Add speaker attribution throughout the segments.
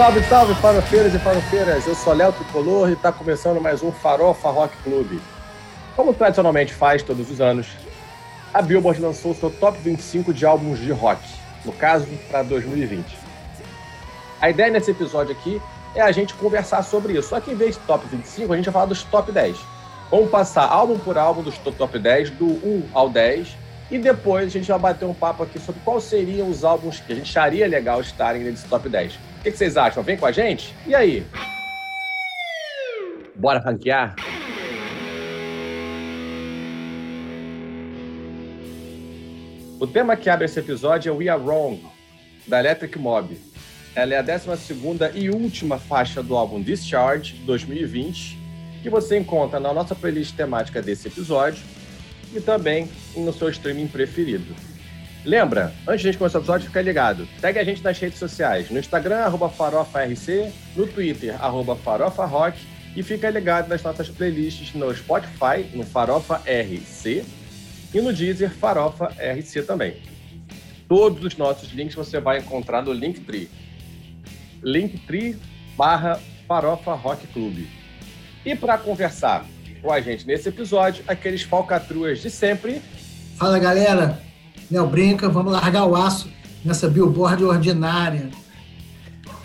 Speaker 1: Salve, salve, farofeiras e farofeiras! Eu sou Léo Tricolor e está começando mais um Farofa Rock Club. Como tradicionalmente faz todos os anos, a Billboard lançou seu top 25 de álbuns de rock, no caso, para 2020. A ideia nesse episódio aqui é a gente conversar sobre isso, só que em vez de top 25, a gente vai falar dos top 10. Vamos passar álbum por álbum dos top 10, do 1 ao 10, e depois a gente vai bater um papo aqui sobre quais seriam os álbuns que a gente acharia legal estarem nesse top 10. O que, vocês acham? Vem com a gente? E aí? Bora ranquear? O tema que abre esse episódio é We Are Wrong, da Electric Mob. Ela é a 12 e última faixa do álbum Discharge 2020, que você encontra na nossa playlist temática desse episódio e também no seu streaming preferido. Lembra, antes de a gente começar o episódio, fica ligado. Segue a gente nas redes sociais. No Instagram, arroba farofarc, no Twitter, arroba farofarock, e fica ligado nas nossas playlists no Spotify, no Farofa RC, e no Deezer, Farofa RC também. Todos os nossos links você vai encontrar no Linktree. Linktree barra Farofa Rock Clube. E para conversar com a gente nesse episódio, aqueles falcatruas de sempre.
Speaker 2: Fala galera, Léo Brinca, vamos largar o aço nessa billboard ordinária.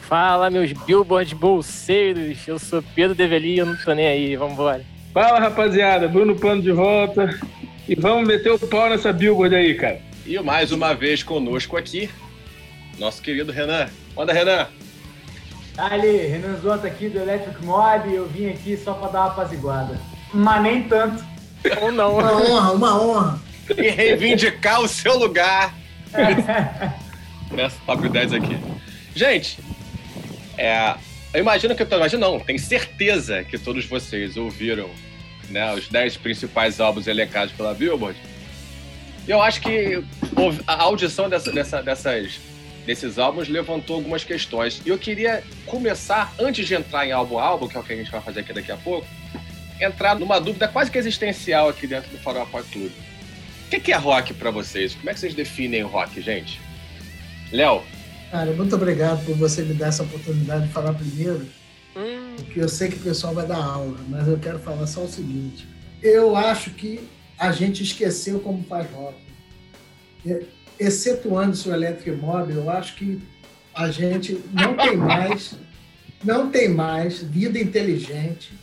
Speaker 3: Fala, meus billboard bolseiros. Eu sou Pedro Develi, eu não tô nem aí. Vamos embora.
Speaker 4: Fala, rapaziada. Bruno Pano de volta. E vamos meter o pau nessa billboard aí, cara.
Speaker 1: E mais uma vez conosco aqui, nosso querido Renan. Manda, Renan.
Speaker 5: Ali, Renan Zota aqui do Electric Mob. Eu vim aqui só pra dar uma apaziguada. Mas nem tanto.
Speaker 3: Ou não.
Speaker 2: Uma honra, uma honra
Speaker 1: e reivindicar o seu lugar nessa top 10 aqui. Gente, é, eu imagino que eu imagino não, tenho certeza que todos vocês ouviram né, os 10 principais álbuns elencados pela Billboard. E eu acho que a audição dessa, dessa, dessas, desses álbuns levantou algumas questões. E eu queria começar, antes de entrar em álbum a álbum, que é o que a gente vai fazer aqui daqui a pouco, entrar numa dúvida quase que existencial aqui dentro do Farol Rock Club. O que é rock para vocês? Como é que vocês definem o rock, gente? Léo?
Speaker 2: Cara, muito obrigado por você me dar essa oportunidade de falar primeiro, hum. porque eu sei que o pessoal vai dar aula, mas eu quero falar só o seguinte. Eu acho que a gente esqueceu como faz rock. Excetuando o Electric Mob, eu acho que a gente não tem mais, não tem mais vida inteligente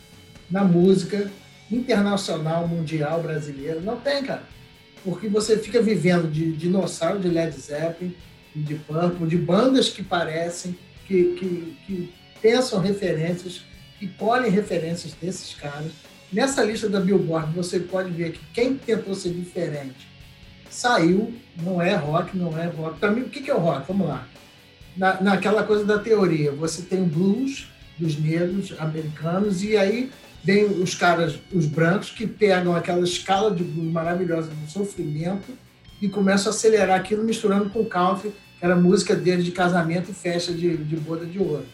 Speaker 2: na música internacional, mundial, brasileira. Não tem, cara porque você fica vivendo de dinossauro de Led Zeppelin, de Purple, de bandas que parecem, que, que, que pensam referências, que colhem referências desses caras. Nessa lista da Billboard, você pode ver que quem tentou ser diferente saiu, não é rock, não é rock. Para mim, o que é o rock? Vamos lá. Na, naquela coisa da teoria, você tem o blues dos negros americanos, e aí vem os caras, os brancos, que pegam aquela escala de blues maravilhosa do sofrimento e começam a acelerar aquilo misturando com country, que era música deles de casamento e festa de, de boda de ouro.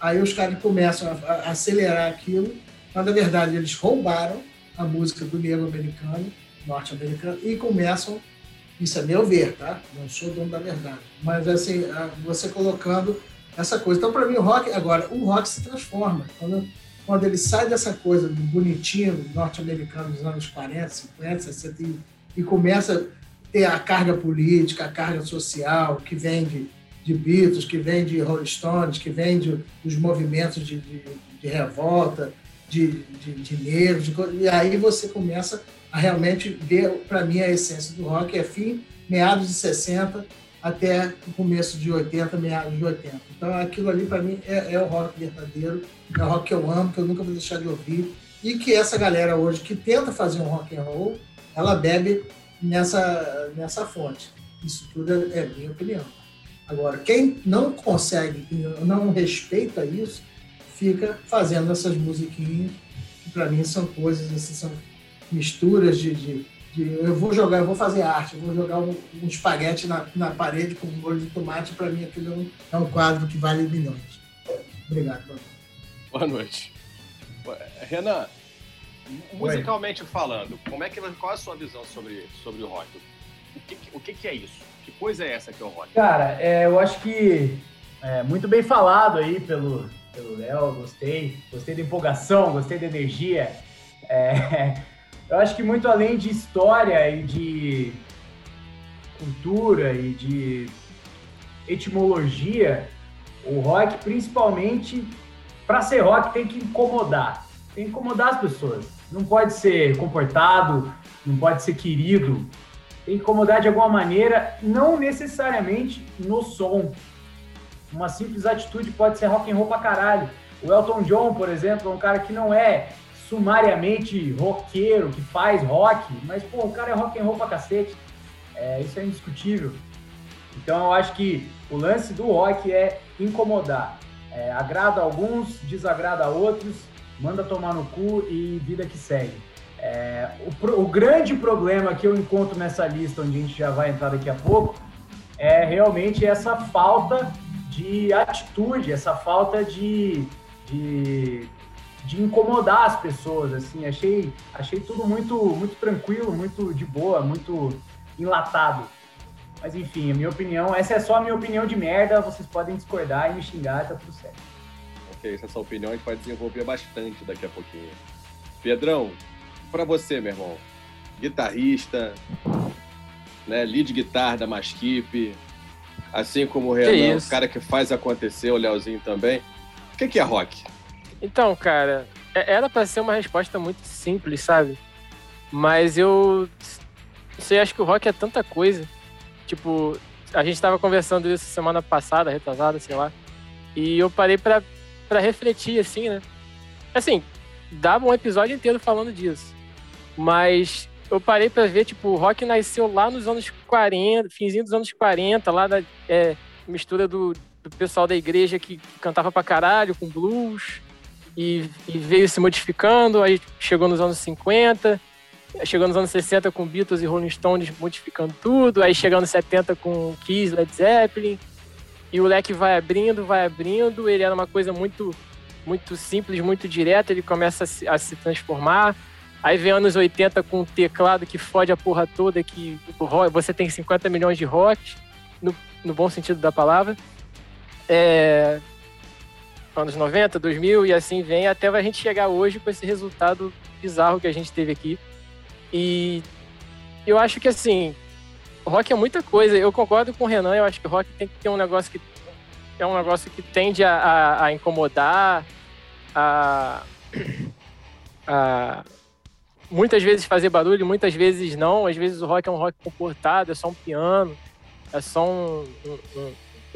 Speaker 2: Aí os caras começam a, a acelerar aquilo, mas na verdade eles roubaram a música do negro americano, norte-americano, e começam, isso é meu ver, tá? Não sou dono da verdade, mas assim, você colocando essa coisa. Então, para mim, o rock, agora, o rock se transforma. Quando quando ele sai dessa coisa do bonitinho norte-americano dos anos 40, 50, 60 e, e, começa a ter a carga política, a carga social que vem de, de Beatles, que vem de Rolling Stones, que vem de, dos movimentos de, de, de revolta, de, de, de negros, e aí você começa a realmente ver, para mim, a essência do rock. É fim, meados de 60, até o começo de 80, meados de 80. Então aquilo ali para mim é, é, o rock verdadeiro, é o rock que eu amo, que eu nunca vou deixar de ouvir e que essa galera hoje que tenta fazer um rock and roll, ela bebe nessa nessa fonte. Isso tudo é, é minha opinião. Agora, quem não consegue, não respeita isso, fica fazendo essas musiquinhas que para mim são coisas, assim, são misturas de, de de eu vou jogar, eu vou fazer arte, eu vou jogar um, um espaguete na, na parede com um molho de tomate, para mim aquilo é um, é um quadro que vale milhões. Obrigado.
Speaker 1: Boa noite. Renan, musicalmente Oi. falando, como é que, qual é a sua visão sobre, sobre o rock? O que, o que, que é isso? Que coisa é essa que é o rock?
Speaker 5: Cara, é, eu acho que É, muito bem falado aí pelo pelo Léo, gostei, gostei da empolgação, gostei da energia. É, eu acho que muito além de história e de cultura e de etimologia, o rock, principalmente, para ser rock, tem que incomodar. Tem que incomodar as pessoas. Não pode ser comportado, não pode ser querido. Tem que incomodar de alguma maneira, não necessariamente no som. Uma simples atitude pode ser rock and roll pra caralho. O Elton John, por exemplo, é um cara que não é sumariamente roqueiro, que faz rock, mas, pô, o cara é rock and roll pra cacete. É, isso é indiscutível. Então eu acho que o lance do rock é incomodar. É, agrada alguns, desagrada outros, manda tomar no cu e vida que segue. É, o, o, grande problema que eu encontro nessa lista, onde a gente já vai entrar daqui a pouco, é realmente essa falta de atitude, essa falta de, de, de incomodar as pessoas. Assim, achei, achei tudo muito, muito tranquilo, muito de boa, muito enlatado. Mas enfim, a minha opinião, essa é só a minha opinião de merda, vocês podem discordar e me xingar, tá tudo certo.
Speaker 1: Ok, essa é a sua opinião, a gente vai desenvolver bastante daqui a pouquinho. Pedrão, para você, meu irmão, guitarrista, né, lead guitar da Masquip, assim como o Renan, o cara que faz acontecer, o Leozinho também. O que, que é rock?
Speaker 3: Então, cara, é, era para ser uma resposta muito simples, sabe? Mas eu sei, acho que o rock é tanta coisa. Tipo, a gente estava conversando isso semana passada, retrasada, sei lá. E eu parei para refletir, assim, né? Assim, dava um episódio inteiro falando disso. Mas eu parei para ver, tipo, o rock nasceu lá nos anos 40, finzinho dos anos 40, lá da é, mistura do, do pessoal da igreja que cantava pra caralho, com blues, e, e veio se modificando, aí chegou nos anos 50, Chegou nos anos 60 com Beatles e Rolling Stones modificando tudo, aí chegando nos 70 com Kiss, Led Zeppelin, e o leque vai abrindo, vai abrindo, ele era uma coisa muito muito simples, muito direta, ele começa a se, a se transformar. Aí vem anos 80 com um teclado que fode a porra toda, que você tem 50 milhões de rock, no, no bom sentido da palavra. É, anos 90, 2000 e assim vem, até a gente chegar hoje com esse resultado bizarro que a gente teve aqui. E eu acho que assim, rock é muita coisa. Eu concordo com o Renan, eu acho que rock tem que ter um negócio que é um negócio que tende a, a, a incomodar, a, a, muitas vezes fazer barulho, muitas vezes não. Às vezes o rock é um rock comportado, é só um piano, é só um, um, um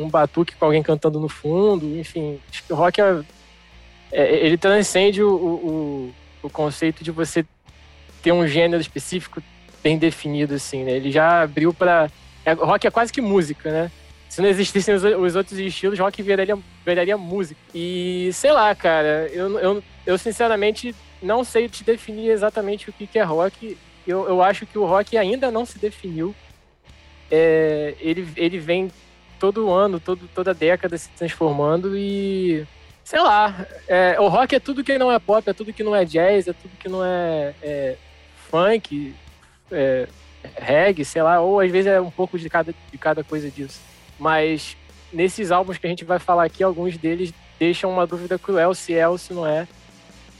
Speaker 3: batuque com alguém cantando no fundo. Enfim, acho que o rock é, é ele transcende o, o, o conceito de você ter um gênero específico bem definido, assim, né? Ele já abriu para é, rock é quase que música, né? Se não existissem os, os outros estilos, rock viraria, viraria música. E sei lá, cara, eu, eu, eu sinceramente não sei te definir exatamente o que, que é rock. Eu, eu acho que o rock ainda não se definiu. É, ele, ele vem todo ano, todo, toda década se transformando e sei lá, é, o rock é tudo que não é pop, é tudo que não é jazz, é tudo que não é, é funk, é, reggae, sei lá, ou às vezes é um pouco de cada, de cada coisa disso. Mas nesses álbuns que a gente vai falar aqui, alguns deles deixam uma dúvida cruel se é ou se não é.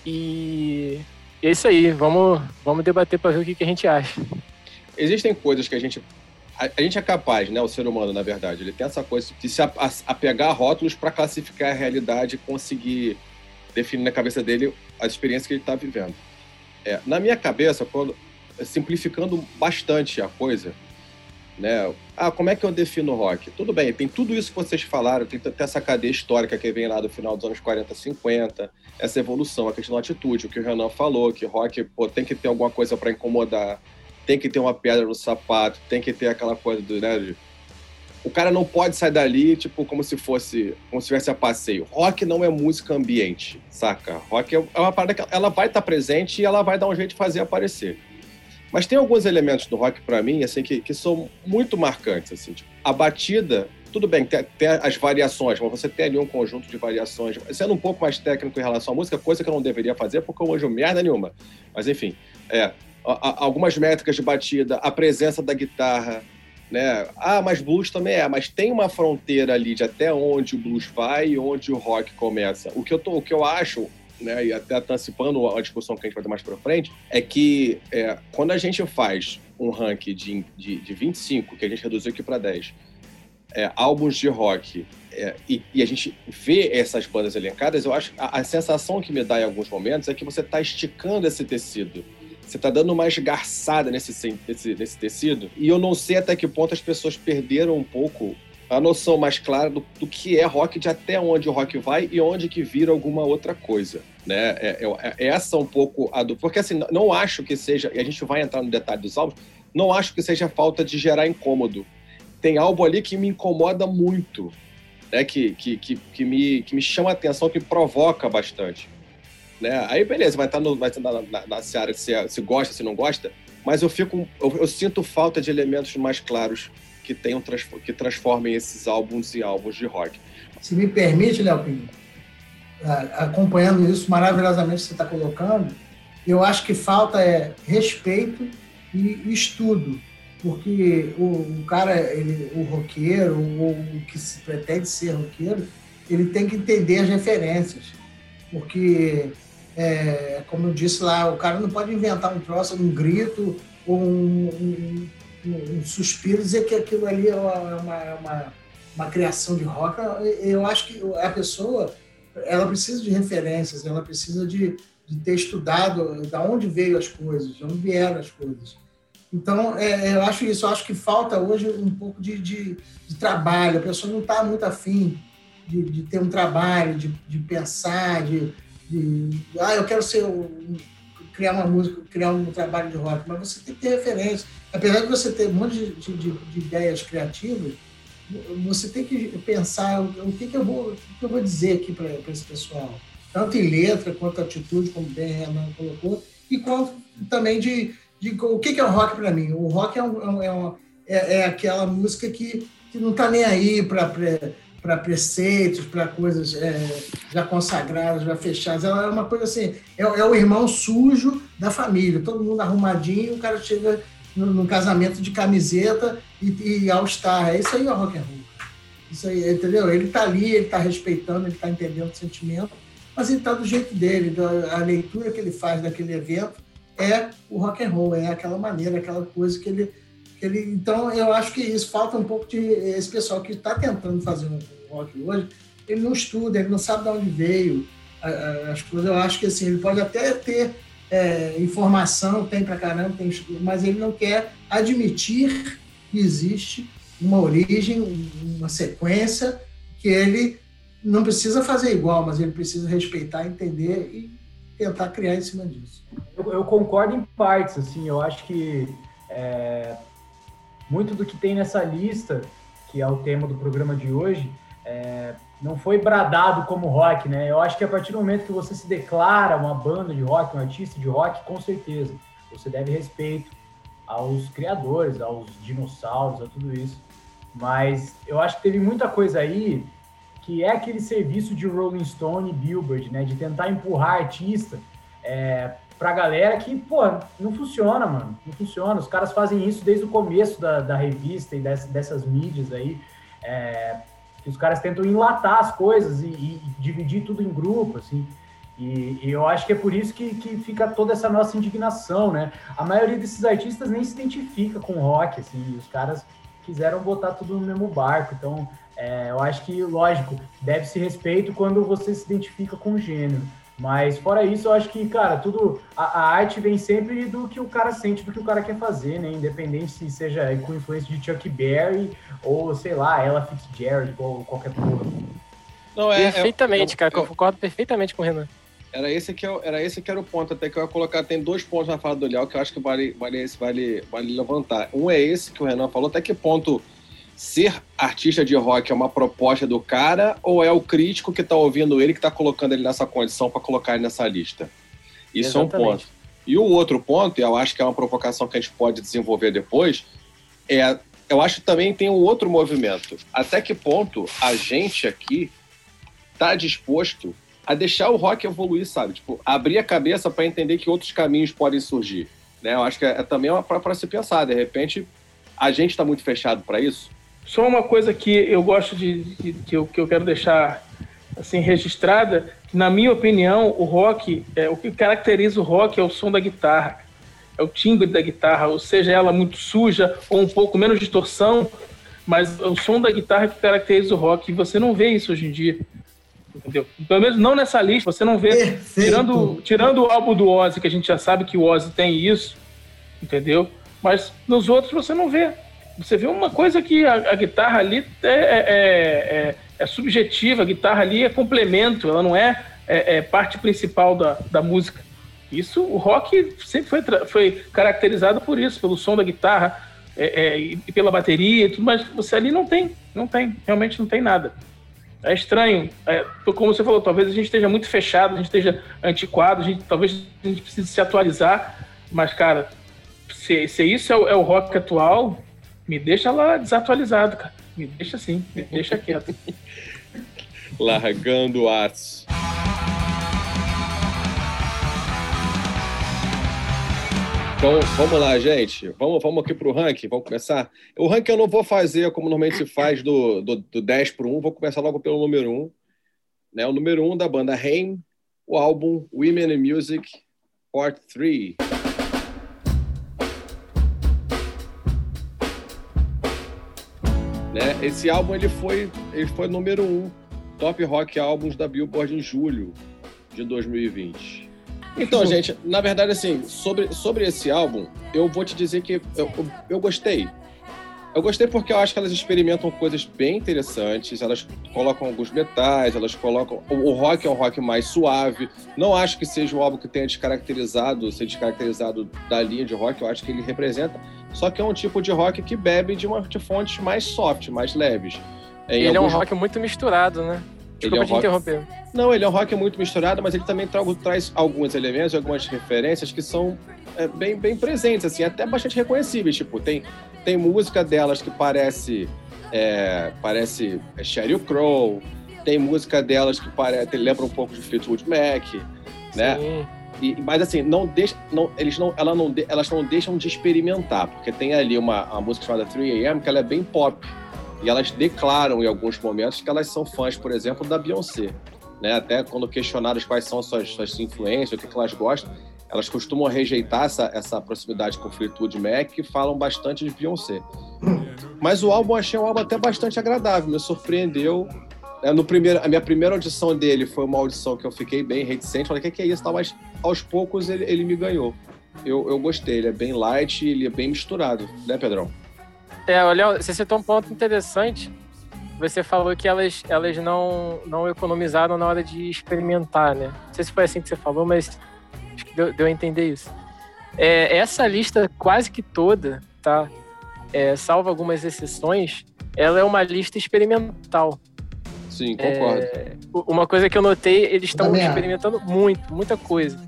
Speaker 3: E é isso aí, vamos, vamos debater para ver o que, que a gente acha.
Speaker 1: Existem coisas que a gente a, a, gente é capaz, né, o ser humano, na verdade, ele tem essa coisa de se apegar a rótulos para classificar a realidade e conseguir definir na cabeça dele as experiências que ele está vivendo. É, na minha cabeça, quando, simplificando bastante a coisa, né? Ah, como é que eu defino rock? Tudo bem, tem tudo isso que vocês falaram, tem, tem essa cadeia histórica que vem lá do final dos anos 40, 50, essa evolução, a questão da atitude, o que o Renan falou, que rock pô, tem que ter alguma coisa para incomodar, tem que ter uma pedra no sapato, tem que ter aquela coisa do, né, de, o cara não pode sair dali, tipo, como se fosse, como se tivesse a passeio. Rock não é música ambiente, saca? Rock é, é uma parada que ela vai estar tá presente e ela vai dar um jeito de fazer aparecer. Mas tem alguns elementos do rock para mim, assim, que, que são muito marcantes, assim. Tipo, a batida, tudo bem, tem, tem, as variações, mas você tem ali um conjunto de variações. Sendo um pouco mais técnico em relação à música, coisa que eu não deveria fazer, porque eu manjo merda nenhuma. Mas enfim, é, algumas métricas de batida, a presença da guitarra, né? Ah, mas blues também é, mas tem uma fronteira ali de até onde o blues vai e onde o rock começa. O que eu, tô, o que eu acho, né, e até antecipando a discussão que a gente vai ter mais para frente, é que é, quando a gente faz um ranking de, de, de 25, que a gente reduziu aqui para 10, é, álbuns de rock, é, e, e, a gente vê essas bandas elencadas, eu acho a, a sensação que me dá em alguns momentos é que você está esticando esse tecido você está dando uma esgarçada nesse, nesse, nesse tecido. E eu não sei até que ponto as pessoas perderam um pouco a noção mais clara do, do, que é rock, de até onde o rock vai e onde que vira alguma outra coisa, né? É, é, é essa um pouco a do... Porque, assim, não acho que seja... E a gente vai entrar no detalhe dos álbuns. Não acho que seja falta de gerar incômodo. Tem álbum ali que me incomoda muito, né? Que, que, que, que, me, que me chama a atenção, que provoca bastante. Né? Aí beleza, vai estar, no, vai estar na, na, na seara se, se gosta, se não gosta, mas eu fico, eu, eu, sinto falta de elementos mais claros que tenham que transformem esses álbuns em álbuns de rock.
Speaker 2: Se me permite, Léo Pinho, acompanhando isso maravilhosamente que você está colocando, eu acho que falta é respeito e estudo, porque o, o cara, ele, o roqueiro, ou o que se pretende ser roqueiro, ele tem que entender as referências, porque é, como eu disse lá, o cara não pode inventar um troço, um grito um, um, um, suspiro dizer que aquilo ali é uma, é uma, uma, criação de rock. Eu acho que a pessoa ela precisa de referências, ela precisa de, de ter estudado de onde veio as coisas, de onde vieram as coisas. Então, é, eu acho isso. Eu acho que falta hoje um pouco de, de, de trabalho. A pessoa não está muito afim de, de, ter um trabalho, de, de pensar, de, de ah, eu quero ser um, criar uma música, criar um trabalho de rock, mas você tem que ter referência. Apesar de você ter um monte de, de, de ideias criativas, você tem que pensar o que, que, eu, vou, o que eu vou dizer aqui para esse pessoal, tanto em letra quanto atitude, como bem Renan colocou, e quanto também de, de o que, que é o rock para mim. O rock é, um, é, é, é, aquela música que, que não está nem aí para para preceitos, para coisas é, já consagradas, já fechadas. Ela é uma coisa assim, é, é, o irmão sujo da família, todo mundo arrumadinho, o cara chega no casamento de camiseta e, e all-star. É isso aí, o rock and roll. Isso aí, entendeu? Ele está ali, ele está respeitando, ele está entendendo o sentimento, mas ele está do jeito dele, a leitura que ele faz daquele evento é o rock and roll, é aquela maneira, aquela coisa que ele ele, então, eu acho que isso falta um pouco de esse pessoal que está tentando fazer um rock hoje, ele não estuda, ele não sabe de onde veio as coisas. Eu acho que assim, ele pode até ter é, informação, tem pra caramba, tem mas ele não quer admitir que existe uma origem, uma sequência que ele não precisa fazer igual, mas ele precisa respeitar, entender e tentar criar em cima disso.
Speaker 5: Eu, eu concordo em partes, assim, eu acho que é, muito do que tem nessa lista, que é o tema do programa de hoje, é, não foi bradado como rock, né? Eu acho que a partir do momento que você se declara uma banda de rock, um artista de rock, com certeza, você deve respeito aos criadores, aos dinossauros, a tudo isso. Mas eu acho que teve muita coisa aí que é aquele serviço de Rolling Stone e Billboard, né? De tentar empurrar artista é, pra galera que, pô, não funciona, mano. Não funciona. Os caras fazem isso desde o começo da, da revista e dessas, dessas mídias aí. É, que os caras tentam enlatar as coisas e, e dividir tudo em grupo, assim. E, e, eu acho que é por isso que, que fica toda essa nossa indignação, né? A maioria desses artistas nem se identifica com rock, assim, os caras quiseram botar tudo no mesmo barco. Então, é, eu acho que, lógico, deve-se respeito quando você se identifica com o gênero. Mas fora isso, eu acho que, cara, tudo. A, a, arte vem sempre do que o cara sente, do que o cara quer fazer, né? Independente se seja com influência de Chuck Berry ou, sei lá, ela Fitzgerald ou qualquer porra.
Speaker 3: Não, é, perfeitamente, é, cara, eu, eu concordo perfeitamente com o Renan.
Speaker 1: Era esse, que eu, era esse que era o ponto, até que eu ia colocar. Tem dois pontos na fala do Léo que eu acho que vale, vale, vale, vale levantar. Um é esse que o Renan falou, até que ponto ser artista de rock é uma proposta do cara ou é o crítico que está ouvindo ele que está colocando ele nessa condição para colocar ele nessa lista? Isso Exatamente. é um ponto. E o outro ponto, e eu acho que é uma provocação que a gente pode desenvolver depois, é eu acho que também tem um outro movimento. Até que ponto a gente aqui está disposto a deixar o rock evoluir, sabe? Tipo, abrir a cabeça para entender que outros caminhos podem surgir. Né? Eu acho que é, é também para se pensar. De repente, A gente está muito fechado para isso?
Speaker 4: Só uma coisa que eu gosto de, de que, eu, que eu quero deixar assim registrada, que na minha opinião o rock, é, o que caracteriza o rock é o som da guitarra, é o timbre da guitarra, ou seja, ela muito suja ou um pouco menos distorção, mas o som da guitarra que caracteriza o rock. E você não vê isso hoje em dia. Entendeu? Pelo menos não nessa lista, você não vê. Tirando, tirando o álbum do Ozzy, que a gente já sabe que o Ozzy tem isso, entendeu? Mas nos outros você não vê. Você vê uma coisa que a, a guitarra ali é, é, é, é, subjetiva, a guitarra ali é complemento, ela não é, é, parte principal da, da música. Isso, o rock sempre foi, foi caracterizado por isso, pelo som da guitarra e pela bateria e tudo, mas você ali não tem, não tem, realmente não tem nada. É estranho. É, como você falou, talvez a gente esteja muito fechado, a gente esteja antiquado, a gente, talvez a gente precise se atualizar. Mas, cara, se, se isso é o, é o rock atual, me deixa lá desatualizado, cara. Me deixa assim, me deixa quieto.
Speaker 1: Largando artes. Então, vamos lá, gente. Vamos, vamos aqui para o ranking. Vamos começar. O ranking eu não vou fazer como normalmente se faz do, do, do 10 para 1. Vou começar logo pelo número 1. Né? O número 1 da banda Rain, o álbum Women in Music, Part 3. Né? Esse álbum ele foi, ele foi número 1, Top Rock Albums da Billboard em julho de 2020. Então, gente, na verdade, assim, sobre, sobre esse álbum, eu vou te dizer que eu, eu, eu, gostei. Eu gostei porque eu acho que elas experimentam coisas bem interessantes, elas colocam alguns metais, elas colocam. O, o rock é um rock mais suave. Não acho que seja um álbum que tenha descaracterizado, ser descaracterizado da linha de rock, eu acho que ele representa. Só que é um tipo de rock que bebe de, uma, de fontes mais soft, mais leves.
Speaker 3: ele alguns... é um rock muito misturado, né? Desculpa ele é um te rock... interromper.
Speaker 1: Não, ele é um rock muito misturado, mas ele também tra traz alguns elementos, algumas referências que são é, bem, bem presentes, assim, até bastante reconhecíveis. Tipo, tem, tem música delas que parece é, parece Sheryl Crow, tem música delas que parece, lembra um pouco de Fleetwood Mac, né? Sim. E, mas assim, não deixa, não, eles não, ela não, elas não deixam de experimentar, porque tem ali uma, uma música chamada 3AM que ela é bem pop e elas declaram em alguns momentos que elas são fãs, por exemplo, da Beyoncé. Né? Até quando questionadas quais são suas, suas influências, o que, que elas gostam, elas costumam rejeitar essa, essa proximidade com Fleetwood Mac e falam bastante de Beyoncé. Mas o álbum achei um álbum até bastante agradável, me surpreendeu. É, no primeiro, a minha primeira audição dele foi uma audição que eu fiquei bem reticente, falei, o que, que é isso? Mas aos poucos ele, ele me ganhou. Eu, eu gostei, ele é bem light, ele é bem misturado, né, Pedrão?
Speaker 3: É, olha, você citou um ponto interessante. Você falou que elas, elas não, não economizaram na hora de experimentar, né? Não sei se foi assim que você falou, mas acho que deu, deu a entender isso. É, essa lista quase que toda, tá? É, salvo algumas exceções, ela é uma lista experimental.
Speaker 1: Sim, concordo.
Speaker 3: É, uma coisa que eu notei, eles estão experimentando muito, muita coisa.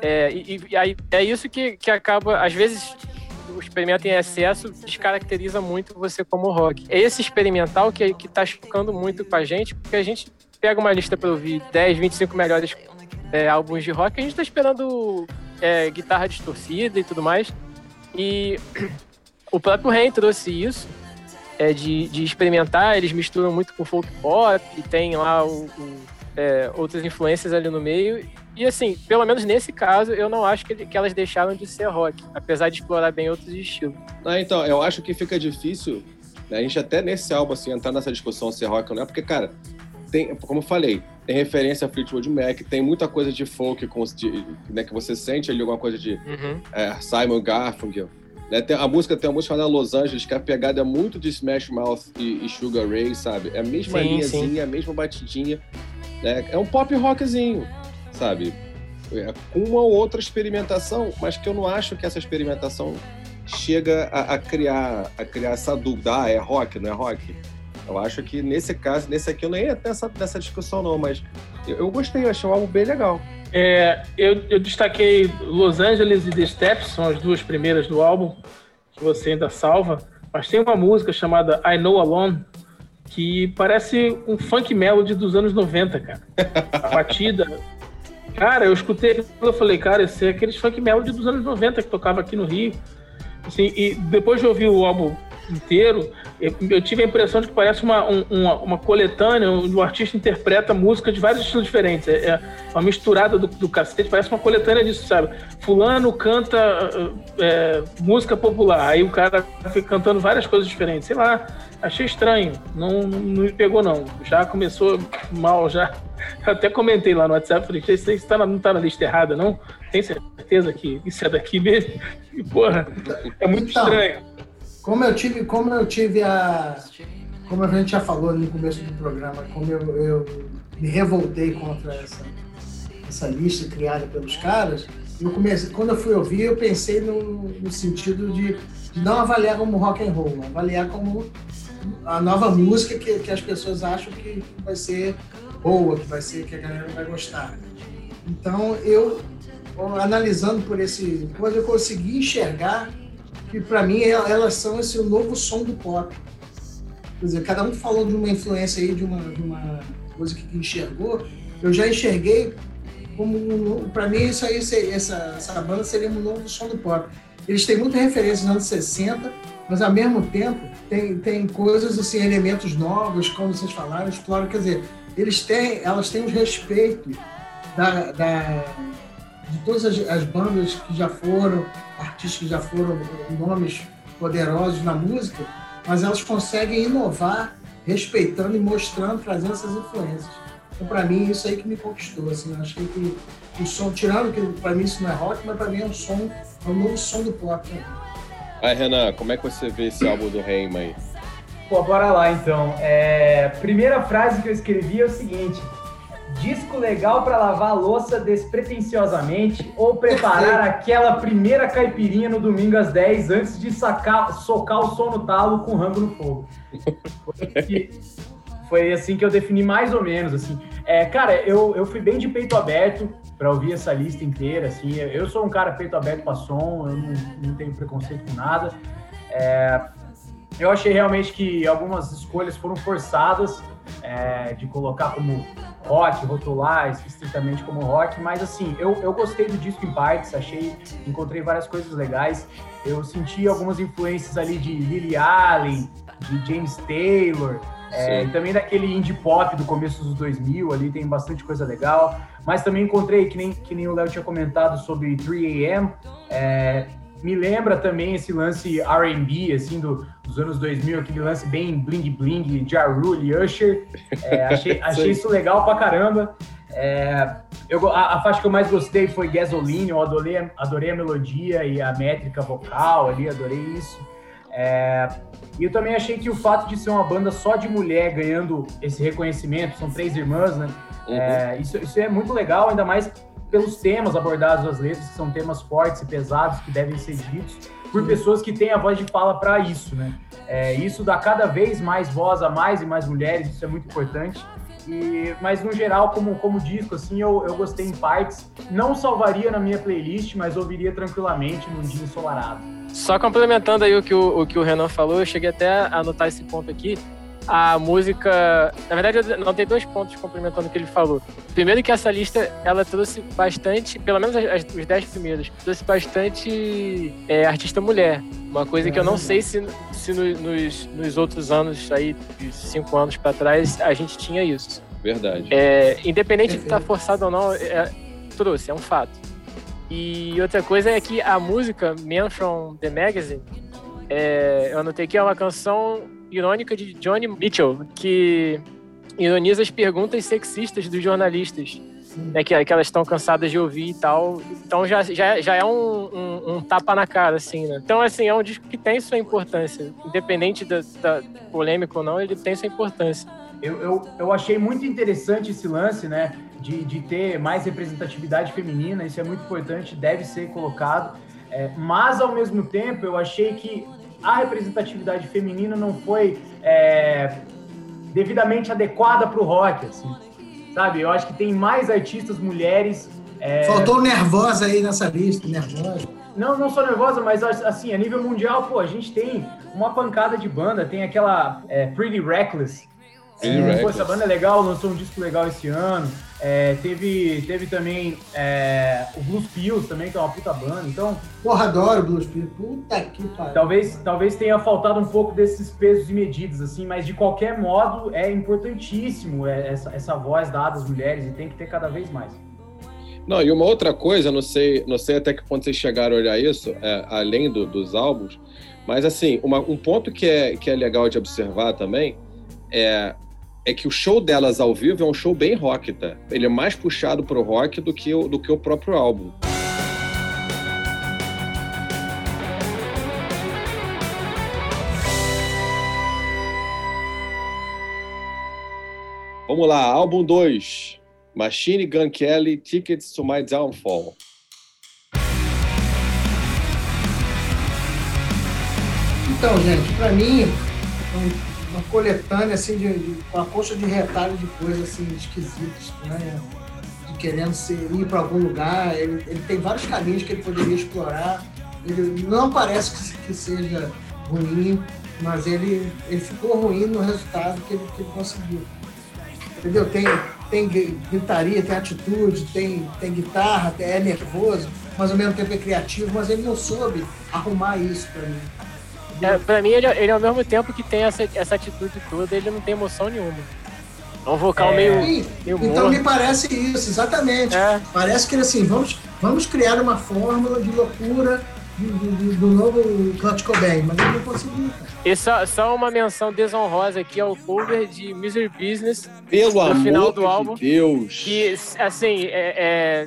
Speaker 3: É, e, e aí, é isso que, que acaba, às vezes, o experimento em excesso descaracteriza muito você como rock. É esse experimental que, que tá chocando muito com a gente, porque a gente pega uma lista para ouvir 10, 25 melhores é, álbuns de rock, a gente tá esperando é, guitarra distorcida e tudo mais. E o próprio Rain trouxe isso, é, de, de experimentar, eles misturam muito com folk pop, e tem lá o, o, é, outras influências ali no meio, e assim, pelo menos nesse caso, eu não acho que, que elas deixaram de ser rock, apesar de explorar bem outros estilos.
Speaker 1: Ah, então, eu acho que fica difícil né, a gente até nesse álbum, assim, entrar nessa discussão se é rock ou não é, porque, cara, tem, como eu falei, tem referência a Fleetwood Mac, tem muita coisa de folk com, de, né, que você sente ali alguma coisa de uhum. é, Simon Garfunkel. Né, tem, a música tem uma música chamada Los Angeles, que a pegada é muito de Smash Mouth e, e Sugar Ray, sabe? É a mesma sim, linhazinha, sim. a mesma batidinha. Né? É um pop rockzinho sabe? É, com uma ou outra experimentação, mas que eu não acho que essa experimentação chega a, a criar a criar essa dúvida, ah, é rock, não é rock? Eu acho que nesse caso, nesse aqui eu nem ia nessa, nessa discussão não, mas eu, eu gostei, eu achei um álbum bem legal.
Speaker 4: É, eu, eu destaquei Los Angeles e The Steps, são as duas primeiras do álbum, que você ainda salva, mas tem uma música chamada I Know Alone, que parece um funk melody dos anos 90, cara. A batida Cara, eu escutei aquilo e falei, cara, esse é aqueles funk melody dos anos 90 que tocava aqui no Rio. Assim, e depois de ouvir o álbum inteiro, eu, tive a impressão de que parece uma, um, uma, uma, coletânea onde o artista interpreta música de vários estilos diferentes. É, é uma misturada do, do cacete, parece uma coletânea disso, sabe? Fulano canta é, música popular, aí o cara fica cantando várias coisas diferentes. Sei lá, achei estranho, não, não me pegou não. Já começou mal, já. Até comentei lá no WhatsApp, falei, isso aí tá não tá na lista errada, não? Tem certeza que isso é daqui mesmo? E, porra, é muito então, estranho.
Speaker 2: Como eu tive, como eu tive a. Como a gente já falou no começo do programa, como eu, eu me revoltei contra essa, essa lista criada pelos caras, eu comecei, quando eu fui ouvir, eu pensei no, no sentido de, de, não avaliar como rock and roll, avaliar como a nova música que, que as pessoas acham que vai ser boa, que vai ser que a galera vai gostar. Então eu analisando por esse coisa eu consegui enxergar que para mim elas são esse novo som do pop. Quer dizer, cada um falou de uma influência aí de uma, de uma coisa que enxergou. Eu já enxerguei como para mim isso aí essa, essa banda seria um novo som do pop. Eles têm muita referência nos anos 60, mas ao mesmo tempo tem, tem coisas assim, elementos novos, como vocês falaram, exploram, quer dizer, eles têm, elas têm o respeito da, da, de todas as, as, bandas que já foram, artistas que já foram nomes poderosos na música, mas elas conseguem inovar, respeitando e mostrando, trazendo essas influências. Então, para mim, isso aí que me conquistou. Assim, eu achei que o som, tirando que para mim isso não é rock, mas para mim é um som, é um novo som do pop. Né?
Speaker 1: Aí, Renan, como é que você vê esse álbum do Reima aí?
Speaker 5: Pô, bora lá então. É... Primeira frase que eu escrevi é o seguinte: disco legal para lavar a louça despretensiosamente ou preparar aquela primeira caipirinha no domingo às 10 antes de sacar, socar o som no talo com rango no fogo. Foi, foi assim que eu defini mais ou menos, assim. É, cara, eu, eu fui bem de peito aberto para ouvir essa lista inteira, assim. Eu sou um cara peito aberto para som, eu não, não tenho preconceito com nada. É, eu achei realmente que algumas escolhas foram forçadas é, de colocar como rock, rotular estritamente como rock, mas assim, eu, eu gostei do disco em partes, achei, encontrei várias coisas legais. Eu senti algumas influências ali de Lily Allen, de James Taylor, é, e também daquele indie pop do começo dos 2000, ali tem bastante coisa legal. Mas também encontrei, que nem, que nem o Léo tinha comentado sobre 3AM, é, me lembra também esse lance R&B, assim, do, dos anos 2000, aquele lance bem bling-bling, Ja Rule, Usher. É, achei, achei isso legal pra caramba. É, eu, a, a, faixa que eu mais gostei foi Gasoline, eu adorei, adorei a melodia e a métrica vocal ali, adorei isso. É, e eu também achei que o fato de ser uma banda só de mulher ganhando esse reconhecimento, são três irmãs, né? Uhum. É, isso, isso é muito legal, ainda mais pelos temas abordados nas letras, que são temas fortes e pesados que devem ser ditos por pessoas que têm a voz de fala para isso, né? É, isso dá cada vez mais voz a mais e mais mulheres, isso é muito importante. E, mas no geral, como, como disco, assim, eu, eu gostei em partes. Não salvaria na minha playlist, mas ouviria tranquilamente num dia ensolarado.
Speaker 3: Só complementando aí o que o, o que o Renan falou, eu cheguei até a anotar esse ponto aqui a música. Na verdade, eu não tem dois pontos complementando o que ele falou. Primeiro que essa lista ela trouxe bastante, pelo menos as, os dez primeiros, trouxe bastante é, artista mulher. Uma coisa que eu não sei se, se no, nos, nos outros anos aí, de cinco anos para trás, a gente tinha isso.
Speaker 1: Verdade.
Speaker 3: É, independente de estar tá forçado ou não, é, trouxe, é um fato. E outra coisa é que a música Man from the Magazine, é, eu anotei que é uma canção irônica de Johnny Mitchell, que ironiza as perguntas sexistas dos jornalistas. Né, que, que elas estão cansadas de ouvir e tal. Então já, já, já é um, um, um, tapa na cara, assim, né? Então, assim, é um disco que tem sua importância. Independente da, da polêmica ou não, ele tem sua importância.
Speaker 5: Eu, eu, eu achei muito interessante esse lance, né? De, de ter mais representatividade feminina, isso é muito importante, deve ser colocado. É, mas, ao mesmo tempo, eu achei que a representatividade feminina não foi é, devidamente adequada para o rock, assim, sabe? Eu acho que tem mais artistas mulheres.
Speaker 2: É... Faltou nervosa aí nessa lista, nervosa.
Speaker 5: Não, não sou nervosa, mas assim, a nível mundial, pô, a gente tem uma pancada de banda, tem aquela é, Pretty Reckless, É, pô, essa banda é legal, lançou um disco legal esse ano. É, teve, teve também é, o Blues Pills também, que é uma puta banda. Então.
Speaker 2: Porra, adoro Blues Pills. Puta que pariu.
Speaker 5: Talvez, talvez tenha faltado um pouco desses pesos e medidas, assim, mas de qualquer modo é importantíssimo essa, essa voz dada às mulheres e tem que ter cada vez mais.
Speaker 1: Não, e uma outra coisa, não sei, não sei até que ponto vocês chegaram a olhar isso, é, além do, dos álbuns, mas assim, uma, um ponto que é, que é legal de observar também é é que o show delas ao vivo é um show bem rock, tá? Ele é mais puxado pro rock do que o, do que o próprio álbum. Vamos lá, álbum 2. Machine Gun Kelly, Tickets to My Downfall.
Speaker 2: Então, gente, para mim, uma coletânea assim de, de uma coxa de retalho de coisas assim esquisitas, né? De querendo ser, ir para algum lugar. Ele, ele tem vários caminhos que ele poderia explorar. Ele não parece que, que seja ruim, mas ele, ele ficou ruim no resultado que ele, que ele conseguiu. Entendeu? Tem, tem gritaria, tem atitude, tem, tem guitarra, é nervoso, mas ao mesmo tempo é criativo, mas ele não soube arrumar isso para mim.
Speaker 3: É, pra mim, ele, ele ao mesmo tempo que tem essa, essa atitude toda, ele não tem emoção nenhuma. É um vocal é. meio, meio.
Speaker 2: Então morto. me parece isso, exatamente. É. Parece que ele assim, vamos, vamos criar uma fórmula de loucura do, do, do novo Kurt Cobain, mas ele não conseguiu.
Speaker 3: E só, só uma menção desonrosa aqui ao cover de Misery Business.
Speaker 1: Pelo amor final do álbum, de Deus!
Speaker 3: Que, assim, é, é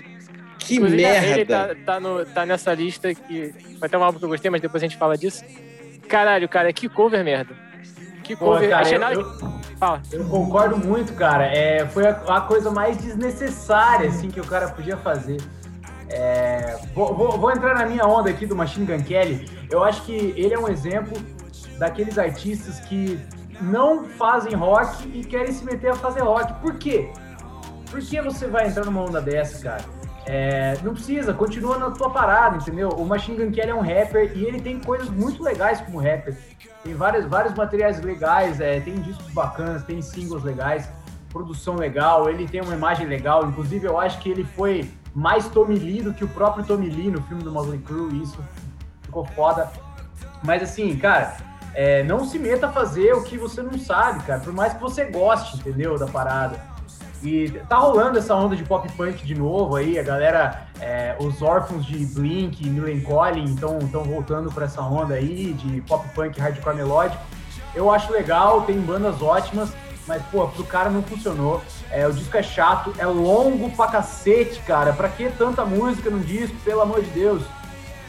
Speaker 1: que merda!
Speaker 3: Ele tá, tá, no, tá nessa lista que. Vai ter um álbum que eu gostei, mas depois a gente fala disso. Caralho, cara, que cover merda. Que cover. Pô, cara, Achei nada... eu,
Speaker 5: Fala. eu concordo muito, cara. É, foi a, a, coisa mais desnecessária assim, que o cara podia fazer. É, vou, vou, vou, entrar na minha onda aqui do Machine Gun Kelly. Eu acho que ele é um exemplo daqueles artistas que não fazem rock e querem se meter a fazer rock. Por quê? Por que você vai entrar numa onda dessa, cara? É, não precisa, continua na tua parada, entendeu? O Machine Gun Kelly é um rapper e ele tem coisas muito legais como rapper. Tem vários, vários materiais legais, é, tem discos bacanas, tem singles legais, produção legal, ele tem uma imagem legal. Inclusive, eu acho que ele foi mais Tommy Lee do que o próprio Tommy Lee no filme do Motley Crue, isso ficou foda. Mas assim, cara, é, não se meta a fazer o que você não sabe, cara, por mais que você goste, entendeu, da parada. E tá rolando essa onda de pop punk de novo aí, a galera, é, os órfãos de Blink e Millencolin estão voltando para essa onda aí de pop punk hardcore melódico. Eu acho legal, tem bandas ótimas, mas, pô, pro cara não funcionou. É, o disco é chato, é longo pra cacete, cara. Pra que tanta música no disco, pelo amor de Deus?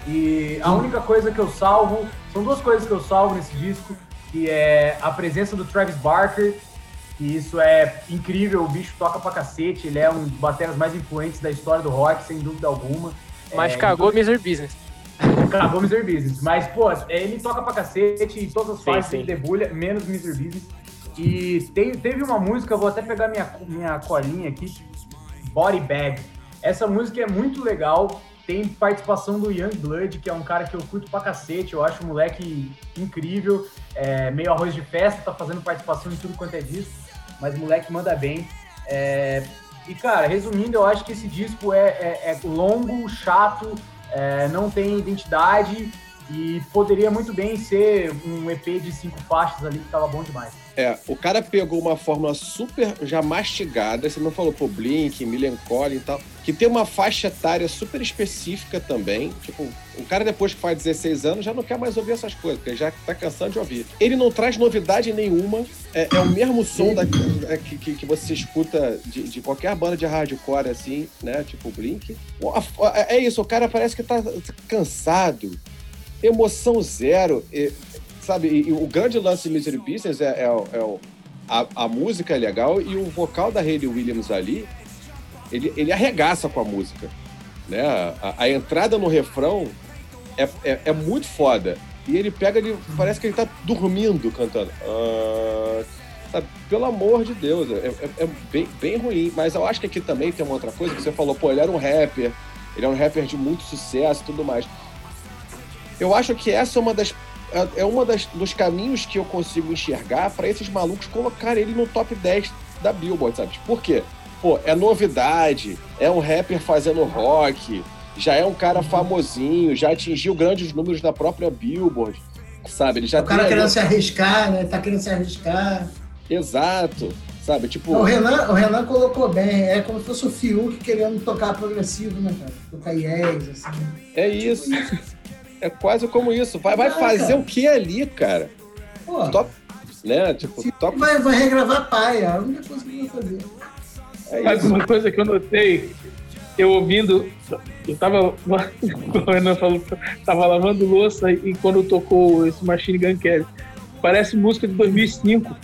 Speaker 5: E a única coisa que eu salvo, são duas coisas que eu salvo nesse disco, que é a presença do Travis Barker e isso é incrível, o bicho toca pra cacete, ele é um dos bateras mais influentes da história do rock, sem dúvida alguma.
Speaker 3: Mas é, cagou então... Miser Business.
Speaker 5: Cagou Miser Business. Mas, pô, ele toca pra cacete e todas as faixas ele debulha, menos Miser Business. E tem, teve uma música, vou até pegar minha, minha colinha aqui, Body Bag. Essa música é muito legal, tem participação do Young Blood, que é um cara que eu curto pra cacete, eu acho um moleque incrível, é, meio arroz de festa, tá fazendo participação em tudo quanto é disco mas moleque manda bem. É, e, cara, resumindo, eu acho que esse disco é, é, é longo, chato, é, não tem identidade e poderia muito bem ser um EP de cinco faixas ali que tava bom demais.
Speaker 1: É, o cara pegou uma fórmula super já mastigada, você não falou pô, Blink, Millencolin e tal, que tem uma faixa etária super específica também. Tipo, o cara depois que faz 16 anos já não quer mais ouvir essas coisas, porque já tá cansando de ouvir. Ele não traz novidade nenhuma, é, é o mesmo som da, é, que, que, que, você escuta de, de, qualquer banda de hardcore, assim, né? Tipo Blink. É isso, o cara parece que tá cansado, emoção zero. E, sabe, e, e o grande lance de Misery Business é, é, é a, a, música é legal e o vocal da Hayley Williams ali, ele, ele arregaça com a música. Né? A, a entrada no refrão é, é, é, muito foda. E ele pega, ele, parece que ele tá dormindo cantando. Uh, sabe? Pelo amor de Deus, é, é, é, bem, bem ruim. Mas eu acho que aqui também tem uma outra coisa que você falou, pô, ele era um rapper, ele é um rapper de muito sucesso e tudo mais. Eu acho que essa é uma das é, é uma das, dos caminhos que eu consigo enxergar para esses malucos colocarem ele no top 10 da Billboard, sabe? Por quê? Pô, é novidade, é um rapper fazendo rock, já é um cara famosinho, já atingiu grandes números da própria Billboard, sabe? Ele já
Speaker 2: o cara querendo se arriscar, né? Tá querendo se arriscar.
Speaker 1: Exato, sabe? Tipo,
Speaker 2: O Renan, o Renan colocou bem, é como se fosse o Fiuk querendo tocar progressivo, né, cara? Tocar yes, assim.
Speaker 1: é isso. É quase como isso. Vai, vai fazer
Speaker 2: cara.
Speaker 1: o que ali, cara?
Speaker 2: Pô,
Speaker 1: Top, né? Tipo, top.
Speaker 2: vai, vai regravar pai, é a única coisa que ele vai fazer.
Speaker 1: É
Speaker 4: Mas uma coisa que eu notei, eu ouvindo, eu tava, como o Renan falou, tava lavando louça e quando tocou esse Machine Gun Kelly, parece música de 2005.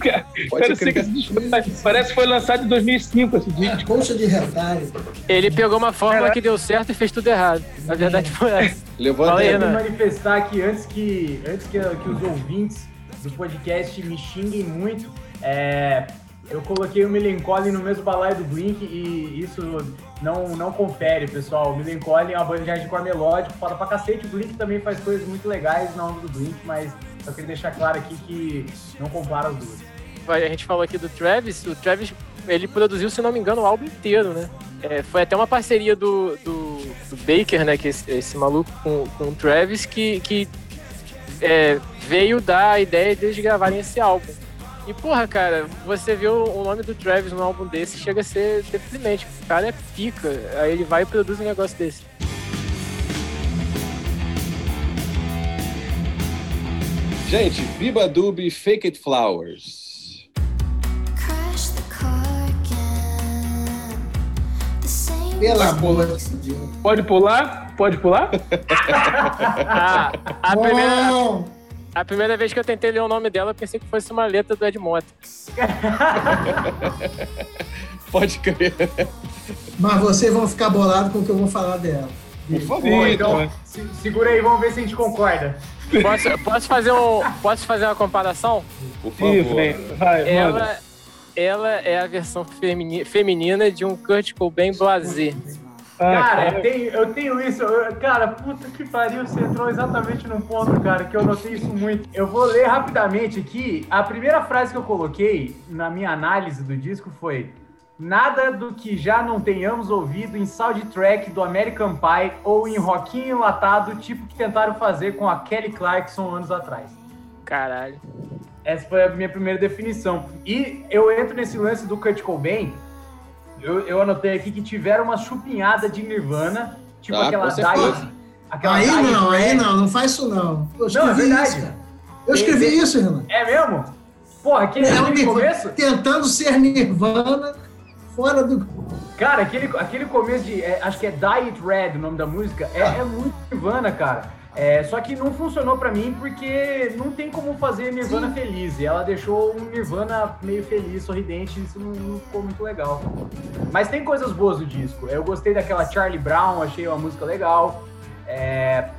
Speaker 4: Cara,
Speaker 1: Pode
Speaker 4: parece,
Speaker 1: crer.
Speaker 4: que foi- parece que foi lançado em 2005 esse disco.
Speaker 2: É, colcha de retalho.
Speaker 3: Ele pegou uma fórmula
Speaker 4: Caraca.
Speaker 3: que deu certo e fez tudo errado. Na verdade foi essa.
Speaker 1: Levanta
Speaker 3: Fala aí, Renan.
Speaker 5: manifestar aqui antes que, antes que, que os ouvintes do podcast me xinguem muito. É, eu coloquei o Melancholy no mesmo balaio do Blink e isso não, não confere, pessoal. O Melancholy é uma banda de hardcore melódico, foda pra cacete. O Blink também faz coisas muito legais na onda do Blink, mas só queria deixar claro aqui que não compara as duas.
Speaker 3: A gente falou aqui do Travis. O Travis, ele produziu, se não me engano, o álbum inteiro, né? É, foi até uma parceria do, do, do Baker, né? Que esse, esse maluco com, com o Travis, que, que é, veio dar a ideia deles gravarem esse álbum. E, porra, cara, você vê o, nome do Travis num álbum desse, chega a ser deprimente. O cara é pica. Aí ele vai e produz um negócio desse.
Speaker 1: Gente, Biba Dub Fake It Flowers.
Speaker 2: De Deus.
Speaker 4: Pode pular? Pode pular?
Speaker 3: Ah, a, primeira, a primeira vez que eu tentei ler o nome dela, eu pensei que fosse uma letra do Ed Mota.
Speaker 1: Pode crer.
Speaker 2: mas vocês vão ficar bolados com o que eu vou falar dela.
Speaker 1: Por favor.
Speaker 4: Sim,
Speaker 5: então,
Speaker 4: né?
Speaker 5: se- segura aí, vamos ver se a gente concorda.
Speaker 3: Posso, posso, fazer, um, posso fazer uma comparação?
Speaker 1: Por favor.
Speaker 4: vai.
Speaker 3: Ela, ela é a versão femini- feminina de um Kurt Cobain blasé.
Speaker 4: Ah,
Speaker 5: Cara,
Speaker 4: cara.
Speaker 5: eu tenho, eu tenho isso. eu- cara, puta que pariu, você entrou exatamente no ponto, cara, que eu notei isso muito. Eu vou ler rapidamente aqui. A primeira frase que eu coloquei na minha análise do disco foi: Nada do que já não tenhamos ouvido em soundtrack do American Pie ou em rockinho enlatado, tipo que tentaram fazer com a Kelly Clarkson anos atrás.
Speaker 3: Caralho.
Speaker 5: Essa foi a minha primeira definição. E eu entro nesse lance do Kurt Cobain. Eu, eu anotei aqui que tiveram uma chupinhada de Nirvana, tipo
Speaker 1: Ah,
Speaker 5: aquela. Diet. Aquela
Speaker 2: Aí
Speaker 5: Diet
Speaker 2: não, aí não, não faz isso não. Eu
Speaker 5: Não, é
Speaker 2: escrevi
Speaker 5: verdade.
Speaker 2: isso, cara. Eu escrevi
Speaker 5: Tem-
Speaker 2: isso, Renan.
Speaker 5: É mesmo? Porra, aquele,
Speaker 2: É
Speaker 5: aquele começo.
Speaker 2: tentando ser Nirvana fora do.
Speaker 5: Cara, aquele, aquele começo de. é, acho que é Diet Red o nome da música. É, é muito Nirvana, cara. É, só que não funcionou pra mim porque não tem como fazer Nirvana feliz. E ela deixou um Nirvana meio feliz, sorridente. Isso não, não ficou muito legal. Mas tem coisas boas do disco. Eu gostei daquela Charlie Brown, achei uma música legal. É,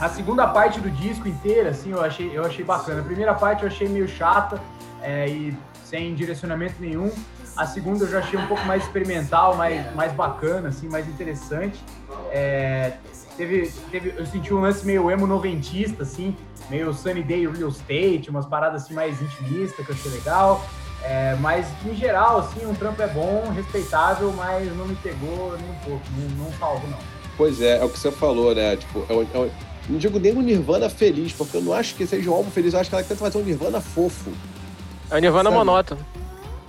Speaker 5: a segunda parte do disco inteira, assim, eu achei, eu achei bacana. A primeira parte eu achei meio chata é, e sem direcionamento nenhum. A segunda eu já achei um pouco mais experimental, mais, mais bacana, assim, mais interessante. É, teve, teve, eu senti um lance meio emo noventista, assim, meio Sunny Day Real Estate, umas paradas assim mais intimistas que eu achei legal. É, mas, em geral, assim, um trampo é bom, respeitável, mas não me pegou nem um pouco, não, não salvo, não.
Speaker 1: Pois é, é o que você falou, né? Tipo, é um- é um- não digo nem um Nirvana feliz, porque eu não acho que seja um álbum feliz, eu acho que ela tenta fazer um Nirvana fofo.
Speaker 3: É o Nirvana
Speaker 1: Sabe?
Speaker 3: monótono.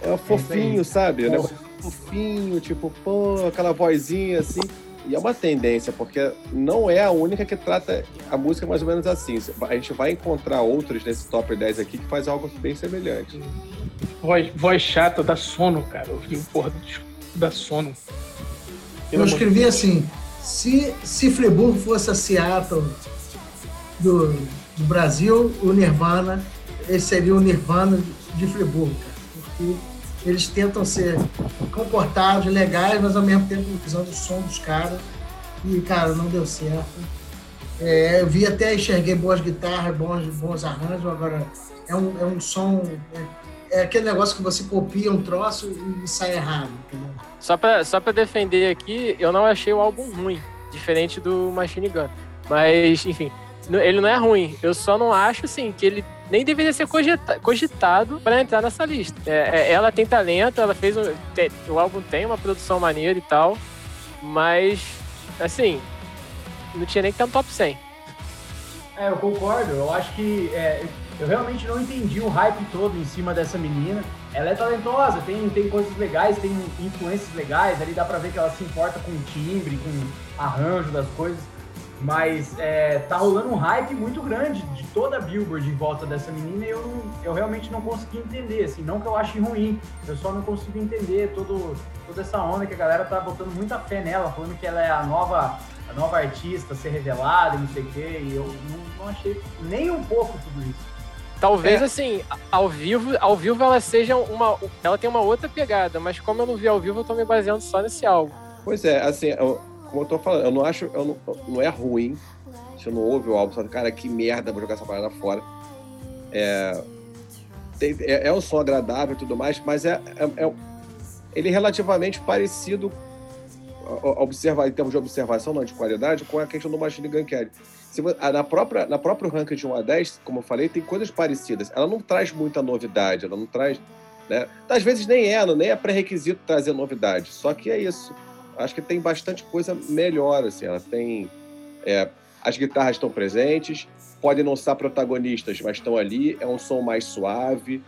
Speaker 1: É um fofinho, sabe? Um
Speaker 5: Fofo.
Speaker 1: negócio fofinho, tipo, pô, aquela vozinha assim. E é uma tendência, porque não é a única que trata a música mais ou menos assim. A gente vai encontrar outros nesse top 10 aqui que faz algo bem semelhante.
Speaker 4: Voz, voz chata, dá sono, cara. Eu vi, porra, dá sono.
Speaker 2: Eu
Speaker 4: Pelo amor de
Speaker 2: escrevi assim: se, se Friburgo fosse a Seattle do, do Brasil, o Nirvana, esse seria o Nirvana de Friburgo, cara. Porque eles tentam ser comportados, legais, mas ao mesmo tempo usando o som dos caras. E, cara, não deu certo. É, eu vi até, enxerguei boas guitarras, bons, bons arranjos, agora é um, é um som. É, é aquele negócio que você copia um troço e sai errado, entendeu?
Speaker 3: Só pra, só pra defender aqui, eu não achei o álbum ruim, diferente do Machine Gun. Mas, enfim, Ele não é ruim. Eu só não acho, assim, que ele nem deveria ser cogita- cogitado para entrar nessa lista. É, é, ela tem talento, ela fez um. o álbum tem uma produção maneira e tal, mas, assim, não tinha nem que estar no top 100.
Speaker 5: É, eu concordo. Eu acho que é, eu realmente não entendi o hype todo em cima dessa menina. Ela é talentosa, tem, tem coisas legais, tem influências legais. Ali dá pra ver que ela se importa com o timbre, com arranjo das coisas. Mas é, tá rolando um hype muito grande de toda a Billboard em volta dessa menina e eu, não- eu realmente não consegui entender. Assim, não que eu ache ruim, eu só não consigo entender todo, toda essa onda que a galera tá botando muita fé nela, falando que ela é a nova, a nova artista a ser revelada e não sei o quê. E eu não, não achei nem um pouco tudo isso.
Speaker 3: Talvez,
Speaker 1: É.
Speaker 3: assim, ao vivo, ao vivo ela seja uma. Ela tem uma outra pegada, mas como eu não vi ao vivo, eu tô me baseando só nesse álbum.
Speaker 1: Pois é, assim, eu- como eu tô falando, eu não acho, eu não, não é ruim. Você não ouve o álbum, fala, cara, que merda, vou jogar essa parada fora. É, tem- é, é um som agradável e tudo mais, mas é, é- é- ele é relativamente parecido, observar, em termos de observação, não de qualidade, com a questão do Machine Gun Kelly. Se na, própria, na próprio ranking de 1 a 10, como eu falei, tem coisas parecidas. Ela não traz muita novidade, ela não traz. Né? Às vezes nem é, nem é pré-requisito trazer novidade. Só que é isso. Acho que tem bastante coisa melhor. Assim. Ela tem. é, as guitarras estão presentes, podem não ser protagonistas, mas estão ali. É um som mais suave,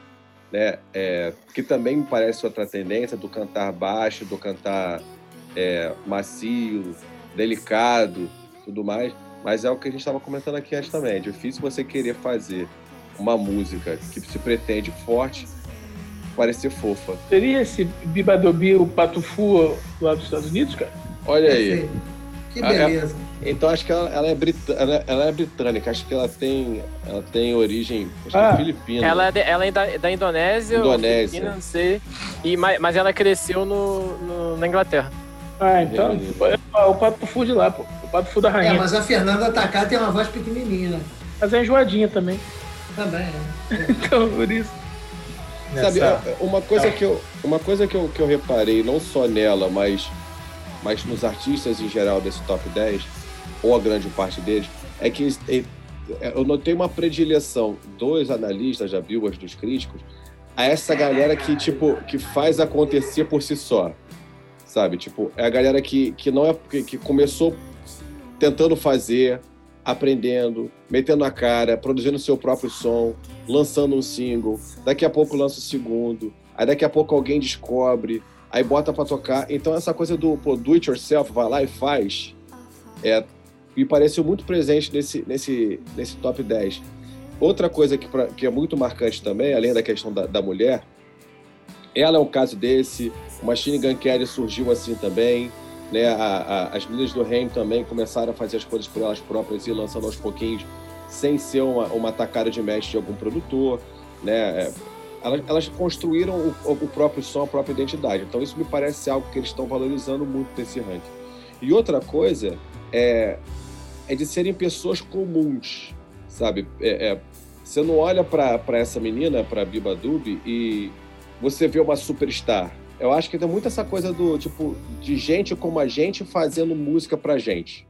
Speaker 1: né? É, que também me parece outra tendência do cantar baixo, do cantar é, macio, delicado, tudo mais. Mas é o que a gente estava comentando aqui antes também. É difícil você querer fazer uma música que se pretende forte parecer fofa.
Speaker 4: Seria esse Bibadobi, o Patufu lá dos Estados Unidos, cara?
Speaker 1: Olha aí.
Speaker 2: Que
Speaker 1: Ah, é-
Speaker 2: beleza.
Speaker 1: Então acho que ela, ela é brita- ela, ela é britânica. Acho que ela tem, ela tem origem acho que
Speaker 4: Ah.
Speaker 1: é filipina.
Speaker 3: Ela, é de- ela é da, da Indonésia,
Speaker 1: Indonésia.
Speaker 3: Filipina, não sei. E, mas, mas ela cresceu no, no- na Inglaterra.
Speaker 4: Ah, então. É o Patufu de lá, pô. O Patufu da
Speaker 2: É,
Speaker 4: rainha.
Speaker 2: mas a Fernanda Taká tem uma voz pequenininha, né?
Speaker 4: Mas é enjoadinha também.
Speaker 2: Também, né?
Speaker 4: Então, por isso.
Speaker 1: Sabe,
Speaker 5: Nessa-
Speaker 1: é- uma coisa que eu, uma coisa que eu, que eu reparei, não só nela, mas, mas nos artistas em geral desse top 10, ou a grande parte deles, é que é- eu notei uma predileção dos analistas da Billboard, dos críticos, a essa galera que, tipo, que faz acontecer por si só. Sabe? Tipo, é a galera que, que não é. Que, que começou tentando fazer, aprendendo, metendo a cara, produzindo seu próprio som, lançando um single, daqui a pouco lança o segundo, aí daqui a pouco alguém descobre, aí bota pra tocar. Então essa coisa do pô, do it yourself, vai lá e faz, é, me pareceu muito presente nesse, nesse, nesse top 10. Outra coisa que, pra- que é muito marcante também, além da questão da, da mulher, ela é um caso desse, o Machine Gun Kelly surgiu assim também, né? A- a- as meninas do Reino também começaram a fazer as coisas por elas próprias e lançando aos pouquinhos, sem ser uma, uma tacada de mestre de algum produtor, né? É, Elas, elas construíram o, o próprio som, a própria identidade. Então isso me parece algo que eles estão valorizando muito nesse ranking. E outra coisa é, é de serem pessoas comuns, sabe? É, é, você não olha para essa menina, para Biba Dub, e você vê uma superstar. Eu acho que tem muito essa coisa do tipo de gente como a gente fazendo música pra gente.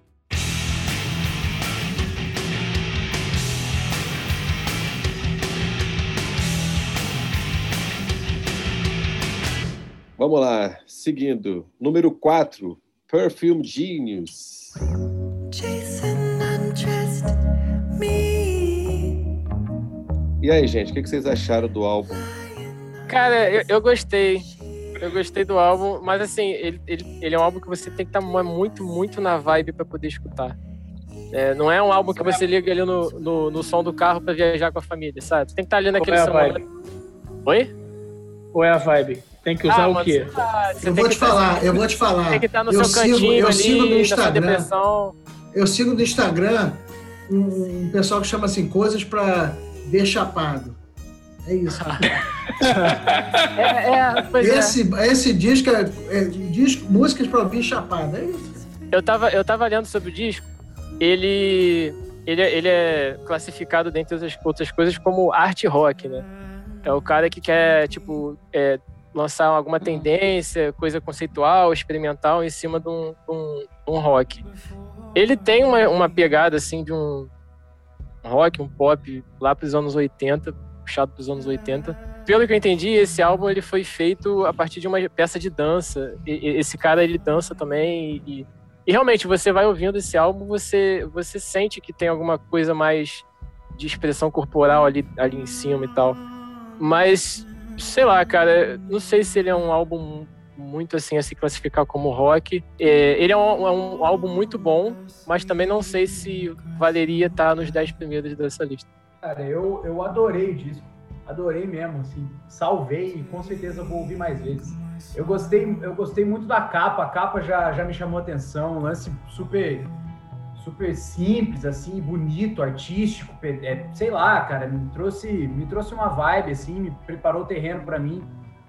Speaker 1: Vamos lá, seguindo. Número 4, Perfume Genius.
Speaker 6: Jason undressed me.
Speaker 1: E aí, gente, o que que vocês acharam do álbum?
Speaker 3: Cara, eu, eu gostei. Eu gostei do álbum, mas assim, ele, ele, ele é um álbum que você tem que estar muito, muito na vibe pra poder escutar. É, não é um álbum que você liga ali no, no, no som do carro pra viajar com a família, sabe? Você tem que estar ali naquele
Speaker 4: é
Speaker 3: som.
Speaker 4: vibe?
Speaker 3: Oi?
Speaker 4: Ou é a vibe? Tem que usar
Speaker 3: Ah,
Speaker 4: o quê?
Speaker 3: você
Speaker 2: Eu vou te
Speaker 3: tá-
Speaker 2: falar, eu vou te falar.
Speaker 3: Tem que estar no
Speaker 2: eu
Speaker 3: seu
Speaker 2: sigo,
Speaker 3: cantinho
Speaker 2: eu
Speaker 3: ali,
Speaker 2: sigo no Instagram.
Speaker 3: depressão.
Speaker 2: Eu sigo no Instagram um, um pessoal que chama assim coisas pra ver chapado. É isso.
Speaker 3: É, é, pois é.
Speaker 2: esse, esse disco é, é disco, músicas pra ouvir chapado. É isso.
Speaker 3: Eu tava, eu tava lendo sobre o disco. Ele, ele, é- ele é classificado, dentre outras, outras coisas, como art rock, né? É o cara que quer, tipo, é, lançar alguma tendência, coisa conceitual, experimental, em cima de um, um, um rock. Ele tem uma, uma pegada, assim, de um, rock, um pop lá pros anos 80, puxado pros anos 80. Pelo que eu entendi, esse álbum ele foi feito a partir de uma peça de dança. E, esse cara ele dança também e, e realmente você vai ouvindo esse álbum, você você sente que tem alguma coisa mais de expressão corporal ali ali em cima e tal. Mas sei lá, cara, não sei se ele é um álbum muito assim a se classificar como rock. É, ele é um, é um, álbum muito bom, mas também não sei se valeria estar nos 10 primeiros dessa lista.
Speaker 5: Cara, eu, eu adorei o disco. Adorei mesmo, assim. Salvei e com certeza vou ouvir mais vezes. Eu gostei, eu gostei muito da capa, a capa já, já me chamou atenção, um lance super super simples, assim, bonito, artístico, é, sei lá, cara, me trouxe, me trouxe uma vibe, assim, me preparou o terreno para mim.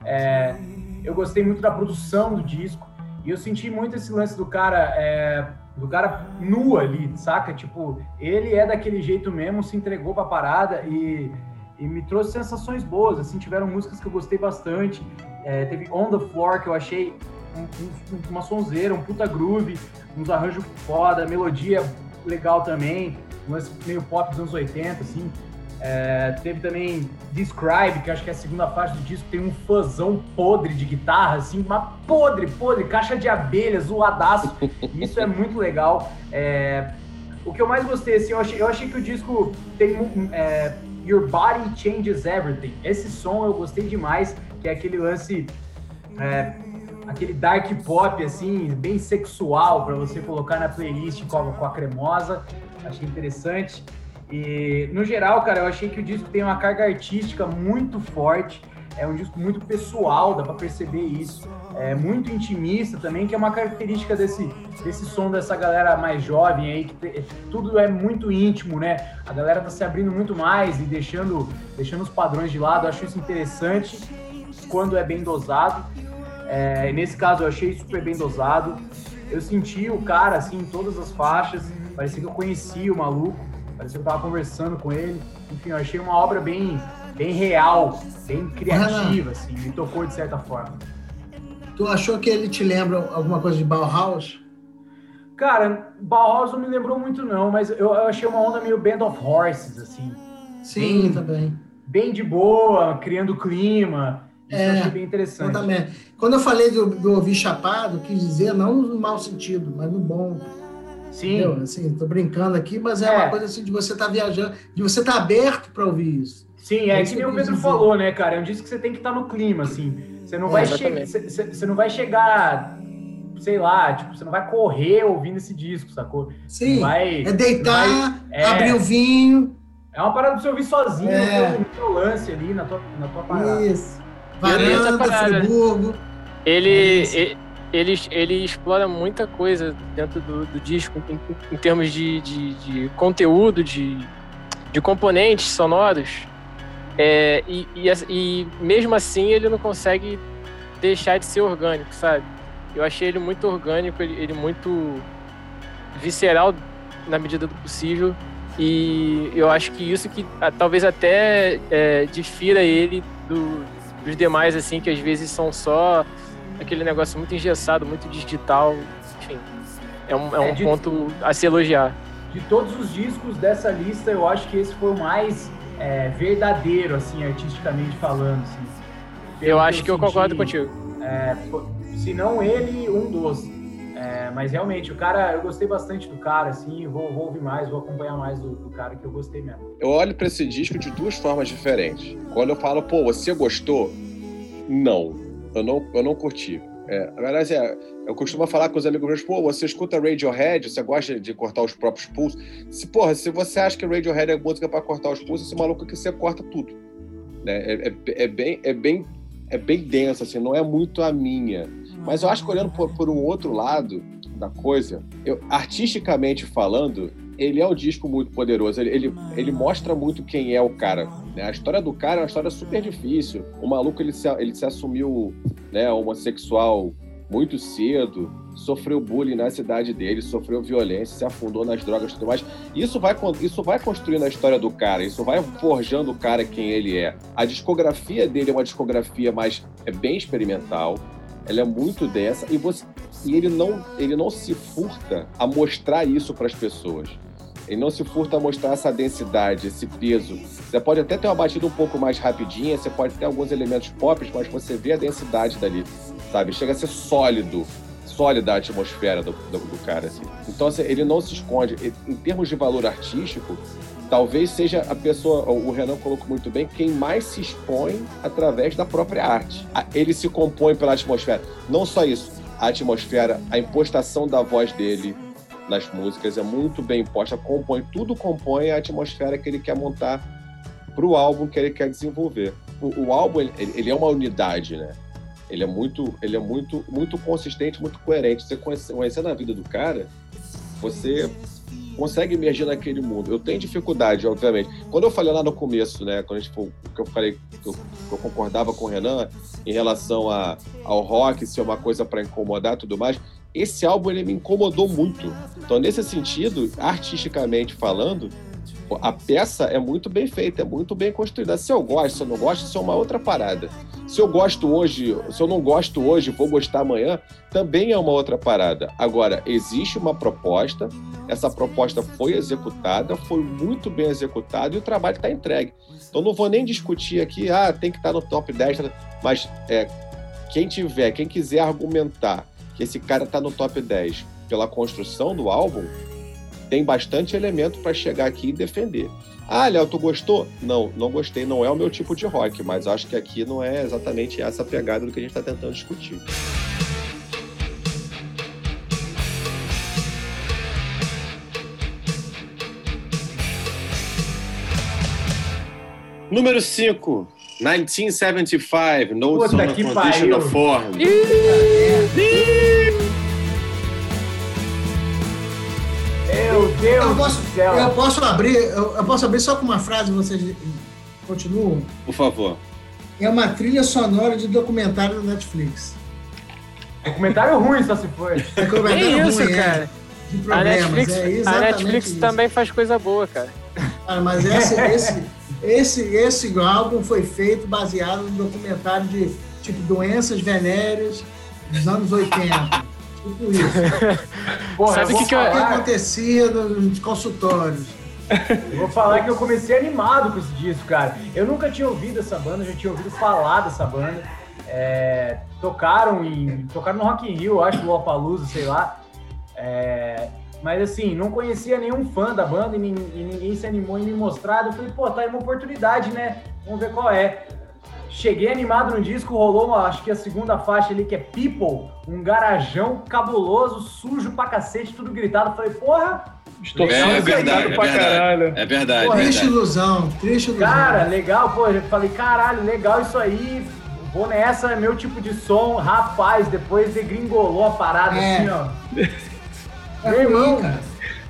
Speaker 5: É, eu gostei muito da produção do disco e eu senti muito esse lance do cara, é, do cara nu ali, saca? Tipo, ele é daquele jeito mesmo, se entregou pra parada e, e me trouxe sensações boas, assim, tiveram músicas que eu gostei bastante. É, teve On The Floor, que eu achei um, um, uma sonzeira, um puta groove, uns arranjos foda, melodia legal também, um meio pop dos anos 80, assim. É, teve também Describe, que acho que é a segunda faixa do disco, tem um fãzão podre de guitarra, assim, uma podre, podre, caixa de abelhas, zoadaço. Isso é muito legal. É, o que eu mais gostei, assim, eu achei, eu achei que o disco tem é, Your Body Changes Everything. Esse som eu gostei demais, que é aquele lance. É, aquele dark pop, assim, bem sexual, para você colocar na playlist com a, com a cremosa. Achei interessante. E, no geral, cara, eu achei que o disco tem uma carga artística muito forte. É um disco muito pessoal, dá para perceber isso. É muito intimista também, que é uma característica desse, desse som dessa galera mais jovem aí, que tudo é muito íntimo, né? A galera tá se abrindo muito mais e deixando, deixando os padrões de lado. Eu acho isso interessante quando é bem dosado. É, nesse caso, eu achei super bem dosado. Eu senti o cara, assim, em todas as faixas. Parecia que eu conhecia o maluco. Parecia que eu tava conversando com ele. Enfim, eu achei uma obra bem, bem real, bem criativa, assim, me tocou de certa forma.
Speaker 2: Tu achou que ele te lembra alguma coisa de Bauhaus?
Speaker 5: Cara, Bauhaus não me lembrou muito não, mas eu, eu achei uma onda meio Band of Horses, assim.
Speaker 2: Sim, bem, também.
Speaker 5: Bem de boa, criando clima. Isso é, eu achei bem interessante.
Speaker 2: também. Quando eu falei do, do ouvir chapado, quis dizer não no mau sentido, mas no bom.
Speaker 5: Sim.
Speaker 2: Entendeu? Assim, tô brincando aqui, mas é, é. uma coisa assim de você estar tá viajando, de você estar tá aberto para ouvir isso.
Speaker 5: Sim, é, é que nem o Pedro dizer. falou, né, cara? É um disco que você tem que estar tá no clima, assim. Você não, é, vai você, você não vai chegar, sei lá, tipo, você não vai correr ouvindo esse disco, sacou?
Speaker 2: Sim.
Speaker 5: Vai,
Speaker 2: é deitar, vai, é. abrir o vinho.
Speaker 5: É uma parada pra você ouvir sozinho, é. no teu lance ali, na tua, na tua parada.
Speaker 2: Isso. Varanda, Friburgo.
Speaker 3: Ele, ele, ele, ele explora muita coisa dentro do, do disco em, em termos de, de, de, conteúdo, de, de componentes sonoros. É, e, e, e, mesmo assim ele não consegue deixar de ser orgânico, sabe? Eu achei ele muito orgânico, ele, ele muito visceral na medida do possível. E eu acho que isso que talvez até é, difira ele do, dos demais, assim, que às vezes são só aquele negócio muito engessado, muito digital, enfim. É um, é um é, de, ponto a se elogiar.
Speaker 5: De todos os discos dessa lista, eu acho que esse foi o mais é, verdadeiro, assim, artisticamente falando. Assim.
Speaker 3: Eu acho que eu, que eu concordo contigo.
Speaker 5: É, se não ele, um dos. É, mas realmente, o cara, eu gostei bastante do cara, assim, vou, vou ouvir mais, vou acompanhar mais do, do cara que eu gostei mesmo.
Speaker 1: Eu olho para esse disco de duas formas diferentes. Quando eu falo, pô, você gostou? Não eu não, eu não curti. É, na verdade, é, eu costumo falar com os amigos meus, pô, você escuta Radiohead, você gosta de cortar os próprios pulsos. Se, porra, se você acha que Radiohead é música para cortar os pulsos, esse maluco que você corta tudo. Né? É, é, é, bem, é, bem, é bem denso, assim, não é muito a minha. Mas eu acho que olhando por, por um outro lado da coisa, eu, artisticamente falando, ele é um disco muito poderoso. Ele, ele, ele, mostra muito quem é o cara. Né? A história do cara é uma história super difícil. O maluco ele se, ele se assumiu né, homossexual muito cedo, sofreu bullying na cidade dele, sofreu violência, se afundou nas drogas e tudo mais. Isso vai, isso vai construindo a história do cara, isso vai forjando o cara quem ele é. A discografia dele é uma discografia mais é bem experimental, ela é muito densa e, você, e ele, não, ele não se furta a mostrar isso para as pessoas. Ele não se furta a mostrar essa densidade, esse peso. Você pode até ter uma batida um pouco mais rapidinha, você pode ter alguns elementos pop, mas você vê a densidade dali, sabe? Chega a ser sólido, sólida a atmosfera do, do, do cara, assim. Então, assim, ele não se esconde. Em termos de valor artístico, talvez seja a pessoa, o Renan colocou muito bem, quem mais se expõe através da própria arte. Ele se compõe pela atmosfera. Não só isso, a atmosfera, a impostação da voz dele nas músicas é muito bem imposta, compõe, tudo compõe a atmosfera que ele quer montar para o álbum que ele quer desenvolver. O, o álbum, ele, ele é uma unidade, né? Ele é muito, ele é muito, muito consistente, muito coerente. Você conhece- conhecendo a vida do cara, você consegue emergir naquele mundo. Eu tenho dificuldade, obviamente. Quando eu falei lá no começo, né, quando a gente que eu falei que eu, que eu concordava com o Renan em relação a, ao rock ser uma coisa para incomodar tudo mais, esse álbum ele me incomodou muito. Então, nesse sentido, artisticamente falando, a peça é muito bem feita, é muito bem construída. Se eu gosto, se eu não gosto, isso é uma outra parada. Se eu gosto hoje, se eu não gosto hoje, vou gostar amanhã, também é uma outra parada. Agora, existe uma proposta, essa proposta foi executada, foi muito bem executada e o trabalho está entregue. Então não vou nem discutir aqui, ah, tem que estar no top 10, mas é, quem tiver, quem quiser argumentar que esse cara está no top 10 pela construção do álbum, tem bastante elemento para chegar aqui e defender. Ah, Léo, tu gostou? Não, não gostei, não é o meu tipo de rock, mas acho que aqui não é exatamente essa pegada do que a gente está tentando discutir. Número 5, 1975, Notes
Speaker 5: Puta
Speaker 1: on a
Speaker 5: que
Speaker 1: Condition
Speaker 5: pariu.
Speaker 1: of Form.
Speaker 5: Meu Deus
Speaker 2: Eu posso,
Speaker 5: do céu.
Speaker 2: eu posso abrir, eu, eu posso abrir só com uma frase, vocês continuam.
Speaker 1: Por favor.
Speaker 2: É uma trilha sonora de documentário do Netflix.
Speaker 5: Documentário ruim, só se for.
Speaker 2: É
Speaker 3: isso,
Speaker 2: ruim, é,
Speaker 3: cara?
Speaker 2: de
Speaker 3: A
Speaker 2: problemas.
Speaker 3: Netflix,
Speaker 2: é
Speaker 3: a Netflix também faz coisa boa, cara.
Speaker 2: Cara, mas esse, esse, esse, esse álbum foi feito baseado no documentário de tipo doenças venéreas dos anos 80. Tipo isso.
Speaker 5: Porra,
Speaker 3: Sabe o que que eu-
Speaker 2: que acontecia nos consultórios.
Speaker 5: Eu vou falar que eu comecei animado com esse disco, cara. Eu nunca tinha ouvido essa banda, já tinha ouvido falar dessa banda. É, tocaram em. Tocaram no Rock in Rio, acho, Lollapalooza, sei lá. É, mas assim, não conhecia nenhum fã da banda e, e ninguém se animou em me mostrar. Eu falei, pô, tá aí uma oportunidade, né? Vamos ver qual é. Cheguei animado no disco, rolou uma, acho que a segunda faixa ali, que é People, um garajão cabuloso, sujo pra cacete, tudo gritado. Eu Falei, porra,
Speaker 4: Distorção
Speaker 1: É verdade,
Speaker 4: gritado
Speaker 1: é
Speaker 4: pra
Speaker 1: verdade.
Speaker 4: caralho.
Speaker 1: É verdade,
Speaker 5: Porra,
Speaker 2: Triste
Speaker 1: verdade.
Speaker 2: ilusão, triste ilusão.
Speaker 5: Cara, legal, pô, eu falei, caralho, legal isso aí. Vou nessa, é meu tipo de som. Rapaz, depois degringolou a parada
Speaker 2: É.
Speaker 5: assim, ó.
Speaker 2: É
Speaker 5: meu irmão,
Speaker 2: ruim, cara.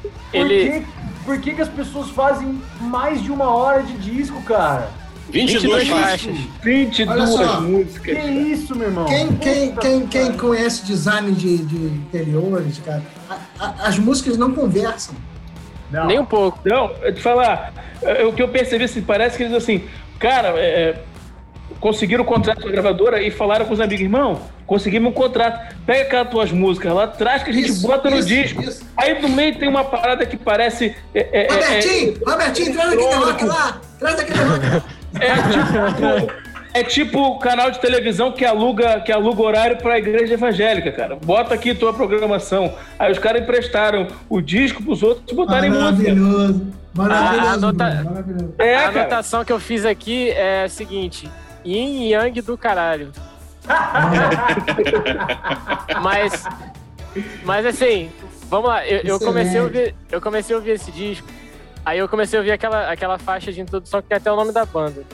Speaker 5: Por,
Speaker 3: Ele-
Speaker 5: que, por que, que as pessoas fazem mais de uma hora de disco, cara?
Speaker 1: 22
Speaker 3: 22
Speaker 1: faixas.
Speaker 3: faixas.
Speaker 4: 22
Speaker 2: Olha só.
Speaker 5: Que
Speaker 4: músicas.
Speaker 5: isso, meu irmão?
Speaker 2: Quem, quem, quem,
Speaker 5: que
Speaker 2: quem conhece design de, de interiores, cara, a- a- as músicas não conversam.
Speaker 5: Não.
Speaker 3: Nem um pouco.
Speaker 4: Não, eu te falar, é, o que eu percebi, assim, parece que eles assim, cara, é, conseguiram o contrato com a gravadora e falaram com os amigos, irmão, conseguimos um contrato, pega aquelas tuas músicas lá, traz que a gente
Speaker 2: Isso,
Speaker 4: bota no
Speaker 2: isso,
Speaker 4: disco.
Speaker 2: isso.
Speaker 4: Aí no meio tem uma parada que parece. É, é, é,
Speaker 2: Robertinho, Robertinho, traz aquele rock lá, traz aquele rock lá.
Speaker 4: é tipo, é tipo o canal de televisão que aluga, que aluga horário pra igreja evangélica, cara. Bota aqui tua programação. Aí os caras emprestaram o disco pros outros botarem música.
Speaker 2: Maravilhoso, maravilhoso,
Speaker 3: A- a nota-
Speaker 2: mano, maravilhoso.
Speaker 4: É,
Speaker 3: a anotação que eu fiz aqui é a seguinte: Yin e Yang do caralho. mas, mas assim, vamos lá. Eu, eu comecei a ouvir, eu comecei a ouvir esse disco. Aí eu comecei a ouvir aquela, aquela faixa de introdução que tem até o nome da banda.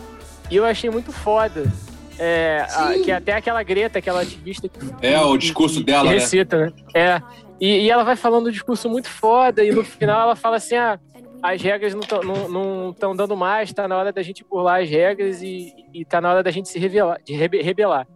Speaker 3: E eu achei muito foda. É, a- que até aquela Greta, aquela ativista que
Speaker 1: É, o discurso
Speaker 3: que-
Speaker 1: dela,
Speaker 3: que
Speaker 1: né?
Speaker 3: recita, né? É. E, e ela vai falando um discurso muito foda, e no final ela fala assim: ah, as regras não estão dando mais, tá na hora da gente burlar as regras e, e tá na hora da gente se revelar, de rebe- rebelar.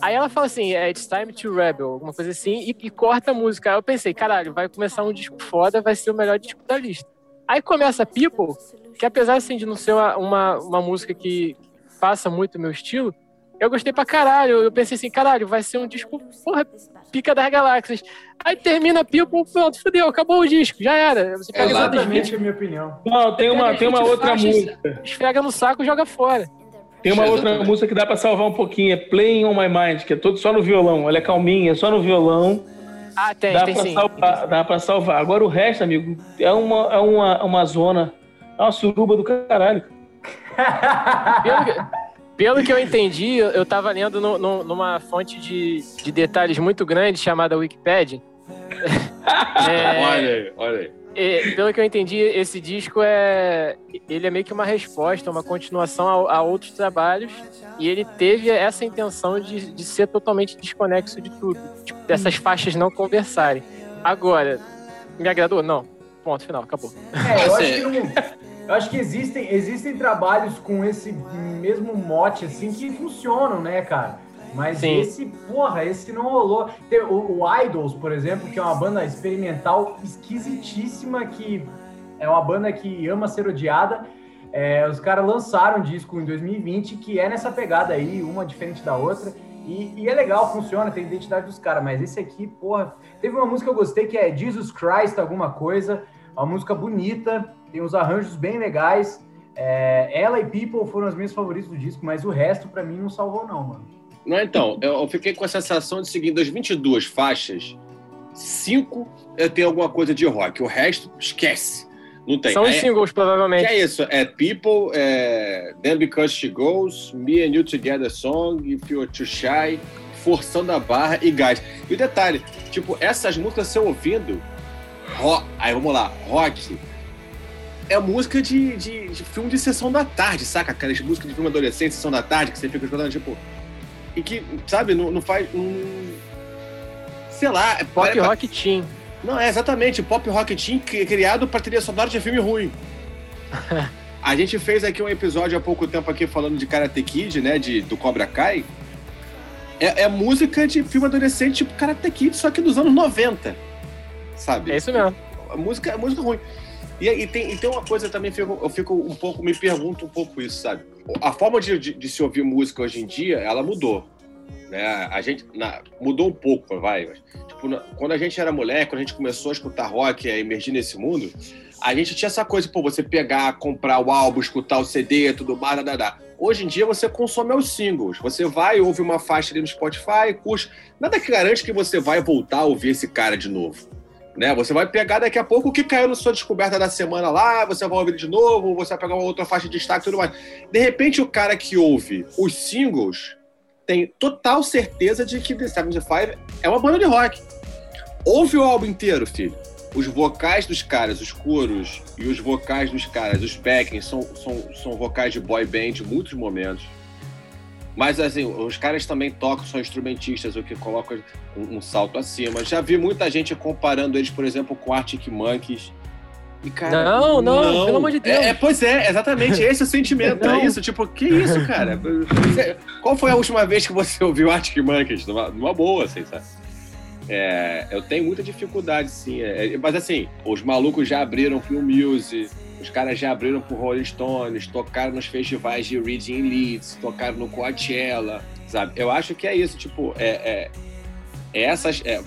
Speaker 3: Aí ela fala assim, é, it's time to rebel, alguma coisa assim, e, e corta a música. Aí eu pensei, caralho, vai começar um disco foda, vai ser o melhor disco da lista. Aí começa People, que apesar assim, de não ser uma, uma, uma música que faça muito o meu estilo, Eu gostei pra caralho. Eu pensei assim, caralho, vai ser um disco, porra, pica das galáxias. Aí termina People, pronto, fudeu, acabou o disco, já era. Você pega
Speaker 1: Exatamente.
Speaker 5: Exatamente a minha opinião.
Speaker 4: Não, tem uma, tem uma
Speaker 3: 20
Speaker 4: outra
Speaker 3: faixas,
Speaker 4: música.
Speaker 3: Esfrega no saco e joga fora.
Speaker 4: Tem uma outra
Speaker 1: Exatamente.
Speaker 4: música que dá pra salvar um pouquinho, é Playing on My Mind, que é todo só no violão. Ela é calminha, só no violão.
Speaker 3: Ah, tem,
Speaker 4: dá
Speaker 3: tem
Speaker 4: pra
Speaker 3: sim.
Speaker 4: salvar, dá pra salvar. Agora o resto, amigo, é uma, é uma, uma zona, é uma suruba do caralho.
Speaker 3: Pelo que, pelo que eu entendi, eu eu tava lendo no- no- numa fonte de, de detalhes muito grande chamada Wikipedia. É,
Speaker 1: Olha aí, olha aí.
Speaker 3: E, pelo que eu entendi, esse disco é. Ele é meio que uma resposta, uma continuação a, a outros trabalhos. E ele teve essa intenção de, de ser totalmente desconexo de tudo. Tipo, dessas faixas não conversarem. Agora, me agradou? Não. Ponto final, acabou.
Speaker 5: É, eu acho
Speaker 1: Assim,
Speaker 5: que não. Eu acho que existem, existem trabalhos com esse mesmo mote, assim, que funcionam, né, cara? Mas
Speaker 3: Sim.
Speaker 5: esse, porra, esse não rolou. Tem o, o Idols, por exemplo, que é uma banda experimental esquisitíssima, que é uma banda que ama ser odiada. É, os caras lançaram um disco em 2020 que é nessa pegada aí, uma diferente da outra. E, e é legal, funciona, tem a identidade dos caras. Mas esse aqui, porra, teve uma música que eu gostei que é Jesus Christ, alguma coisa. Uma música bonita, tem uns arranjos bem legais. É, ela e People foram as minhas favoritas do disco, mas o resto pra mim não salvou, não, mano.
Speaker 1: Não, então, eu, eu fiquei com a sensação de seguir das 22 faixas, cinco eu tenho alguma coisa de rock, o resto esquece. Não tem.
Speaker 3: São os
Speaker 1: é,
Speaker 3: singles,
Speaker 1: que
Speaker 3: provavelmente.
Speaker 1: é isso? É People, é Then Because She Goes, Me and You Together Song, If You're Too Shy, Forçando a Barra e Gás. E o detalhe, tipo, essas músicas você ouvindo, rock, aí vamos lá, rock, é música de, de, de filme de sessão da tarde, saca? Aquelas músicas de filme adolescente, sessão da tarde, que você fica escutando, tipo. E que, sabe, não, não faz. Não, sei lá. é-
Speaker 3: Pop Rock Team.
Speaker 1: Não, é exatamente. Pop Rock Team cri- criado pra trilha sonora de filme ruim. A gente fez aqui um episódio há pouco tempo aqui falando de Karate Kid, né? De, do Cobra Kai. É, é música de filme adolescente tipo Karate Kid, só que dos anos 90. Sabe?
Speaker 3: É isso mesmo.
Speaker 1: a música é música ruim. E, e tem, e tem uma coisa também, fico- eu fico um pouco, me pergunto um pouco isso, sabe? A forma de, de, de se ouvir música hoje em dia, ela mudou. Né? A gente na- mudou um pouco, vai. mas, tipo, na- quando a gente era moleque, quando a gente começou a escutar rock, a emergir nesse mundo, a gente tinha essa coisa, pô, você pegar, comprar o álbum, escutar o CD, tudo mais, nada. Hoje em dia você consome os singles. Você vai, ouve uma faixa ali no Spotify, curte. Nada que garante que você vai voltar a ouvir esse cara de novo né? Você vai pegar daqui a pouco o que caiu na sua descoberta da semana lá, você vai ouvir de novo, você vai pegar uma outra faixa de destaque e tudo mais. De repente, o cara que ouve os singles tem total certeza de que The 75 é uma banda de rock. Ouve o álbum inteiro, filho. Os vocais dos caras, os coros e os vocais dos caras, os backings, são, são, são vocais de boy band em muitos momentos. Mas, assim, os caras também tocam, são instrumentistas, o que coloca um, um salto acima. Já vi muita gente comparando eles, por exemplo, com Arctic Monkeys. E, cara,
Speaker 3: Não, não, pelo amor de Deus.
Speaker 1: É, é, pois é, exatamente, esse é o sentimento,
Speaker 3: Não.
Speaker 1: é isso. Tipo, que isso, cara? Qual foi a última vez que você ouviu Arctic Monkeys? Numa, numa boa, assim, sabe? É, eu tenho muita dificuldade, sim. É, é, mas, assim, os malucos já abriram pro Music, os caras já abriram pro Rolling Stones, tocaram nos festivais de Reading in Leeds, tocaram no Coachella, sabe? Eu acho que é isso, tipo, é, é, é essas... é-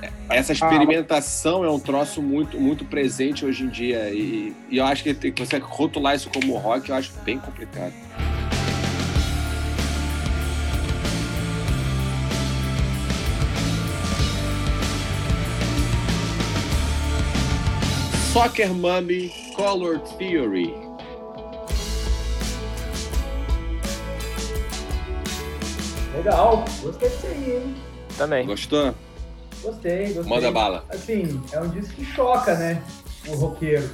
Speaker 1: é- essa experimentação é um troço muito, muito presente hoje em dia. E, e eu acho que você rotular isso como rock, eu acho bem complicado. Soccer Mommy Color Theory.
Speaker 5: Legal, gostei disso aí, hein?
Speaker 3: Também.
Speaker 1: Gostou?
Speaker 5: Gostei, gostei.
Speaker 1: Manda bala.
Speaker 5: Assim, é um disco que choca, né? O roqueiro.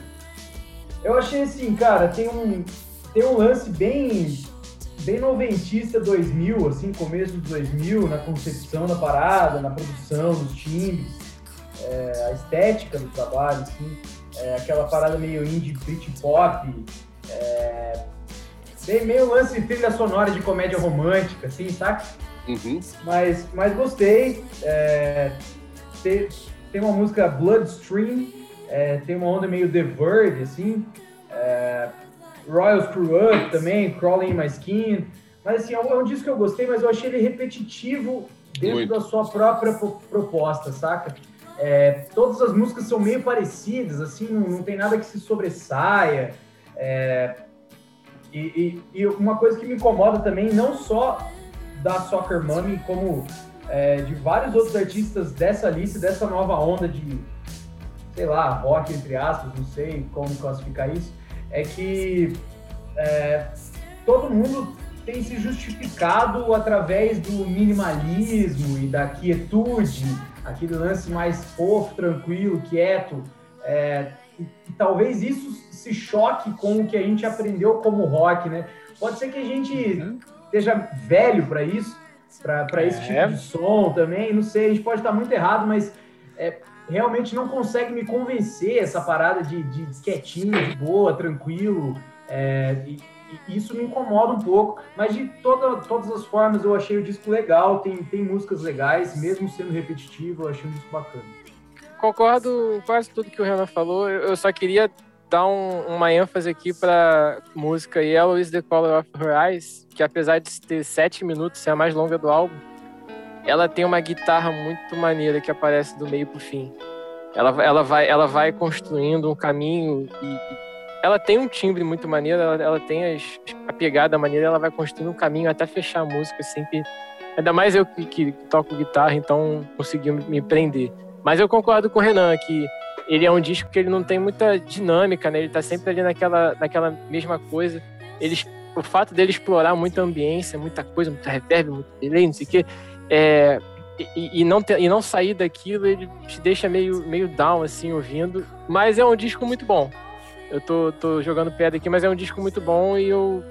Speaker 5: Eu achei assim, cara, tem um, tem um lance bem, bem noventista 2000, assim, começo dos 2000, na concepção da parada, na produção, nos timbres, é, a estética do trabalho, assim, é, aquela parada meio indie, Britpop, é, bem meio lance trilha sonora de comédia romântica, assim, saca?
Speaker 1: Uhum.
Speaker 5: mas, mas gostei. É, tem, tem uma música Bloodstream, é, tem uma onda meio The Verge, assim. É, Royal Screw Up também, Crawling in My Skin. Mas assim, é um, é um disco que eu gostei, mas eu achei ele repetitivo dentro
Speaker 1: Muito.
Speaker 5: da sua própria pro- proposta, saca? É, todas as músicas são meio parecidas, assim, não, não tem nada que se sobressaia. É, e, e- e uma coisa que me incomoda também, não só da Soccer Mommy, como é, de vários outros artistas dessa lista, dessa nova onda de, sei lá, rock, entre aspas, não sei como classificar isso, é que é, todo mundo tem se justificado através do minimalismo e da quietude, aquele lance mais fofo, tranquilo, quieto. É, e, e talvez isso se choque com o que a gente aprendeu como rock, né? Pode ser que a gente esteja velho para isso, para esse
Speaker 3: É.
Speaker 5: tipo de som também, não sei, a gente pode estar muito errado, mas é, realmente não consegue me convencer essa parada de, de quietinho, de boa, tranquilo. é, e, e isso me incomoda um pouco, mas de toda, todas as formas eu achei o disco legal, tem, tem músicas legais, mesmo sendo repetitivo, eu achei um disco bacana.
Speaker 3: Concordo com quase tudo que o Renan falou. Eu só queria dar um- uma ênfase aqui pra música Yellow is the Color of Her Eyes, que apesar de ter sete minutos, ser a mais longa do álbum, ela tem uma guitarra muito maneira que aparece do meio pro fim. Ela, ela, vai, ela vai construindo um caminho e, e ela tem um timbre muito maneiro, ela, ela tem as, a pegada maneira, ela vai construindo um caminho até fechar a música sempre. Ainda mais eu que, que toco guitarra, então consegui me prender. Mas eu concordo com o Renan que ele é um disco que ele não tem muita dinâmica, né? Ele tá sempre ali naquela, naquela mesma coisa. Eles, o fato dele explorar muita ambiência, muita coisa, muita reverb, muito delay, não sei o quê, é, e, e não e não sair daquilo, ele te deixa meio, meio down, assim, ouvindo. Mas é um disco muito bom. Eu tô, tô jogando pedra aqui, mas é um disco muito bom e eu,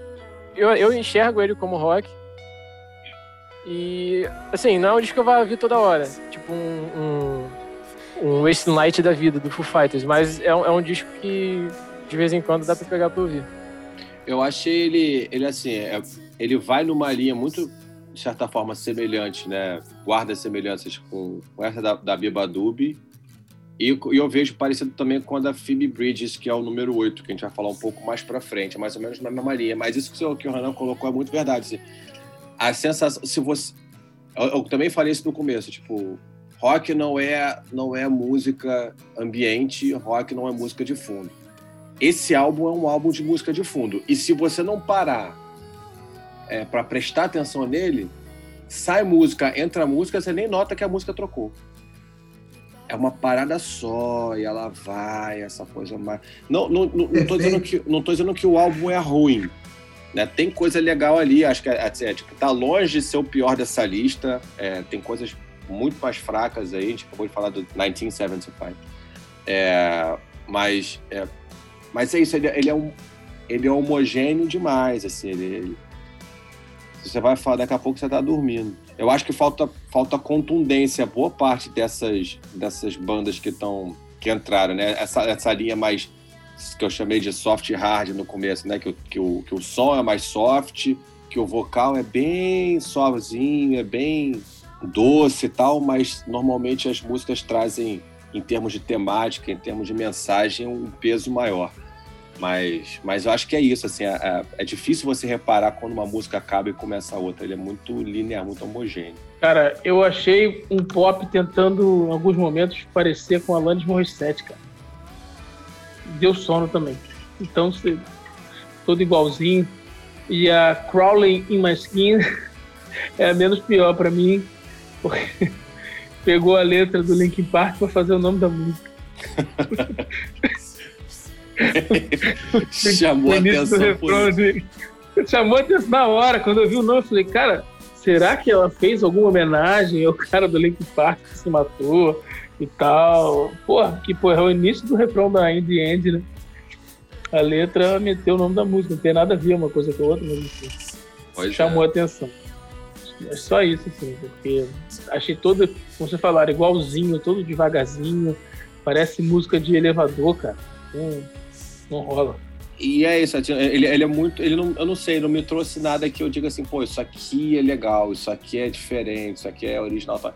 Speaker 3: eu, eu enxergo ele como rock. E, assim, não é um disco que eu vá ouvir toda hora. Tipo um, um, um Waste Light da vida, do Foo Fighters. Mas é é um disco que, de vez em quando, dá pra pegar pra ouvir.
Speaker 1: Eu achei ele, ele assim, é- ele vai numa linha muito, de certa forma, semelhante, né? Guarda semelhanças com, com essa da, da Biba Dub. E, eu vejo parecido também com a da Phoebe Bridges, que é o número 8, que a gente vai falar um pouco mais pra frente, mais ou menos na mesma linha. Mas isso que o, que o Renan colocou é muito verdade. assim. a sensação, se você. Eu, eu também falei isso no começo, tipo, rock não é, não é música ambiente, rock não é música de fundo esse álbum é um álbum de música de fundo. E se você não parar é, para prestar atenção nele, sai música, entra música, você nem nota que a música trocou. É uma parada só, e ela vai, essa coisa mais. Não, não, não, não, tô, dizendo que, não tô dizendo que o álbum é ruim. Né? Tem coisa legal ali, acho que é, é, tipo, tá longe de ser o pior dessa lista. É, tem coisas muito mais fracas aí, a gente acabou de falar do 1975. É, mas é, mas é isso, ele, ele é um ele é homogêneo demais, assim, ele, ele- você vai falar daqui a pouco você tá dormindo. Eu acho que falta falta contundência boa parte dessas dessas bandas que estão que entraram, né? Essa, essa linha mais que eu chamei de soft hard no começo, né? Que, o- que, o, que o som é mais soft, que o vocal é bem suavezinho, é bem doce e tal, mas normalmente as músicas trazem, em termos de temática, em termos de mensagem, um peso maior. Mas, mas eu acho que é isso, assim, é, é- é difícil você reparar quando uma música acaba e começa a outra. Ele é muito linear, muito homogêneo.
Speaker 4: Cara, eu achei um pop tentando, em alguns momentos, parecer com Alanis Morissette, cara. Deu sono também. Então, você- todo igualzinho. E a Crawling in My Skin é a menos pior pra mim, porque pegou a letra do Linkin Park pra fazer o nome da música.
Speaker 1: Chamou a atenção
Speaker 4: refrão dele. Chamou a atenção na hora, quando eu vi o nome, eu falei, cara, será que ela fez alguma homenagem ao cara do Linkin Park que se matou e tal? Porra, que porra, é o início do refrão da In The End, né? A letra meteu o nome da música, não tem nada a ver uma coisa com a outra, mas enfim,
Speaker 1: Pois é.
Speaker 4: chamou a atenção. É só isso, assim, porque achei todo, como você falaram, igualzinho, todo devagarzinho, parece música de elevador, cara. Não, não rola.
Speaker 1: E é isso, assim, ele, ele é muito. Ele não, eu não sei, não me trouxe nada que eu diga assim, pô, isso aqui é legal, isso aqui é diferente, isso aqui é original. Tá?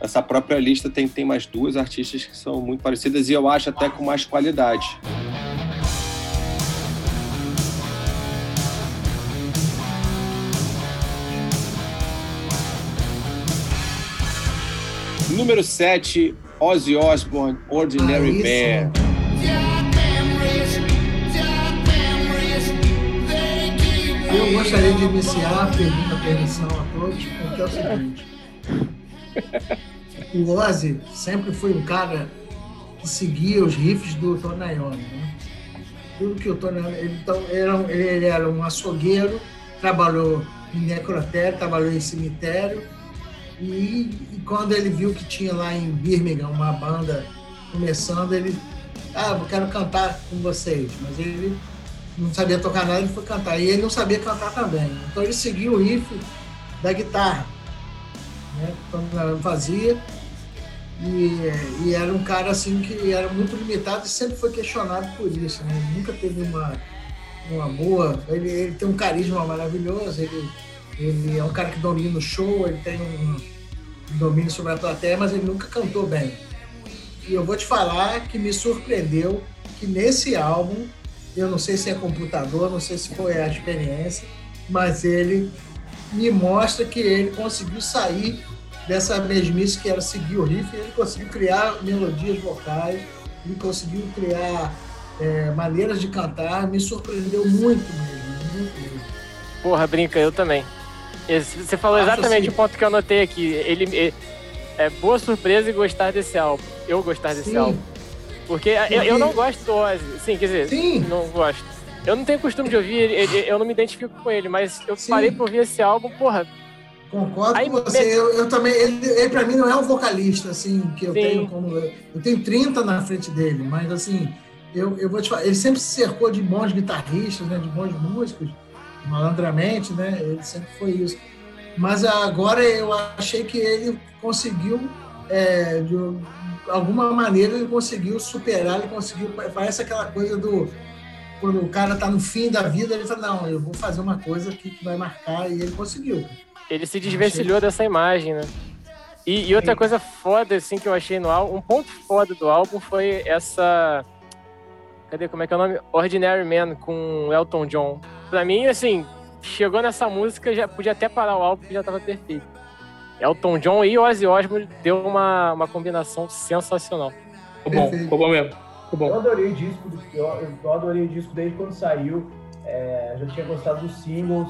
Speaker 1: Essa própria lista tem, tem mais duas artistas que são muito parecidas e eu acho até com mais qualidade. Número 7, Ozzy Osbourne, Ordinary
Speaker 2: ah,
Speaker 1: Yeah!
Speaker 2: Eu gostaria de iniciar pedindo a permissão a todos, porque é o seguinte. O Ozzy sempre foi um cara que seguia os riffs do Tony né? Tudo que o Tony Iommi... Ele, então, era, um- ele era um açougueiro, trabalhou em necrotério, trabalhou em cemitério, e, e quando ele viu que tinha lá em Birmingham uma banda começando, ele... Ah, eu quero cantar com vocês. Mas ele não sabia tocar nada, ele foi cantar. E ele não sabia cantar também. Então ele seguiu o riff da guitarra, né? Quando fazia. E, e era um cara assim que era muito limitado e sempre foi questionado por isso. Né? Ele nunca teve uma, uma boa. Ele, ele tem um carisma maravilhoso, ele, ele é um cara que domina o show, ele tem um, um domínio sobre a plateia, mas ele nunca cantou bem. E eu vou te falar que me surpreendeu que nesse álbum eu não sei se é computador, não sei se foi a experiência, mas ele me mostra que ele conseguiu sair dessa mesmice que era seguir o riff, ele conseguiu criar melodias vocais, ele conseguiu criar é, maneiras de cantar, me surpreendeu muito mesmo, muito mesmo.
Speaker 3: Porra, brinca, eu também. Esse- Você falou exatamente
Speaker 2: assim.
Speaker 3: o ponto que eu anotei aqui. Ele é, é boa surpresa e gostar desse álbum. Eu gostar desse
Speaker 2: Sim.
Speaker 3: álbum. Porque eu, eu não gosto do Ozzy. Sim, quer dizer,
Speaker 2: Sim.
Speaker 3: não gosto. Eu não tenho costume de ouvir, ele- eu não me identifico com ele, mas eu
Speaker 2: Sim.
Speaker 3: parei pra ouvir esse álbum, porra,
Speaker 2: Concordo
Speaker 3: Aí
Speaker 2: com você.
Speaker 3: me-
Speaker 2: Eu, eu também, ele, ele para mim não é um vocalista assim que eu
Speaker 3: Sim.
Speaker 2: tenho como eu tenho 30 na frente dele, mas assim, eu, eu vou te falar, ele sempre se cercou de bons guitarristas, né, de bons músicos, malandramente, né? Ele sempre foi isso. Mas agora eu achei que ele conseguiu é, de alguma maneira ele conseguiu superar, ele conseguiu parece aquela coisa do quando o cara tá no fim da vida, ele fala, não, eu vou fazer uma coisa aqui que vai marcar, e ele conseguiu.
Speaker 3: ele se desvencilhou dessa imagem, né? E, e outra
Speaker 2: Sim.
Speaker 3: coisa foda, assim, que eu achei no álbum, um ponto foda do álbum foi essa. Cadê? Como é que é o nome? Ordinary Man com Elton John. Pra mim, assim, chegou nessa música, já podia até parar o álbum que já tava perfeito. Elton John e Ozzy Osbourne deu uma, uma combinação sensacional.
Speaker 4: Ficou bom, ficou bom mesmo. Ficou
Speaker 5: Eu
Speaker 4: bom.
Speaker 5: adorei o disco, eu, eu adorei o disco desde quando saiu. É, já tinha gostado dos singles.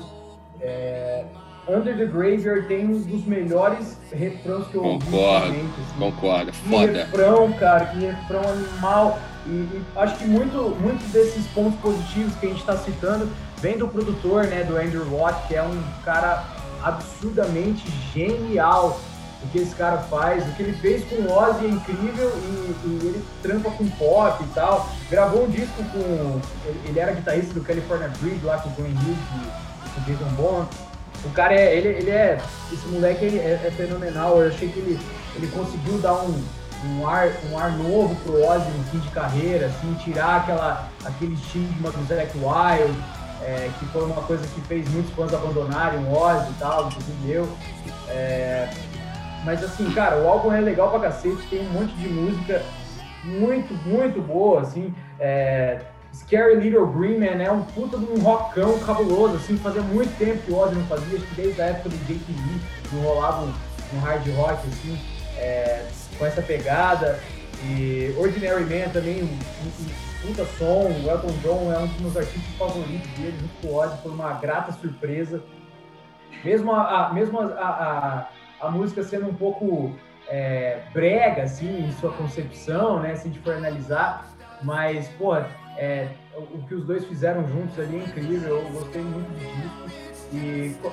Speaker 5: É, Under the Graveyard tem um dos melhores refrãos que eu ouvi
Speaker 1: Concordo,
Speaker 5: assim.
Speaker 1: Concordo,
Speaker 5: Que
Speaker 1: foda.
Speaker 5: refrão, cara, que refrão animal. E, e acho que muito, muitos desses pontos positivos que a gente está citando vem do produtor, né, do Andrew Watt, que é um cara absurdamente genial o que esse cara faz. O que ele fez com o Ozzy é incrível e, e ele trampa com pop e tal. Gravou um disco com. Ele, era guitarrista do California Breed lá com o Glenn Hughes e com o Jason Bourne. O cara é. Ele, ele é. Esse moleque é, é fenomenal. Eu achei que ele, ele conseguiu dar um, um, ar, um ar novo pro Ozzy no fim de carreira, assim, tirar aquela, aquele estigma do Zac Wild, é, que foi uma coisa que fez muitos fãs abandonarem o Ozzy e tal, inclusive eu. É, mas assim, cara, o álbum é legal pra cacete, tem um monte de música muito, muito boa, assim. É, Scary Little Green Man é um puta de um rockão cabuloso, assim, fazia muito tempo que o Ozzy não fazia, acho que desde a época do JTV não rolava um, um hard rock, assim, é, com essa pegada. E Ordinary Man também, um, um, puta som, o Elton John é um dos meus artistas favoritos dele, junto com o Ozzy, foi uma grata surpresa. Mesmo a, a- mesmo a, a, a música sendo um pouco é, brega, assim, em sua concepção, né, se a gente for analisar, mas, pô, é, o, que os dois fizeram juntos ali é incrível, eu gostei muito do disco, e qu-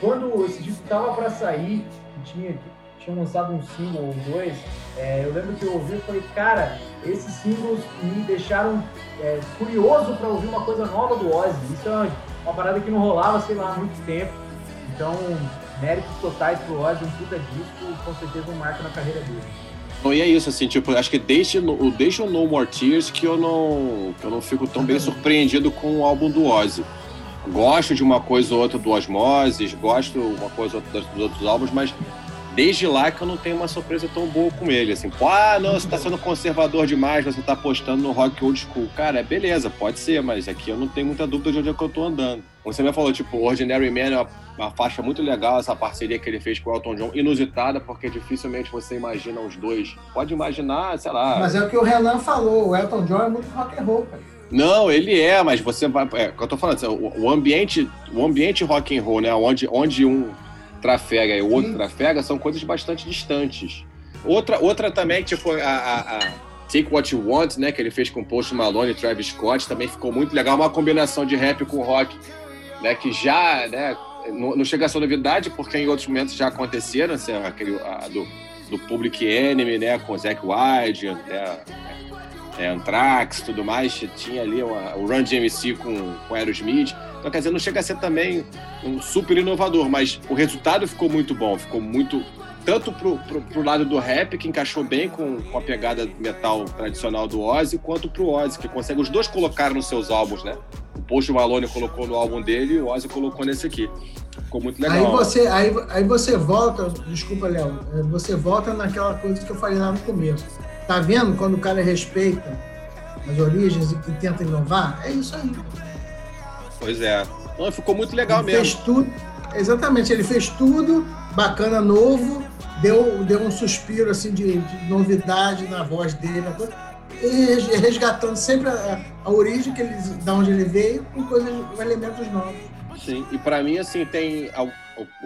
Speaker 5: quando esse disco tava para sair, tinha, tinha lançado um single ou dois, é, eu lembro que eu ouvi e falei, cara, esses singles me deixaram é, curioso para ouvir uma coisa nova do Ozzy, isso é uma, uma parada que não rolava, sei lá, há muito tempo, então, méritos totais pro Ozzy, um puta disco, com certeza um marco na carreira dele.
Speaker 1: Não, e é isso, assim, tipo, acho que desde, no- desde o No More Tears que eu não, que eu não fico tão bem surpreendido com o álbum do Ozzy. Gosto de uma coisa ou outra do Osmosis, gosto uma coisa ou outra dos outros álbuns, mas desde lá que eu não tenho uma surpresa tão boa com ele. Assim, ah, não, você tá sendo conservador demais, você tá apostando no rock old school. Cara, é beleza, pode ser, mas aqui eu não tenho muita dúvida de onde é que eu tô andando. Você me falou, tipo, Ordinary Man é uma, uma faixa muito legal, essa parceria que ele fez com o Elton John, inusitada, porque dificilmente você imagina os dois. Pode imaginar, sei lá.
Speaker 2: Mas é o que o Renan falou, o Elton John é muito rock and roll, cara.
Speaker 1: Não, ele é, mas você vai. É, o que eu tô falando, assim, o, o ambiente, o ambiente rock and roll, né? Onde, onde um trafega e o outro trafega são coisas bastante distantes. Outra, outra também, tipo, a, a- a Take What You Want, né? Que ele fez com Post Malone e Travis Scott, também ficou muito legal. Uma combinação de rap com rock, né? Que já, né? Não, não chega a ser novidade, porque em outros momentos já aconteceram, assim, aquele a, do, do Public Enemy, né? Com Zack Wilde, né? É, Anthrax tudo mais, tinha ali uma- o Run DMC com, com Aerosmith. Então, quer dizer, não chega a ser também um super inovador, mas o resultado ficou muito bom, ficou muito. Tanto pro, pro, pro lado do rap, que encaixou bem com, com a pegada metal tradicional do Ozzy, quanto pro Ozzy, que consegue. Os dois colocaram nos seus álbuns, né? O Post Malone colocou no álbum dele e o Ozzy colocou nesse aqui. Ficou muito legal.
Speaker 2: Aí você, aí, aí você volta, desculpa, Léo, é, você volta naquela coisa que eu falei lá no começo. Tá vendo quando o cara respeita as origens e que tenta inovar? É isso aí.
Speaker 1: Pois é. Não, ficou muito legal
Speaker 2: ele
Speaker 1: mesmo.
Speaker 2: fez tudo. Exatamente, ele fez tudo bacana, novo, deu, deu um suspiro assim de, de novidade na voz dele, e res- resgatando sempre a, a origem que ele, da onde ele veio com coisas, com elementos novos.
Speaker 1: Sim, e pra mim, assim, tem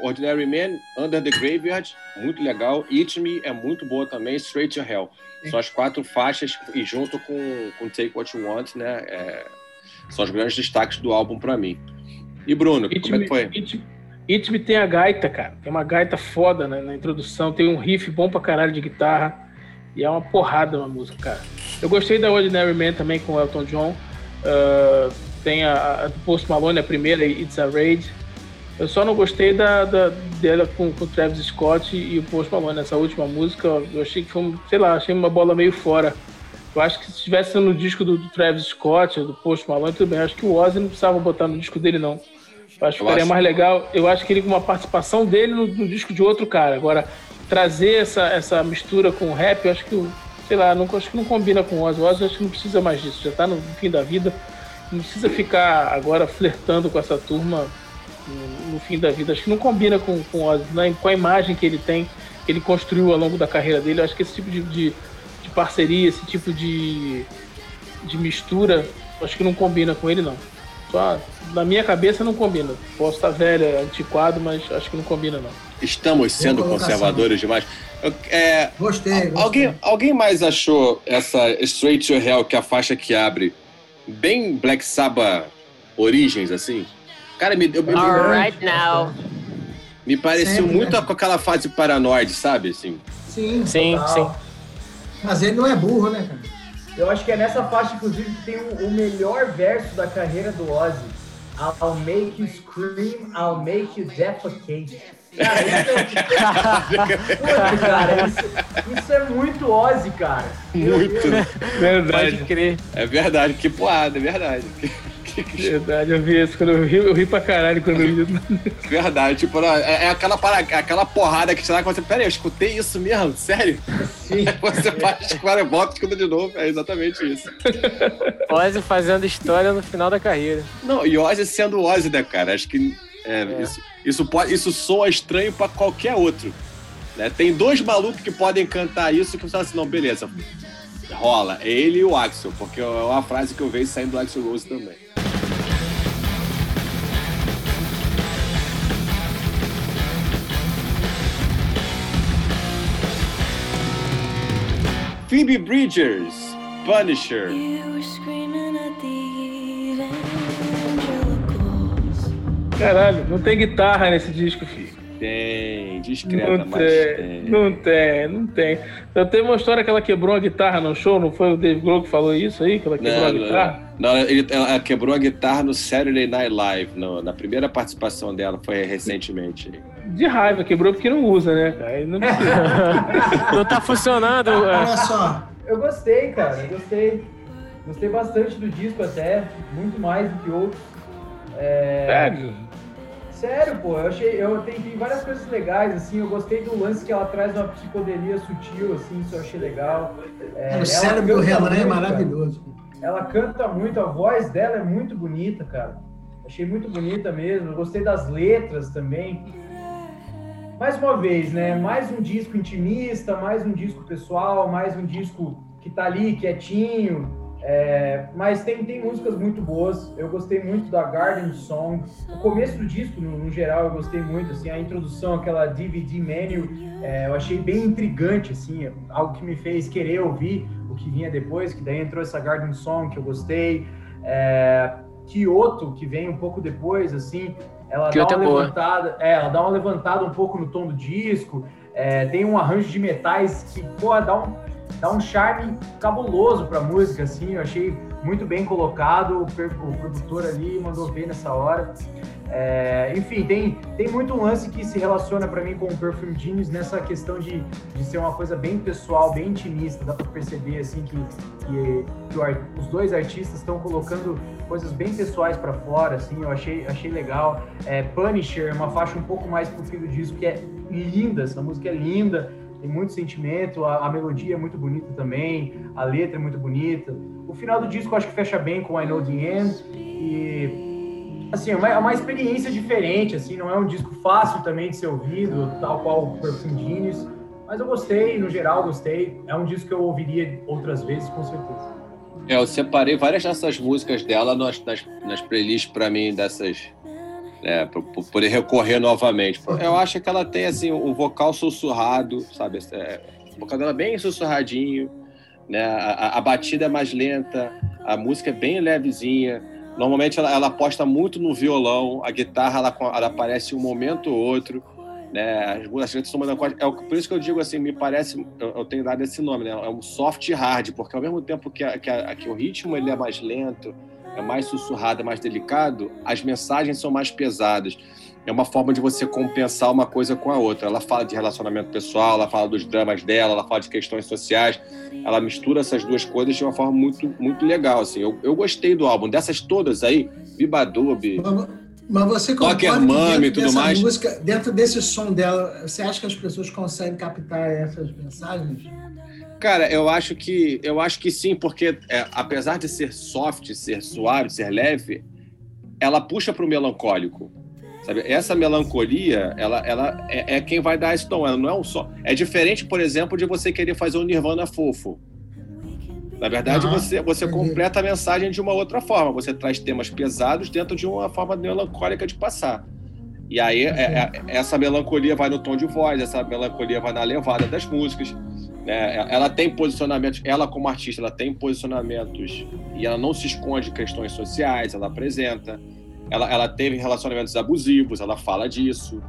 Speaker 1: Ordinary Man, Under the Graveyard, muito legal. Eat Me é muito boa também, Straight to Hell. São as quatro faixas, e junto com, com Take What You Want, né? é, são os grandes destaques do álbum pra mim. E Bruno, como é que foi?
Speaker 4: It, It Me tem a gaita, cara. Tem uma gaita foda né, na introdução, tem um riff bom pra caralho de guitarra. E é uma porrada uma música, cara. Eu gostei da Ordinary Man também com o Elton John. Ah, tem a, a do Post Malone, a primeira, It's a Raid. Eu só não gostei da, da- dela com, com o Travis Scott e o Post Malone. Essa última música, eu achei que foi, sei lá, achei uma bola meio fora. Eu acho que se estivesse no disco do, do Travis Scott, do Post Malone, tudo bem. Eu acho que o Ozzy não precisava botar no disco dele, não. Eu acho que
Speaker 1: acho-
Speaker 4: mais legal. Eu acho que ele com uma participação dele no, no disco de outro cara. Agora, trazer essa, essa mistura com o rap, eu acho que, sei lá, não, acho que não combina com o Ozzy. O Ozzy acho que não precisa mais disso. Já tá no fim da vida. Não precisa ficar agora flertando com essa turma no, fim da vida. Acho que não combina com, com o Ozzy, né? com a imagem que ele tem, que ele construiu ao longo da carreira dele. Eu acho que esse tipo de, de, de parceria, esse tipo de, de mistura, acho que não combina com ele, não. Só na minha cabeça não combina. Posso estar velho, antiquado, mas acho que não combina, não.
Speaker 1: Estamos sendo conservadores demais. Eu- é,
Speaker 2: Gostei, gostei.
Speaker 1: alguém, alguém mais achou essa Straight to Hell, que é a faixa que abre, bem Black Sabbath Origens, assim? Cara, me, eu- me-
Speaker 3: Alright now.
Speaker 1: me pareceu
Speaker 2: Sempre,
Speaker 1: muito
Speaker 2: né?
Speaker 1: com aquela fase paranoide, sabe? Assim,
Speaker 2: Sim,
Speaker 3: Sim,
Speaker 5: Total.
Speaker 3: sim.
Speaker 2: mas ele não é burro, né, cara?
Speaker 5: Eu acho que é nessa faixa, inclusive, que tem o, o melhor verso da carreira do Ozzy. I'll make you scream, I'll make you defecate. Cara, isso é... Puta, cara, isso, isso é muito Ozzy, cara.
Speaker 1: Muito.
Speaker 5: Deus.
Speaker 4: Verdade.
Speaker 3: Pode crer.
Speaker 1: é verdade, que porrada, é verdade.
Speaker 4: Verdade, eu vi isso quando eu ri, eu ri pra caralho quando eu vi.
Speaker 1: Verdade, tipo, não, é, é aquela, para, aquela porrada que te dá que você, peraí, eu escutei isso mesmo? Sério?
Speaker 5: Sim.
Speaker 1: Você faz, para, volta e escuta de novo, é exatamente isso.
Speaker 3: Ozzy fazendo história no final da carreira.
Speaker 1: Não, e Ozzy sendo Ozzy, né, cara? Acho que é,
Speaker 3: É.
Speaker 1: Isso, isso, pode, isso soa estranho pra qualquer outro. Né? Tem dois malucos que podem cantar isso que você fala assim, não, beleza, rola. É ele e o Axel, porque é uma frase que eu vejo saindo do Axel Rose também. Phoebe Bridgers, Punisher.
Speaker 6: You were screaming at the evangelicals.
Speaker 4: Caralho, não tem guitarra nesse disco, filho.
Speaker 1: Tem, discreta,
Speaker 4: Não
Speaker 1: mas
Speaker 4: tem,
Speaker 1: tem.
Speaker 4: não tem, não tem. Eu teve uma história que ela quebrou a guitarra no show, não foi o Dave Grohl que falou isso aí? Que ela quebrou a
Speaker 1: Não,
Speaker 4: guitarra?
Speaker 1: não, não, ele- ela quebrou a guitarra no Saturday Night Live, no- na primeira participação dela, foi recentemente.
Speaker 4: De raiva, quebrou porque não usa, né? Aí Não precisa.
Speaker 3: Não tá funcionando. é.
Speaker 2: Olha só,
Speaker 5: Eu gostei, cara, eu gostei. Gostei bastante do disco até, muito mais do que outros. É,
Speaker 4: Sério?
Speaker 5: Sério, pô, eu achei, eu tem, tem várias coisas legais, assim, eu gostei do lance que ela traz uma psicodelia sutil, assim, isso eu achei legal. É,
Speaker 2: o cérebro do Renan é
Speaker 5: cara.
Speaker 2: maravilhoso.
Speaker 5: Ela canta muito, a voz dela é muito bonita, cara. Achei muito bonita mesmo. Eu gostei das letras também. Mais uma vez, né? Mais um disco intimista, mais um disco pessoal, mais um disco que tá ali quietinho. É, mas tem, tem músicas muito boas. Eu gostei muito da Garden Song. O começo do disco, no, no geral, eu gostei muito. Assim, a introdução, aquela DVD menu, é, eu achei bem intrigante, assim, algo que me fez querer ouvir o que vinha depois. Que daí entrou essa Garden Song que eu gostei. É, Kyoto, que vem um pouco depois, assim, ela
Speaker 3: Kyoto
Speaker 5: dá uma levantada, é, ela dá uma levantada um pouco no tom do disco. É, tem um arranjo de metais que, pô, dá um, dá um charme cabuloso pra música, assim. Eu achei muito bem colocado. O, produtor ali mandou bem nessa hora. É, enfim, tem, tem muito lance que se relaciona pra mim com o Perfume Genius nessa questão de, de ser uma coisa bem pessoal, bem intimista. Dá pra perceber, assim, que, que, que os dois artistas estão colocando coisas bem pessoais pra fora, assim. Eu achei, achei legal. É, Punisher, uma faixa um pouco mais pro fim do disco, que é linda. Essa música é linda tem muito sentimento, a, a melodia é muito bonita também, a letra é muito bonita. O final do disco eu acho que fecha bem com I Know The End e assim, é uma, é uma experiência diferente, assim, não é um disco fácil também de ser ouvido, tal qual o Perfume Genius, mas eu gostei, no geral gostei, é um disco que eu ouviria outras vezes, com certeza.
Speaker 1: É, eu separei várias dessas músicas dela nas, nas, nas playlists pra mim, dessas. Né, pra poder recorrer novamente. Eu acho que ela tem assim, um vocal sussurrado, sabe? É, o vocal dela é bem sussurradinho, né? A, a- batida é mais lenta, a música é bem levezinha. Normalmente ela, ela aposta muito no violão, a guitarra ela, ela aparece um momento ou outro. Né? As músicas são melancólicas. É por isso que eu digo assim, me parece, eu, eu tenho dado esse nome, né? É um soft hard, porque ao mesmo tempo que, a- que, a- que o ritmo ele é mais lento, é mais sussurrado, é mais delicado, as mensagens são mais pesadas. É uma forma de você compensar uma coisa com a outra. Ela fala de relacionamento pessoal, ela fala dos dramas dela, ela fala de questões sociais. Ela mistura essas duas coisas de uma forma muito, muito legal. Assim. Eu, eu gostei do álbum. Dessas todas aí, Bibadub,
Speaker 2: Mas, você concorda
Speaker 1: Rocker
Speaker 2: que
Speaker 1: Mami
Speaker 2: dentro
Speaker 1: tudo mais?
Speaker 2: música, dentro desse som dela, você acha que as pessoas conseguem captar essas mensagens?
Speaker 1: Cara, eu acho que eu acho que sim, porque é, apesar de ser soft, ser suave, ser leve, ela puxa para o melancólico. Sabe? Essa melancolia, ela, ela é, é quem vai dar esse tom. Ela não é um só. É diferente, por exemplo, de você querer fazer um Nirvana fofo. Na verdade,
Speaker 2: Ah,
Speaker 1: você, você
Speaker 2: entendi.
Speaker 1: completa a mensagem de uma outra forma. Você traz temas pesados dentro de uma forma melancólica de passar. E aí, é- é- essa melancolia vai no tom de voz, essa melancolia vai na levada das músicas. né? Ela tem posicionamentos, ela como artista, ela tem posicionamentos e ela não se esconde de questões sociais, ela apresenta. Ela, ela teve relacionamentos abusivos, ela fala disso.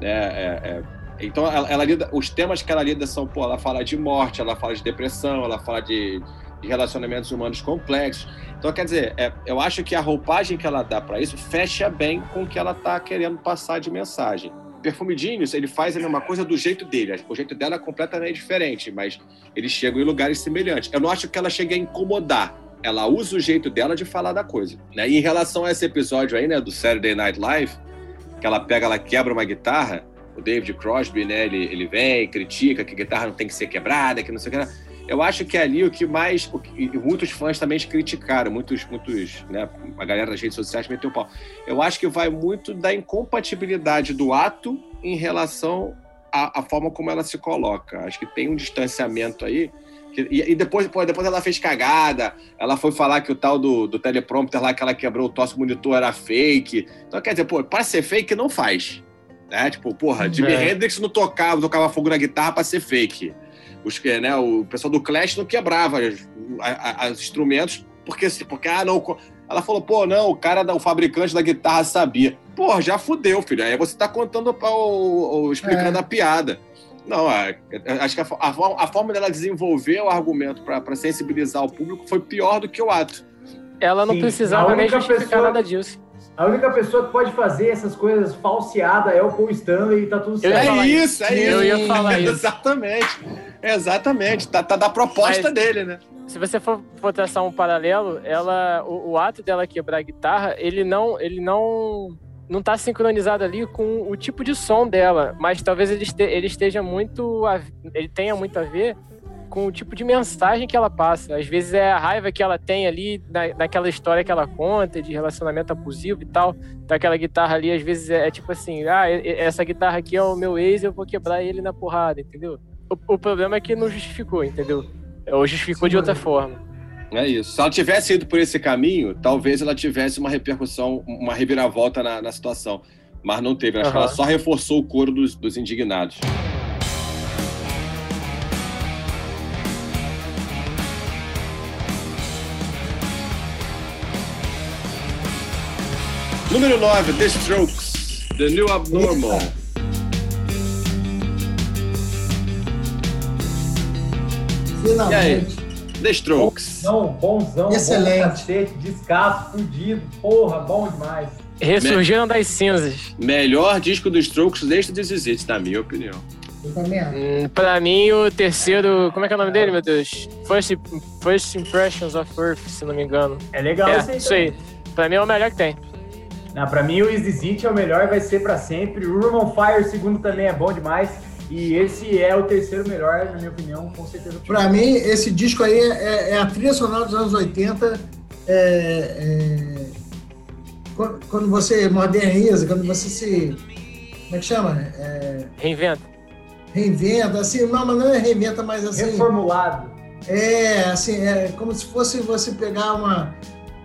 Speaker 1: Né? É- é- então, ela, ela lida, os temas que ela lida são, pô, ela fala de morte, ela fala de depressão, ela fala de, de relacionamentos humanos complexos. Então, quer dizer, é, eu acho que a roupagem que ela dá para isso fecha bem com o que ela está querendo passar de mensagem. Perfume Genius, ele faz a mesma coisa do jeito dele. O jeito dela é completamente diferente, mas eles chegam em lugares semelhantes. Eu não acho que ela chegue a incomodar. Ela usa o jeito dela de falar da coisa. Né? E em relação a esse episódio aí, né, do Saturday Night Live, que ela pega, ela quebra uma guitarra, o David Crosby, né, ele, ele vem, critica que a guitarra não tem que ser quebrada, que não sei o que. Eu acho que é ali o que mais. O que, muitos fãs também criticaram, muitos, muitos, né? A galera das redes sociais meteu o pau. Eu acho que vai muito da incompatibilidade do ato em relação à, à forma como ela se coloca. Acho que tem um distanciamento aí. E, e depois, pô, depois ela fez cagada, ela foi falar que o tal do, do teleprompter lá que ela quebrou o tosse monitor era fake. Então, quer dizer, pô, para ser fake, não faz. Né? Tipo, porra, Jimi
Speaker 3: É.
Speaker 1: Hendrix não tocava, tocava fogo na guitarra para ser fake os, né, o pessoal do Clash não quebrava os instrumentos porque, porque ah, não. Ela falou, pô, não, o cara, o fabricante da guitarra sabia. Pô, já fudeu, filho. Aí você tá contando pra o, o- explicando
Speaker 2: É.
Speaker 1: a piada. Não, é, é, acho que a, a, a forma dela desenvolver o argumento pra pra sensibilizar o público foi pior do que o ato.
Speaker 3: Ela não
Speaker 5: Sim,
Speaker 3: precisava
Speaker 5: a
Speaker 3: nem
Speaker 5: única
Speaker 3: justificar
Speaker 5: pessoa-
Speaker 3: nada disso.
Speaker 5: A única pessoa que pode fazer essas coisas falseadas é o Paul Stanley e tá tudo certo.
Speaker 1: É isso, é isso.
Speaker 3: Eu ia falar isso.
Speaker 1: Exatamente. Exatamente. Tá, tá da proposta
Speaker 3: Mas-
Speaker 1: dele, né?
Speaker 3: Se você for, for traçar um paralelo, ela, o, o ato dela quebrar a guitarra, ele não, ele não não tá sincronizado ali com o tipo de som dela, mas talvez ele, este, ele esteja muito. a- ele tenha muito a ver com o tipo de mensagem que ela passa. Às vezes é a raiva que ela tem ali na, naquela história que ela conta de relacionamento abusivo e tal. Daquela guitarra ali, às vezes é, é tipo assim: ah, essa guitarra aqui é o meu ex, eu vou quebrar ele na porrada, entendeu? O, o problema é que não justificou, entendeu? Ou justificou de outra forma.
Speaker 1: É isso. Se ela tivesse ido por esse caminho, talvez ela tivesse uma repercussão, uma reviravolta na, na situação. Mas não teve. Acho que
Speaker 3: Aham.
Speaker 1: ela só reforçou o coro dos, dos indignados. Número 9, The Strokes, The New Abnormal.
Speaker 2: Finalmente.
Speaker 1: The Strokes.
Speaker 5: Não, bonzão,
Speaker 2: Excelente.
Speaker 5: bom cacete, descasso, fudido, porra, bom demais.
Speaker 3: Ressurgiram das cinzas.
Speaker 1: Melhor disco dos Strokes desde o This Is It, na minha opinião.
Speaker 2: Eu também acho.
Speaker 3: Hum, pra mim, o terceiro. Como é que é o nome dele, meu Deus? First, First Impressions of Earth, se não me engano.
Speaker 5: É legal
Speaker 3: É,
Speaker 5: esse aí
Speaker 3: isso aí. Pra mim é o melhor que tem.
Speaker 5: Não, pra mim o Easy It é o melhor, vai ser pra sempre. O Room on Fire, o segundo também é bom demais. E esse é o terceiro melhor, na minha opinião, com certeza.
Speaker 2: Pra mim, esse disco aí é, é a trilha sonora dos anos 80. é, é, quando, quando você moderniza, quando você se. Como é que chama? É,
Speaker 3: Reinventa.
Speaker 2: reinventa, assim, não, mas não é reinventa, mas assim.
Speaker 5: Reformulado.
Speaker 2: É, assim, é como se fosse você pegar uma.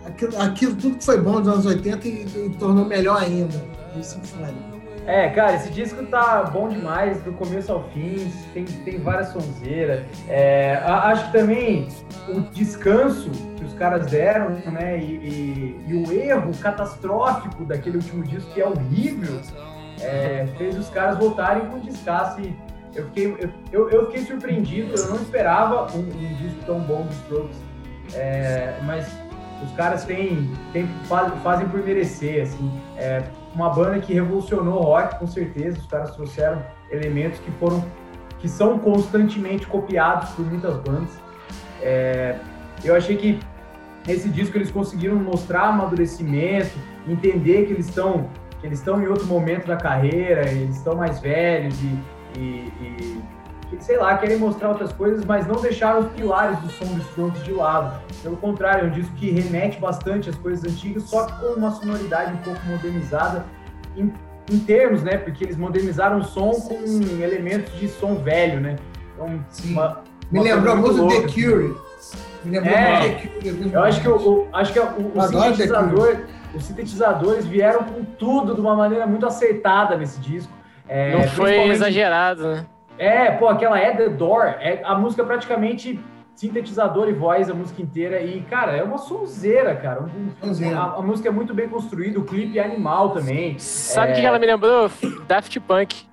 Speaker 2: Aquilo, aquilo tudo que foi bom dos anos 80 e, e tornou melhor ainda. Isso é foda.
Speaker 5: É, cara, esse disco tá bom demais, do começo ao fim, tem, tem várias sonzeiras. É, acho que também o descanso que os caras deram, né, e, e- e o erro catastrófico daquele último disco, que é horrível, é, fez os caras voltarem com descasso e eu fiquei, eu, eu, fiquei surpreendido, eu não esperava um, um disco tão bom dos Strokes, é, mas os caras têm, têm, fazem, fazem por merecer, assim, é, uma banda que revolucionou o rock, com certeza. Os caras trouxeram elementos que foram, que são constantemente copiados por muitas bandas. É, eu achei que nesse disco eles conseguiram mostrar amadurecimento, entender que eles estão, que eles estão em outro momento da carreira, eles estão mais velhos e, e, e sei lá, querem mostrar outras coisas, mas não deixaram os pilares do som dos Strokes de lado. Pelo contrário, é um disco que remete bastante às coisas antigas, só que com uma sonoridade um pouco modernizada em, em termos, né? Porque eles modernizaram o som com elementos de som velho, né? Então,
Speaker 2: Sim.
Speaker 5: uma-
Speaker 2: Me
Speaker 5: uma
Speaker 2: lembrou muito
Speaker 5: louca.
Speaker 2: The Cure. Me lembrou
Speaker 5: É.
Speaker 2: The Cure.
Speaker 5: Eu acho que, o, acho que o, o sintetizador, os sintetizadores vieram com tudo de uma maneira muito acertada nesse disco. É,
Speaker 3: não foi
Speaker 5: principalmente-
Speaker 3: exagerado, né?
Speaker 5: É, pô, aquela é The Door, é a música praticamente sintetizador e voz, a música inteira. E, cara, é uma sonzeira, cara. Um- a, a música é muito bem construída, o clipe é animal também.
Speaker 3: Sabe o
Speaker 5: É.
Speaker 3: que ela me lembrou? Daft Punk.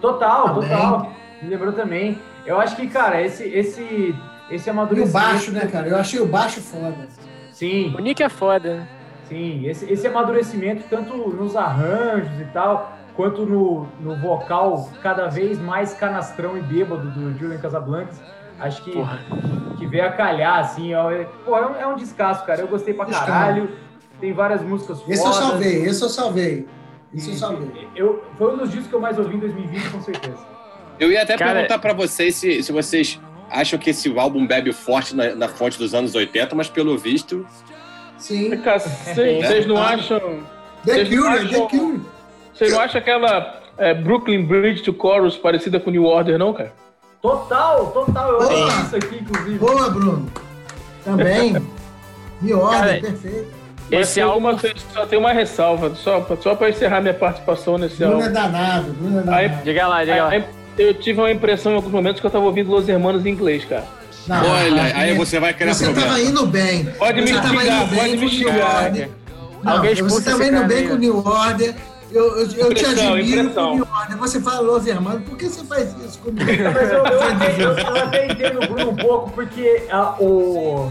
Speaker 5: Total,
Speaker 2: Também.
Speaker 5: total. Me lembrou também. Eu acho que, cara, esse, esse, esse
Speaker 2: E o
Speaker 5: amadurecimento...
Speaker 2: baixo, né, cara? Eu achei o baixo foda.
Speaker 5: Sim,
Speaker 3: O Nick é foda, né?
Speaker 5: Sim, esse, esse amadurecimento, tanto nos arranjos e tal, quanto no, no vocal cada vez mais canastrão e bêbado do Julian Casablancas, acho que,
Speaker 3: Porra.
Speaker 5: que veio a calhar, assim, ó, é, pô, é um, é um descasso, cara. Eu gostei pra caralho, tem várias músicas
Speaker 2: Esse eu
Speaker 5: fodas.
Speaker 2: salvei, esse eu salvei. Esse eu salvei.
Speaker 5: Eu, foi um dos discos que eu mais ouvi em 2020, com certeza.
Speaker 1: Eu ia até
Speaker 3: Cara,
Speaker 1: perguntar pra vocês se, se vocês acham que esse álbum bebe forte na, na fonte dos anos 80, mas pelo visto.
Speaker 2: Sim.
Speaker 4: Cacete, vocês não acham.
Speaker 2: The
Speaker 4: Vocês não
Speaker 2: Cure, The
Speaker 4: acham-
Speaker 2: Cure.
Speaker 4: Vocês não acham aquela é, Brooklyn Bridge to Chorus parecida com New Order, não, cara?
Speaker 5: Total, total, eu
Speaker 2: Boa.
Speaker 5: ouvi isso aqui, inclusive.
Speaker 2: Boa, Bruno. Também. De ordem,
Speaker 3: Cara,
Speaker 2: perfeito.
Speaker 4: Mas
Speaker 3: Esse álbum.
Speaker 4: alguma, só tem uma ressalva, só, só para encerrar minha participação nesse
Speaker 2: Bruno é danado, Bruno é
Speaker 4: Aí-
Speaker 2: danado.
Speaker 3: Diga lá, diga lá.
Speaker 4: Aí, Eu tive uma impressão em alguns momentos que eu tava ouvindo Los Hermanos em inglês, cara.
Speaker 2: Não,
Speaker 1: Olha,
Speaker 2: mas
Speaker 1: aí você vai criar
Speaker 2: Você
Speaker 1: problema.
Speaker 2: tava indo bem.
Speaker 4: Pode me
Speaker 2: Você tava
Speaker 4: xingar,
Speaker 2: indo bem
Speaker 4: pode me
Speaker 2: com o New
Speaker 4: xingar.
Speaker 2: Order. Não,
Speaker 3: Alguém
Speaker 2: você tava indo bem
Speaker 3: aí,
Speaker 2: com o. New Order. Eu, eu, eu te admiro Order. Você fala Los Hermanos, por que você faz isso comigo?
Speaker 5: Mas eu, eu, até, eu, eu até entendo o Bruno um pouco, porque a- o,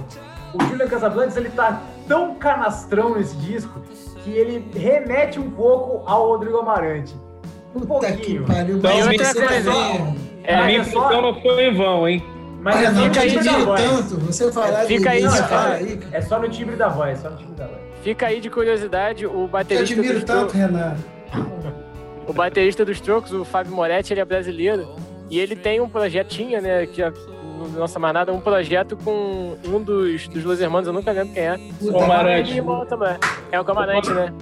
Speaker 5: o Julian Casablancas ele tá tão canastrão nesse disco que ele remete um pouco ao Rodrigo Amarante. Um
Speaker 2: Puta que
Speaker 5: pouquinho.
Speaker 2: pariu.
Speaker 4: Então,
Speaker 2: Mas
Speaker 3: outra coisa. É,
Speaker 4: a minha
Speaker 5: é só-
Speaker 4: não foi em vão, hein?
Speaker 5: Mas é
Speaker 2: Olha,
Speaker 5: só
Speaker 2: não te admiro tanto. Você falar de
Speaker 3: Fica aí,
Speaker 2: Elisa,
Speaker 3: cara.
Speaker 2: fala aí, cara.
Speaker 5: É só no timbre da voz, é só no timbre da voz.
Speaker 3: Fica aí de curiosidade, o
Speaker 2: Te
Speaker 3: baterista,
Speaker 2: admiro
Speaker 3: dos
Speaker 2: tanto,
Speaker 3: Stro-
Speaker 2: Renato.
Speaker 3: o baterista dos Strokes, o Fábio Moretti, ele é brasileiro. E ele tem um projetinho, né, que já não lança mais nada, um projeto com um dos, dos Los Hermanos, eu nunca lembro quem é.
Speaker 2: Puta,
Speaker 4: Camarante.
Speaker 3: É o Camarante, né?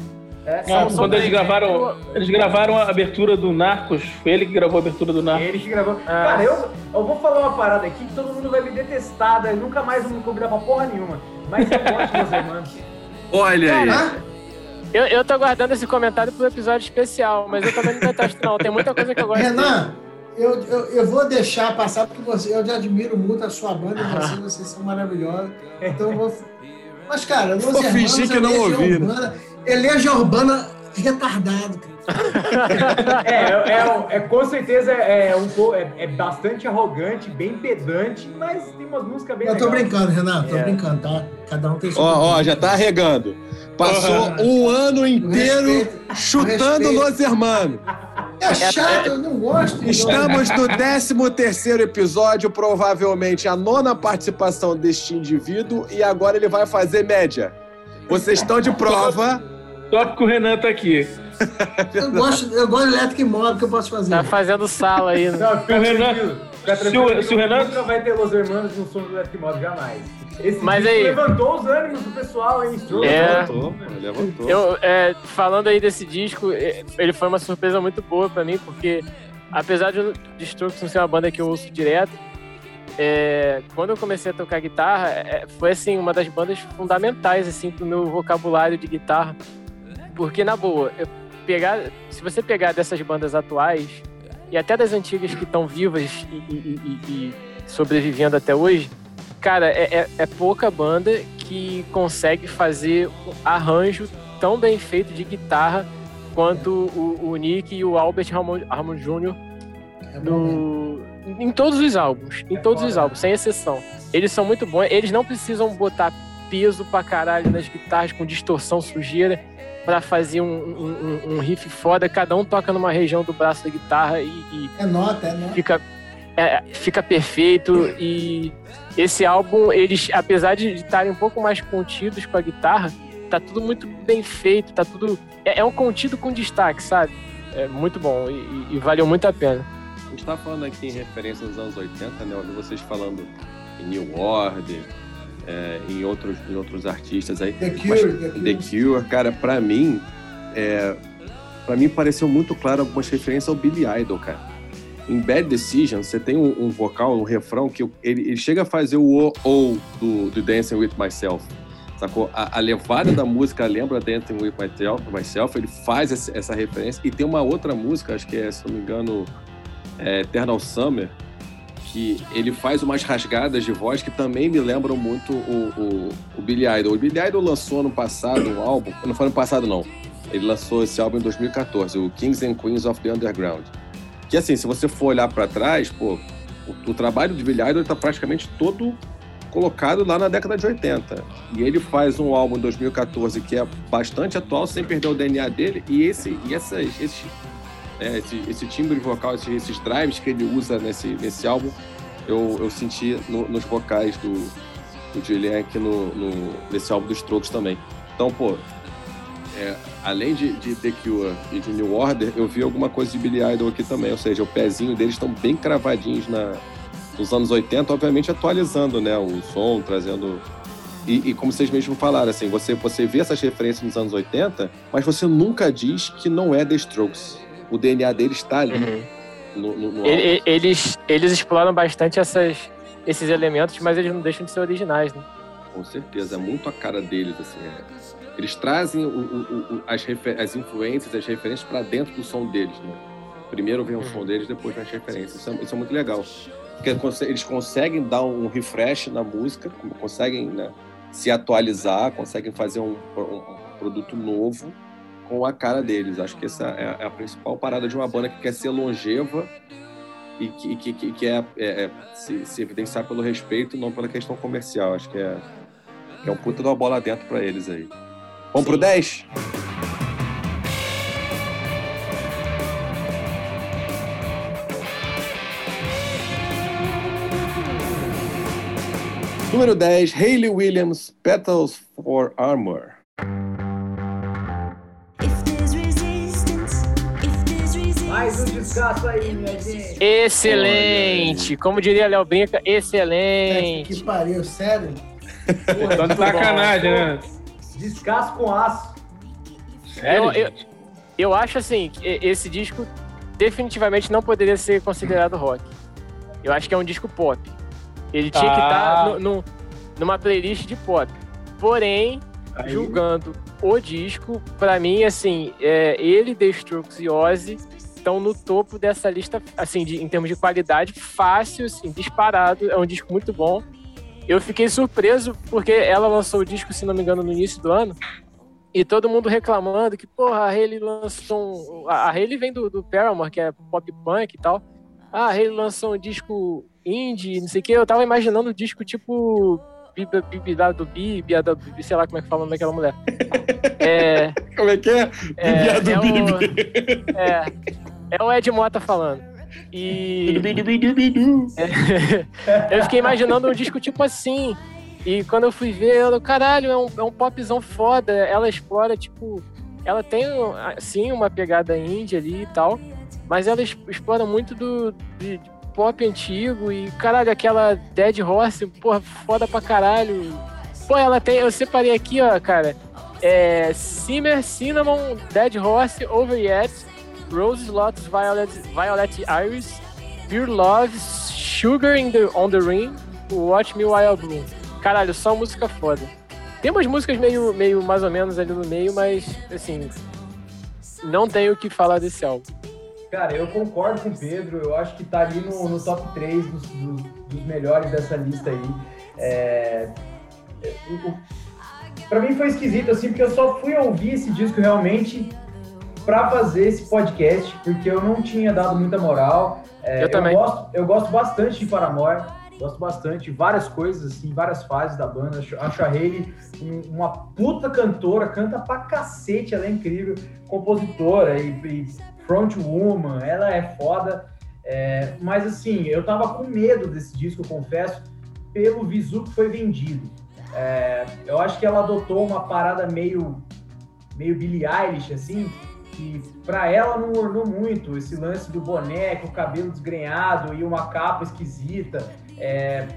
Speaker 5: É,
Speaker 4: Ah, quando eles
Speaker 3: três,
Speaker 4: gravaram,
Speaker 3: né?
Speaker 4: eles gravaram a abertura do Narcos, foi ele que gravou a abertura do Narcos.
Speaker 5: Ele que gravou.
Speaker 3: Ah.
Speaker 5: Cara, eu, eu vou falar uma parada aqui que todo mundo vai me detestar, daí nunca mais vão me convidar pra porra nenhuma. Mas eu gosto dos irmãos.
Speaker 1: Olha aí.
Speaker 3: Eu, eu tô aguardando esse comentário pro episódio especial, mas eu também não detesto, não. Tem muita coisa que eu gosto.
Speaker 2: Renan, eu, eu, eu vou deixar passar porque você, eu já admiro muito a sua banda e você, vocês são maravilhosos. Então eu vou. Mas, cara, Los
Speaker 1: Vou fingir que não ouvi, né?
Speaker 2: Urbana, é Legião Urbana retardado, cara.
Speaker 5: É, é, é, é, com certeza é, um, po- é, é bastante arrogante, bem pedante, mas tem umas músicas bem
Speaker 2: Eu tô
Speaker 5: legais.
Speaker 2: brincando, Renato, tô
Speaker 5: É.
Speaker 2: brincando, tá? Cada um tem sua.
Speaker 1: Ó, ó, já tá regando. Passou
Speaker 2: Porra.
Speaker 1: um ano inteiro
Speaker 2: respeito,
Speaker 1: chutando. Los Hermanos.
Speaker 2: É chato, eu não gosto.
Speaker 1: Estamos no 13 terceiro episódio, provavelmente a nona participação deste indivíduo, e agora ele vai fazer média. Vocês estão de prova.
Speaker 4: Só porque o Renan tá aqui.
Speaker 2: Eu gosto, eu gosto de elétrica e móvel, que eu posso fazer?
Speaker 3: Tá fazendo sala aí. né?
Speaker 5: Não, fica
Speaker 4: O Renan-.
Speaker 5: Fica
Speaker 4: se o- se o Renan-
Speaker 5: Nunca vai ter Los Hermanos no som do Electric Mod, jamais. Esse
Speaker 3: Mas aí-
Speaker 5: levantou os ânimos do pessoal, hein?
Speaker 3: É.
Speaker 1: Levantou, pô, levantou.
Speaker 3: Eu, é, falando aí desse disco, é, ele foi uma surpresa muito boa pra mim, porque apesar de, de Strokes não ser uma banda que eu ouço direto, é, quando eu comecei a tocar guitarra, é, foi assim uma das bandas fundamentais assim pro meu vocabulário de guitarra, porque na boa, eu pegar, se você pegar dessas bandas atuais e até das antigas que estão vivas e, e- e- e sobrevivendo até hoje, cara, é, é- é pouca banda que consegue fazer um arranjo tão bem feito de guitarra quanto o, o Nick e o Albert Hammond, Hammond Jr.
Speaker 2: É
Speaker 3: no, em todos os álbuns, em
Speaker 5: É
Speaker 3: todos os álbuns, sem exceção. Eles são muito bons, eles não precisam botar peso pra caralho nas guitarras com distorção sujeira pra fazer um, um- um- riff foda. Cada um toca numa região do braço da guitarra e, e
Speaker 2: É nota, é nota.
Speaker 3: fica, é, fica perfeito. E esse álbum, eles, apesar de estarem um pouco mais contidos com a guitarra, tá tudo muito bem feito, tá tudo. É, é um contido com destaque, sabe? É muito bom e, e- e valeu muito a pena.
Speaker 1: A gente tá falando aqui em referência aos anos 80, né? Olha vocês falando em New Order, é, em, outros, em outros artistas aí.
Speaker 2: The Cure,
Speaker 1: Mas
Speaker 2: The Cure.
Speaker 1: The Cure, cara, pra mim, é, pra mim pareceu muito claro algumas referências ao Billy Idol, cara. Em Bad Decision, você tem um, um vocal, um refrão, que ele, ele chega a fazer o O do, do Dancing With Myself. Sacou? A, a levada da música lembra Dancing With Myself, ele faz esse- essa referência. E tem uma outra música, acho que é, se não me engano, é Eternal Summer, que ele faz umas rasgadas de voz que também me lembram muito o, o, o Billy Idol. O Billy Idol lançou ano passado um álbum, não foi ano passado não, ele lançou esse álbum em 2014, o Kings and Queens of the Underground. Que assim, se você for olhar pra trás, pô, o, o trabalho do Billy Idol tá praticamente todo colocado lá na década de 80. E ele faz um álbum em 2014 que é bastante atual, sem perder o DNA dele, e esse, e esses é, esse, esse timbre vocal, esses, esses drives que ele usa nesse, nesse álbum, eu, eu senti no- nos vocais do, do Julian aqui no, no- nesse álbum dos Strokes também. Então, pô, é, além de, de The Cure e de New Order, eu vi alguma coisa de Billy Idol aqui também, ou seja, o pezinho deles estão bem cravadinhos na, nos anos 80, obviamente atualizando né, o som, trazendo e, e como vocês mesmos falaram, assim, você, você vê essas referências nos anos 80, mas você nunca diz que não é The Strokes. O DNA deles está ali no, no, no
Speaker 3: ele- eles, eles exploram bastante essas, esses elementos, mas eles não deixam de ser originais, né?
Speaker 1: Com certeza, é muito a cara deles, assim. é. Eles trazem o- o- o- as, as influências, as referências para dentro do som deles, né? Primeiro vem o som deles, depois vem as referências. Isso é, isso é muito legal. Porque eles conseguem dar um refresh na música, conseguem né, se atualizar, conseguem fazer um, um- um produto novo com a cara deles. Acho que essa é a, é a principal parada de uma banda que quer ser longeva e que, que, que, que é, é- é se, se evidenciar pelo respeito, não pela questão comercial. Acho que é, é um puta uma bola dentro pra eles aí. Vamos pro 10? Número 10, Hayley Williams, Petals for Armor.
Speaker 5: Mais um descasso aí, minha gente.
Speaker 3: Excelente! Como diria Léo Brinca,
Speaker 2: Que
Speaker 3: excelente!
Speaker 2: pariu, sério?
Speaker 4: Tô de sacanagem, né?
Speaker 5: Descasso com aço.
Speaker 4: Sério?
Speaker 3: Eu- eu-? Eu acho assim, que esse disco definitivamente não poderia ser considerado rock. Eu acho que é um disco pop. Ele tinha que
Speaker 4: Ah.
Speaker 3: estar numa playlist de pop. Porém,
Speaker 4: Aí-
Speaker 3: julgando o disco, pra mim, assim, é, ele, The Strokes e Ozzy estão no topo dessa lista, assim, de- em termos de qualidade, fácil, assim, disparado. É um disco muito bom. Eu fiquei surpreso porque ela lançou o disco, se não me engano, no início do ano. E todo mundo reclamando que, porra, a Hayley lançou um... A Hayley vem do, do Paramore, que é pop punk e tal. Ah, a Hayley lançou um disco indie, não sei o quê. Eu tava imaginando um disco tipo... Bíblia do Bíblia, da, sei lá como é que fala o nome daquela mulher. É,
Speaker 1: Como é que é?
Speaker 3: é,
Speaker 1: Bíblia do
Speaker 3: é, o, é, é o Ed Mota falando. E eu fiquei imaginando um disco tipo assim. E quando eu fui ver, eu, caralho, é um, é um popzão foda. Ela explora, tipo. Ela tem, sim, uma pegada indie ali e tal. Mas ela explora muito do de, de pop antigo. E, caralho, aquela Dead Horse, porra, foda pra caralho. Pô, ela tem. Eu separei aqui, ó, cara. É. Simmer, Cinnamon, Dead Horse, Over Yet, Rose Lotus, Violet, Violet Iris, Pure Love, Sugar in the, on the Ring, Watch Me While Bloom. Caralho, só música foda. Tem umas músicas meio, meio mais ou menos ali no meio, mas, assim, não tenho o que falar desse álbum.
Speaker 5: Cara, eu concordo com o Pedro. Eu acho que tá ali no, no top 3 dos, dos- dos melhores dessa lista aí. É, Pra mim foi esquisito, assim, porque eu só fui ouvir esse disco realmente pra fazer esse podcast, porque eu não tinha dado muita moral. É,
Speaker 3: Eu também.
Speaker 5: gosto, eu gosto bastante de Paramore. Gosto bastante de várias coisas, assim, várias fases da banda. Acho, a Hayley um- uma puta cantora, canta pra cacete, ela é incrível, compositora e, e frontwoman, ela é foda. É, mas assim, eu tava com medo desse disco, eu confesso, pelo visu que foi vendido. É, eu acho que ela adotou uma parada meio, meio Billie Eilish, assim, que pra ela não ornou muito. Esse lance do boneco, o cabelo desgrenhado e uma capa esquisita. é,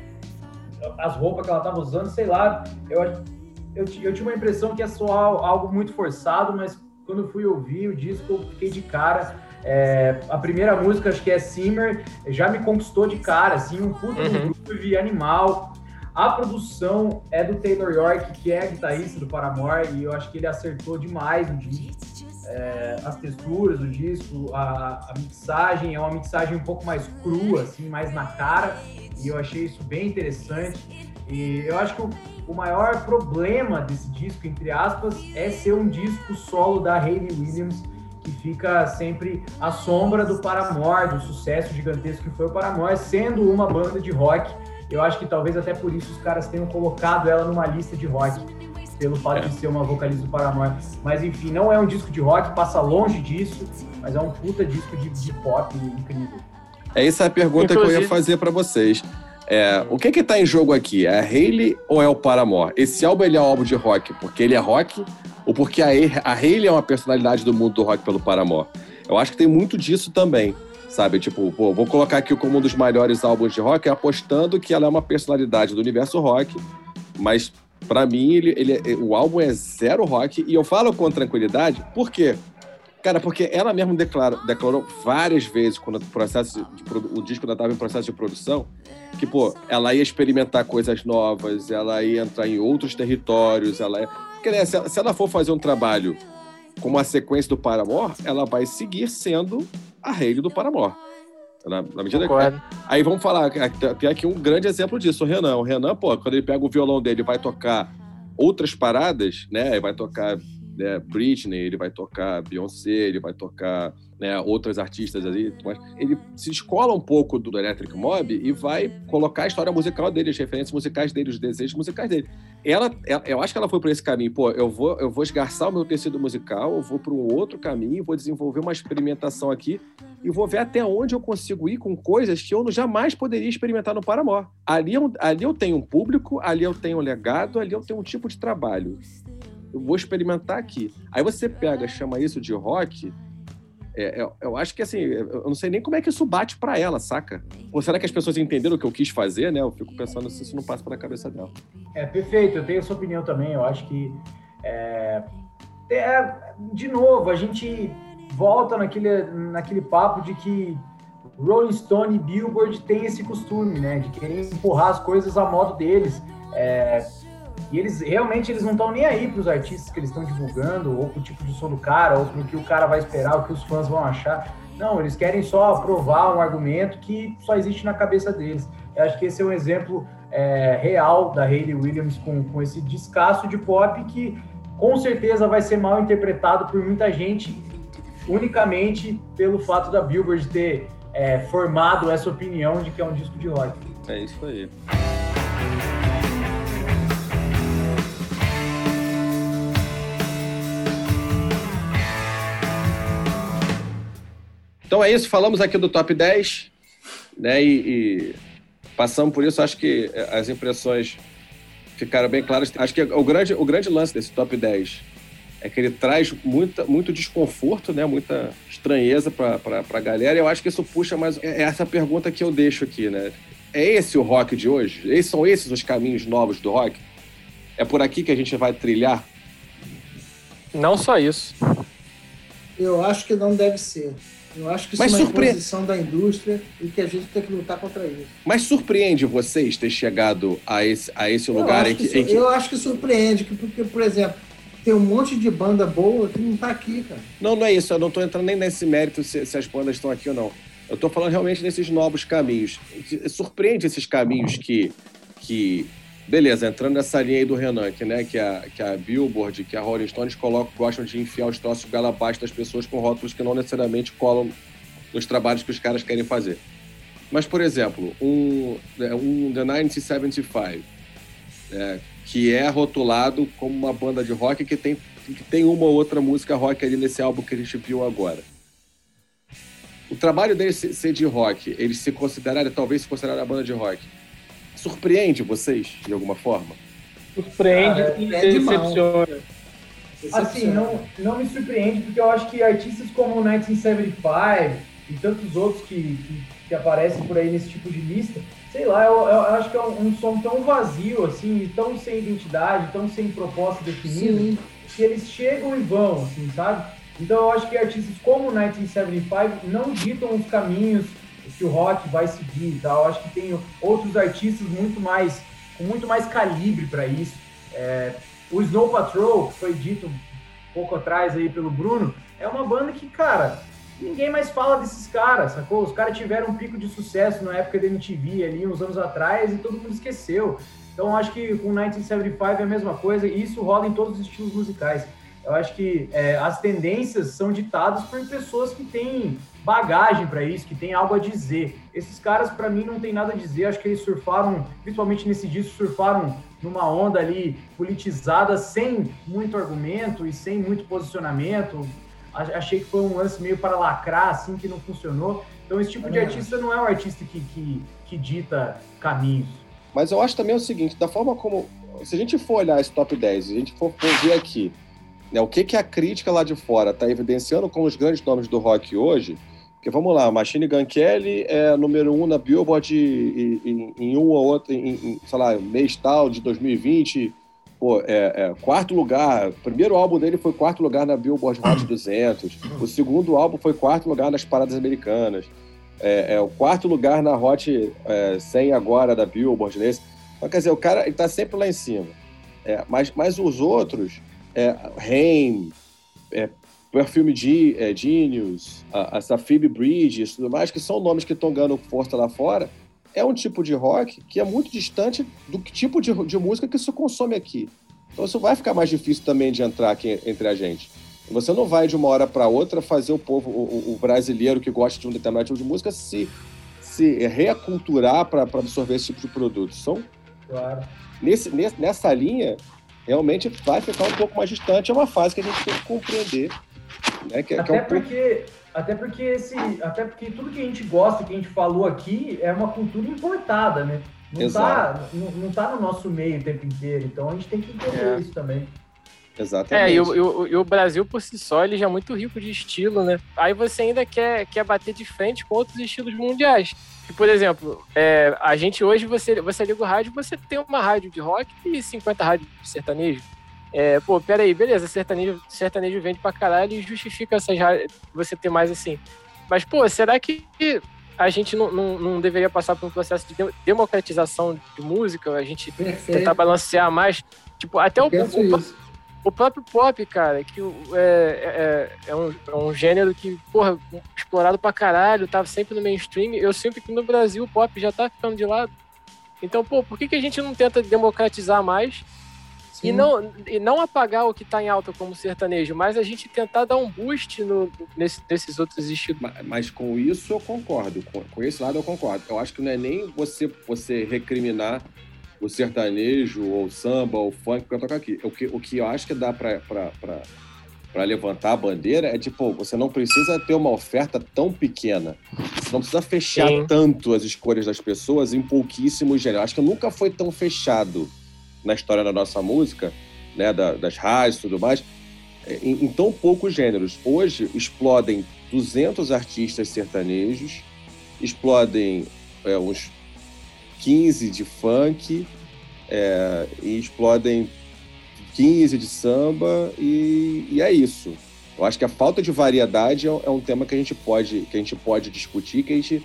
Speaker 5: as roupas que ela tava usando, sei lá. Eu, eu, eu tinha uma impressão que ia soar algo muito forçado, mas quando fui ouvir o disco, eu fiquei de cara. É, a primeira música, acho que é Simmer, já me conquistou de cara, assim, um
Speaker 3: Uhum.
Speaker 5: uhum. groove animal. A produção é do Taylor York, que é guitarrista do Paramore, e eu acho que ele acertou demais no disco. É, as texturas do disco, a, a mixagem é uma mixagem um pouco mais crua, assim, mais na cara, e eu achei isso bem interessante. E eu acho que o, o maior problema desse disco, entre aspas, é ser um disco solo da Hayley Williams, que fica sempre à sombra do Paramore, do sucesso gigantesco que foi o Paramore, sendo uma banda de rock. Eu acho que talvez até por isso os caras tenham colocado ela numa lista de rock, pelo fato de ser uma vocalista do Paramore. Mas enfim, não é um disco de rock, passa longe disso, mas é um puta disco de, de pop incrível.
Speaker 1: É essa a pergunta que eu
Speaker 3: Inclusive-
Speaker 1: ia fazer pra vocês. É, o que que tá em jogo aqui? É a Hayley ou é o Paramore? Esse álbum ele é um álbum de rock porque ele é rock ou porque a, a Hayley é uma personalidade do mundo do rock pelo Paramore? Eu acho que tem muito disso também, sabe? Tipo, pô, vou colocar aqui como um dos maiores álbuns de rock, apostando que ela é uma personalidade do universo rock, mas pra mim ele, ele é- o álbum é zero rock e eu falo com tranquilidade, por quê? Cara, porque ela mesma declara, declarou várias vezes, quando o, processo de, o disco ainda estava em processo de produção, que, pô, ela ia experimentar coisas novas, ela ia entrar em outros territórios, ela ia... Né, se, ela, se ela for fazer um trabalho como a sequência do Paramore, ela vai seguir sendo a Hayley do Paramore. Na, na medida que. Aí vamos falar, tem aqui um grande exemplo disso, o Renan. O Renan, pô, quando ele pega o violão dele e vai tocar outras paradas, né? Vai tocar né, Britney, ele vai tocar Beyoncé, ele vai tocar né, outras artistas ali. Mas ele se descola um pouco do Electric Mob e vai colocar a história musical dele, as referências musicais dele, os desejos musicais dele. Ela, ela- eu acho que ela foi por esse caminho. Pô, eu vou, eu vou esgarçar o meu tecido musical, eu vou para um outro caminho, vou desenvolver uma experimentação aqui e vou ver até onde eu consigo ir com coisas que eu jamais poderia experimentar no Paramore. Ali eu, ali eu tenho um público, ali eu tenho um legado, ali eu tenho um tipo de trabalho. Eu vou experimentar aqui. Aí você pega, chama isso de rock. é, é, eu acho que assim, eu não sei nem como é que isso bate pra ela, saca? Ou será que as pessoas entenderam o que eu quis fazer, né? Eu fico pensando se isso não passa pela cabeça dela.
Speaker 5: É perfeito, eu tenho essa opinião também. Eu acho que, é, é, de novo, a gente volta naquele, naquele papo de que Rolling Stone e Billboard têm esse costume, né, de querer empurrar as coisas a modo deles. É, e eles realmente eles não estão nem aí para os artistas que eles estão divulgando, ou pro tipo de som do cara, ou pro que o cara vai esperar, o que os fãs vão achar. Não, eles querem só aprovar um argumento que só existe na cabeça deles. Eu acho que esse é um exemplo é, real da Hayley Williams com, com esse descasso de pop que com certeza vai ser mal interpretado por muita gente unicamente pelo fato da Billboard ter é, formado essa opinião de que é um disco de rock.
Speaker 1: É isso aí. Então é isso, falamos aqui do top 10, né? E, e passamos por isso, acho que eh, as impressões ficaram bem claras. Acho que o grande, o grande lance desse top 10 é que ele traz muita, muito desconforto, né? Muita estranheza para a galera. E eu acho que isso puxa mais. É essa pergunta que eu deixo aqui, né? É esse o rock de hoje? Esses são esses os caminhos novos do rock? É por aqui que a gente vai trilhar?
Speaker 3: Não só isso.
Speaker 2: Eu acho que não deve ser. Eu acho que isso
Speaker 1: Mas
Speaker 2: é uma
Speaker 1: surpre-
Speaker 2: imposição da indústria e que a gente tem que lutar contra isso.
Speaker 1: Mas surpreende vocês ter chegado a esse, a esse lugar em que,
Speaker 2: que,
Speaker 1: que-
Speaker 2: eu acho que surpreende, que- porque, por exemplo, tem um monte de banda boa que não tá aqui, cara.
Speaker 1: Não, não é isso. Eu não tô entrando nem nesse mérito se, se as bandas estão aqui ou não. Eu tô falando realmente desses novos caminhos. Surpreende esses caminhos que, que beleza, entrando nessa linha aí do Renan, que, né, que, a, que a Billboard, que a Rolling Stones colocam, gostam de enfiar os troços goela das pessoas com rótulos que não necessariamente colam nos trabalhos que os caras querem fazer. Mas, por exemplo, um, né, um The 1975, né, que é rotulado como uma banda de rock que tem, que tem uma ou outra música rock ali nesse álbum que a gente viu agora. O trabalho deles ser de rock, eles se considerarem, talvez se considerarem a banda de rock, surpreende vocês de alguma forma?
Speaker 4: Surpreende
Speaker 5: Ah,
Speaker 4: e
Speaker 2: é
Speaker 4: decepciona.
Speaker 5: Assim, não, não me surpreende, porque eu acho que artistas como o 1975 e tantos outros que, que, que aparecem por aí nesse tipo de lista, sei lá, eu, eu acho que é um, um som tão vazio, assim, tão sem identidade, tão sem proposta definida,
Speaker 2: Sim.
Speaker 5: que eles chegam e vão, assim, sabe? Então eu acho que artistas como o 1975 não ditam os caminhos que o rock vai seguir e tal. Acho que tem outros artistas muito mais, com muito mais calibre para isso. É, o Snow Patrol, que foi dito pouco atrás aí pelo Bruno, é uma banda que, cara, ninguém mais fala desses caras, sacou? Os caras tiveram um pico de sucesso na época da MTV ali, uns anos atrás, e todo mundo esqueceu. Então acho que com o 1975 é a mesma coisa, e isso rola em todos os estilos musicais. Eu acho que é, as tendências são ditadas por pessoas que têm bagagem para isso, que têm algo a dizer. Esses caras, para mim, não tem nada a dizer. Acho que eles surfaram, principalmente nesse disco, surfaram numa onda ali politizada, sem muito argumento e sem muito posicionamento. Achei que foi um lance meio para lacrar, assim, que não funcionou. Então, esse tipo de
Speaker 2: É.
Speaker 5: artista não é um artista que, que, que dita caminhos.
Speaker 1: Mas eu acho também o seguinte, da forma como. Se a gente for olhar esse top 10, se a gente for, for ver aqui né, o que, que a crítica lá de fora está evidenciando como os grandes nomes do rock hoje, porque vamos lá, Machine Gun Kelly é número um na Billboard em, em- em um ou outro, em, em, sei lá, mês tal de 2020, pô, é, é, quarto lugar, o primeiro álbum dele foi quarto lugar na Billboard Hot 200, o segundo álbum foi quarto lugar nas paradas americanas, é, é o quarto lugar na Hot é, 100 agora da Billboard nesse. Então, quer dizer, o cara ele tá sempre lá em cima. É, mas, mas os outros, é, Rain, é, Perfume Ge- é, Genius, a, a Safib Bridges, tudo mais, que são nomes que estão ganhando força lá fora, é um tipo de rock que é muito distante do tipo de, de música que se consome aqui. Então isso vai ficar mais difícil também de entrar aqui entre a gente. Você não vai de uma hora para outra fazer o povo, o, o brasileiro que gosta de um determinado tipo de música, se, se reaculturar para absorver esse tipo de produto. São,
Speaker 5: Claro.
Speaker 1: nesse, nesse- nessa linha, realmente vai ficar um pouco mais distante. É uma fase que a gente tem que compreender. Né? Que, que é
Speaker 5: Até
Speaker 1: um
Speaker 5: porque, até porque esse, até porque tudo que a gente gosta, que a gente falou aqui, é uma cultura importada, né? Não
Speaker 1: Exato.
Speaker 5: tá, não, não tá no nosso meio o tempo inteiro, então a gente tem que entender
Speaker 3: É.
Speaker 5: isso também.
Speaker 1: Exatamente.
Speaker 3: É, e o, e o- e o Brasil por si só, ele já é muito rico de estilo, né? Aí você ainda quer, quer bater de frente com outros estilos mundiais. Que, por exemplo, é, a gente hoje, você, você liga o rádio, você tem uma rádio de rock e 50 rádios de sertanejo. É, pô, peraí, beleza, sertanejo, sertanejo vende pra caralho e justifica essas você ter mais assim. Mas, pô, será que a gente não, não, não deveria passar por um processo de de- democratização de música? A gente
Speaker 2: Perfeito.
Speaker 3: tentar balancear mais? Tipo, até o, o, o próprio pop, cara, que é, é, é, um, é um gênero que, porra, explorado pra caralho, tava sempre no mainstream. Eu sinto que no Brasil o pop já tá ficando de lado. Então, pô, por que, que a gente não tenta democratizar mais e não, e não apagar o que tá em alta como sertanejo, mas a gente tentar dar um boost no, nesse, nesses outros estilos?
Speaker 1: Ma- Mas com isso eu concordo. Com, com esse lado eu concordo. Eu acho que não é nem você, você recriminar o sertanejo, ou o samba, ou o funk que eu toco aqui. O que, o que eu acho que dá pra, pra levantar a bandeira é tipo, você não precisa ter uma oferta tão pequena. Você não precisa fechar
Speaker 3: Sim.
Speaker 1: tanto as escolhas das pessoas em pouquíssimos gêneros. Acho que nunca foi tão fechado na história da nossa música, né, da- das rádios e tudo mais, em, em tão poucos gêneros. Hoje explodem 200 artistas sertanejos, explodem é, uns 15 de funk, é, e explodem 15 de samba, e, e é isso. Eu acho que a falta de variedade é, é um tema que a gente pode, que a gente pode discutir, que a gente,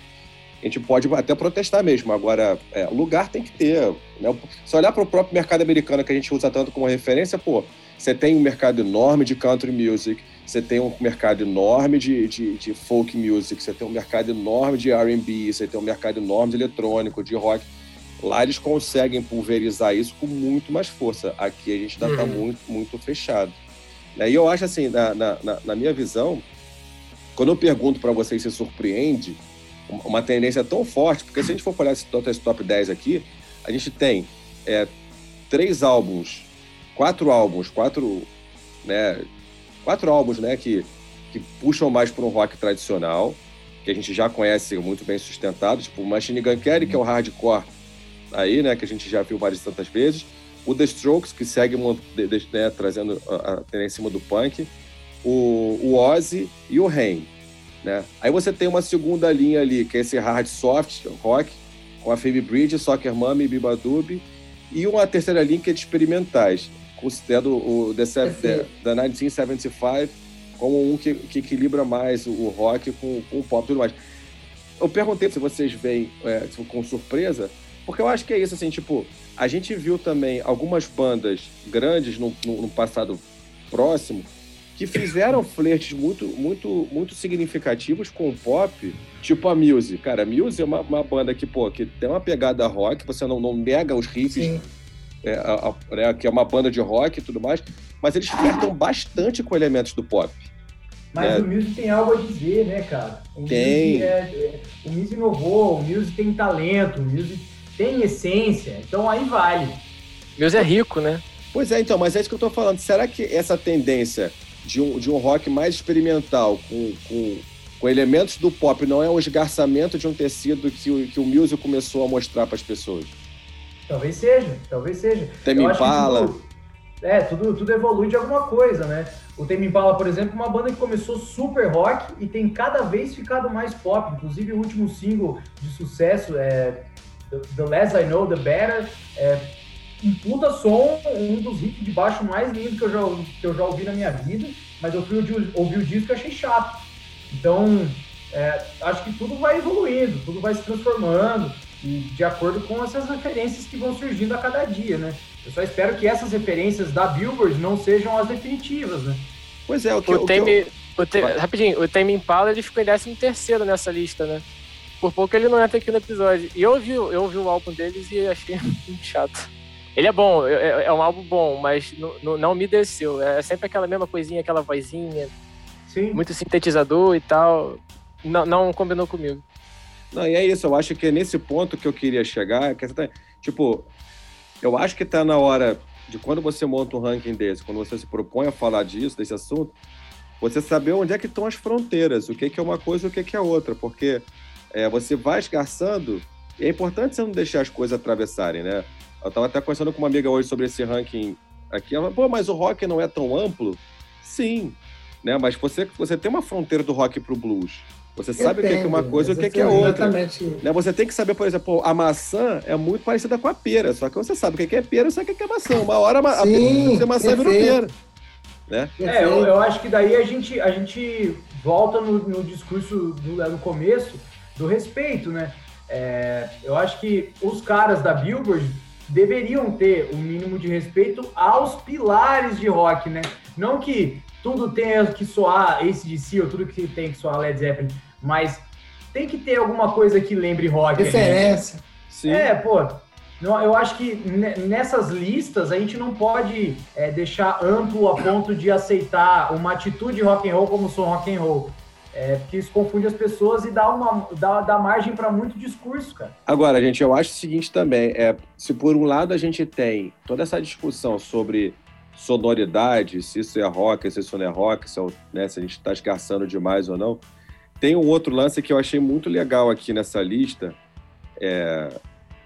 Speaker 1: a gente pode até protestar mesmo. Agora, é, lugar tem que ter. Né? Se olhar para o próprio mercado americano, que a gente usa tanto como referência, pô, você tem um mercado enorme de country music, você tem um mercado enorme de, de, de folk music, você tem um mercado enorme de R&B, você tem um mercado enorme de eletrônico, de rock. Lá eles conseguem pulverizar isso com muito mais força. Aqui a gente ainda está
Speaker 3: Uhum.
Speaker 1: muito, muito fechado. Né? E eu acho assim, na, na, na- na minha visão, quando eu pergunto para vocês se surpreende, uma- tendência tão forte, porque se a gente for olhar esse top, esse top 10 aqui, a gente tem é, três álbuns, quatro álbuns, quatro, né, quatro álbuns, né, que, que puxam mais para um rock tradicional, que a gente já conhece muito bem sustentado, tipo Machine Gun Kelly, que é o hardcore aí, né, que a gente já viu várias tantas vezes, o The Strokes, que segue né, trazendo a, a tendência em cima do punk, o, o Ozzy e o Rain, né? Aí você tem uma segunda linha ali, que é esse hard soft rock, com a Phoebe Bridge, Soccer Mommy, Biba Dub, e uma terceira linha que é de experimentais, considerando o The. The, The 1975 como um que, que equilibra mais o, o rock com, com o pop e tudo mais. Eu perguntei se vocês veem é, com surpresa, porque eu acho que é isso, assim, tipo, a gente viu também algumas bandas grandes no, no- no passado próximo que fizeram flertes muito, muito, muito significativos com o pop, tipo a Muse. Cara, a Muse é uma, uma banda que, pô, que tem uma pegada rock, você não, não nega os riffs, é, a- a- né, que é uma banda de rock e tudo mais, mas eles flertam bastante com elementos do pop.
Speaker 5: Mas
Speaker 1: É.
Speaker 5: o Muse tem algo a dizer, né, cara? O
Speaker 1: Tem.
Speaker 5: Muse, é, é- o Muse inovou, o Muse tem talento, o Muse tem essência, então aí vale.
Speaker 3: Deus é rico, né?
Speaker 1: Pois é, então, mas é isso que eu tô falando. Será que essa tendência de um, de um rock mais experimental, com, com, com elementos do pop, não é um esgarçamento de um tecido que o, que o Muse começou a mostrar para as pessoas?
Speaker 5: Talvez seja, talvez seja. Que
Speaker 1: Impala.
Speaker 5: tudo- é, tudo, tudo evolui de alguma coisa, né? O Tame Impala, por exemplo, é uma banda que começou super rock e tem cada vez ficado mais pop. Inclusive, o último single de sucesso é The- The Less I Know, The Better. É um puta som, um dos hits de baixo mais lindos que eu já, que eu já ouvi na minha vida. Mas eu fui ouvir, ouvir o disco e achei chato. Então, é, acho que tudo vai evoluindo, tudo vai se transformando e de acordo com essas referências que vão surgindo a cada dia, né? Eu só espero que essas referências da Billboard não sejam as definitivas, né?
Speaker 1: Pois é, o que,
Speaker 3: O
Speaker 1: o que eu-
Speaker 3: o rapidinho, o Tame Impala ele ficou em 13 terceiro nessa lista, né? Por pouco ele não entra aqui no episódio. E eu ouvi, eu ouvi o álbum deles e achei muito chato. Ele é bom, é, é um álbum bom, mas não- me desceu. É sempre aquela mesma coisinha, aquela vozinha,
Speaker 5: Sim.
Speaker 3: muito sintetizador e tal. Não, não combinou comigo.
Speaker 1: Não, e é isso, eu acho que é nesse ponto que eu queria chegar, que tá- tipo, eu acho que tá na hora de quando você monta um ranking desse, quando você se propõe a falar disso, desse assunto, você saber onde é que estão as fronteiras, o que, que é uma coisa e o que, que é outra, porque é, você vai esgarçando, e é importante você não deixar as coisas atravessarem, né? Eu tava até conversando com uma amiga hoje sobre esse ranking aqui, ela falou, pô, mas o rock não é tão amplo? Sim, né? Mas você, você tem uma fronteira do rock pro blues. Você sabe o que, é uma coisa e o que, que é outra.
Speaker 2: Exatamente.
Speaker 1: Né? Você tem que saber, por exemplo, a maçã é muito parecida com a pera, só que você sabe o que é pera e sabe o que é maçã. Uma hora a, a
Speaker 2: Sim,
Speaker 1: você maçã virou
Speaker 2: perfeito.
Speaker 1: pera.
Speaker 5: É, eu, eu acho que daí a gente, a gente volta no, no discurso do, no começo do respeito, né? É, eu acho que os caras da Billboard deveriam ter o mínimo de respeito aos pilares de rock, né? Não que tudo tenha que soar ACDC ou tudo que tem que soar Led Zeppelin, mas tem que ter alguma coisa que lembre rock. ali.
Speaker 2: Referência.
Speaker 1: Sim.
Speaker 5: É, pô. não, Eu acho que ne- nessas listas a gente não pode é, deixar amplo a ponto de aceitar uma atitude rock and roll como som rock and roll. É, porque isso confunde as pessoas e dá, uma, dá, dá margem para muito discurso, cara.
Speaker 1: Agora, gente, eu acho o seguinte também: é, se por um lado a gente tem toda essa discussão sobre sonoridade, se isso é rock, se isso não é rock, se, é né, se a gente está esgarçando demais ou não, tem um outro lance que eu achei muito legal aqui nessa lista, é,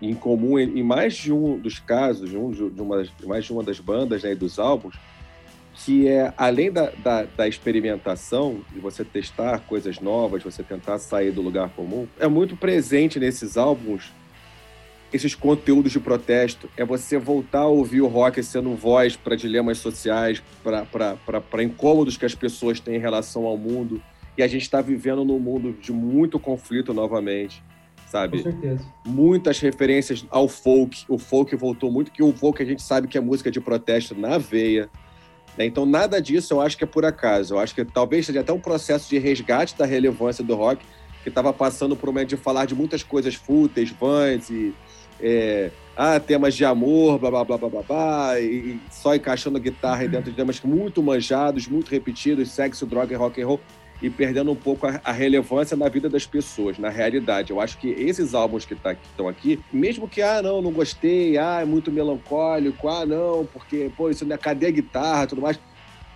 Speaker 1: em comum em, em mais de um dos casos, de, um, de, uma, de mais de uma das bandas né, e dos álbuns, que é, além da, da, da experimentação, de você testar coisas novas, você tentar sair do lugar comum, é muito presente nesses álbuns esses conteúdos de protesto. É você voltar a ouvir o rock sendo voz para dilemas sociais, para incômodos que as pessoas têm em relação ao mundo. E a gente está vivendo num mundo de muito conflito novamente, sabe?
Speaker 5: certeza.
Speaker 1: muitas referências ao folk. O folk voltou muito, que o folk a gente sabe que é música de protesto na veia. Né? Então, nada disso eu acho que é por acaso. Eu acho que talvez seja até um processo de resgate da relevância do rock, que estava passando por um momento de falar de muitas coisas fúteis, vãs e. é, ah, temas de amor, blá blá blá blá blá, blá e, só encaixando guitarra dentro de temas muito manjados, muito repetidos, sexo, droga e rock and roll e perdendo um pouco a, a relevância na vida das pessoas, na realidade. Eu acho que esses álbuns que tá- estão aqui, mesmo que, ah, não, não gostei, ah, é muito melancólico, ah, não, porque, pô, isso não é cadê a guitarra tudo mais,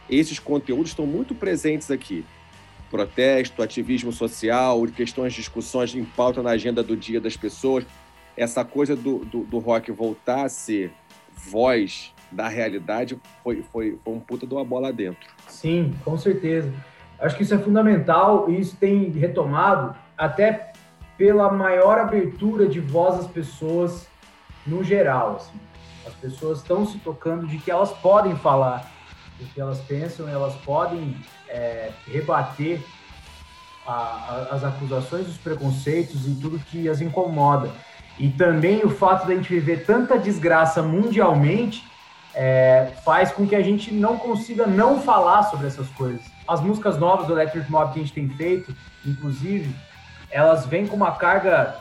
Speaker 1: esses conteúdos estão muito presentes aqui. Protesto, ativismo social, questões, discussões em pauta na agenda do dia das pessoas. Essa coisa do, do, do rock voltar a ser voz da realidade foi, foi, foi um puta de uma bola dentro.
Speaker 5: Sim, com certeza. Acho que isso é fundamental e isso tem retomado até pela maior abertura de voz às pessoas no geral. assim. As pessoas estão se tocando de que elas podem falar o que elas pensam, elas podem é, rebater a- a- as acusações, os preconceitos e tudo que as incomoda. E também o fato de a gente viver tanta desgraça mundialmente é, faz com que a gente não consiga não falar sobre essas coisas. As músicas novas do Electric Mob que a gente tem feito, inclusive, elas vêm com uma carga,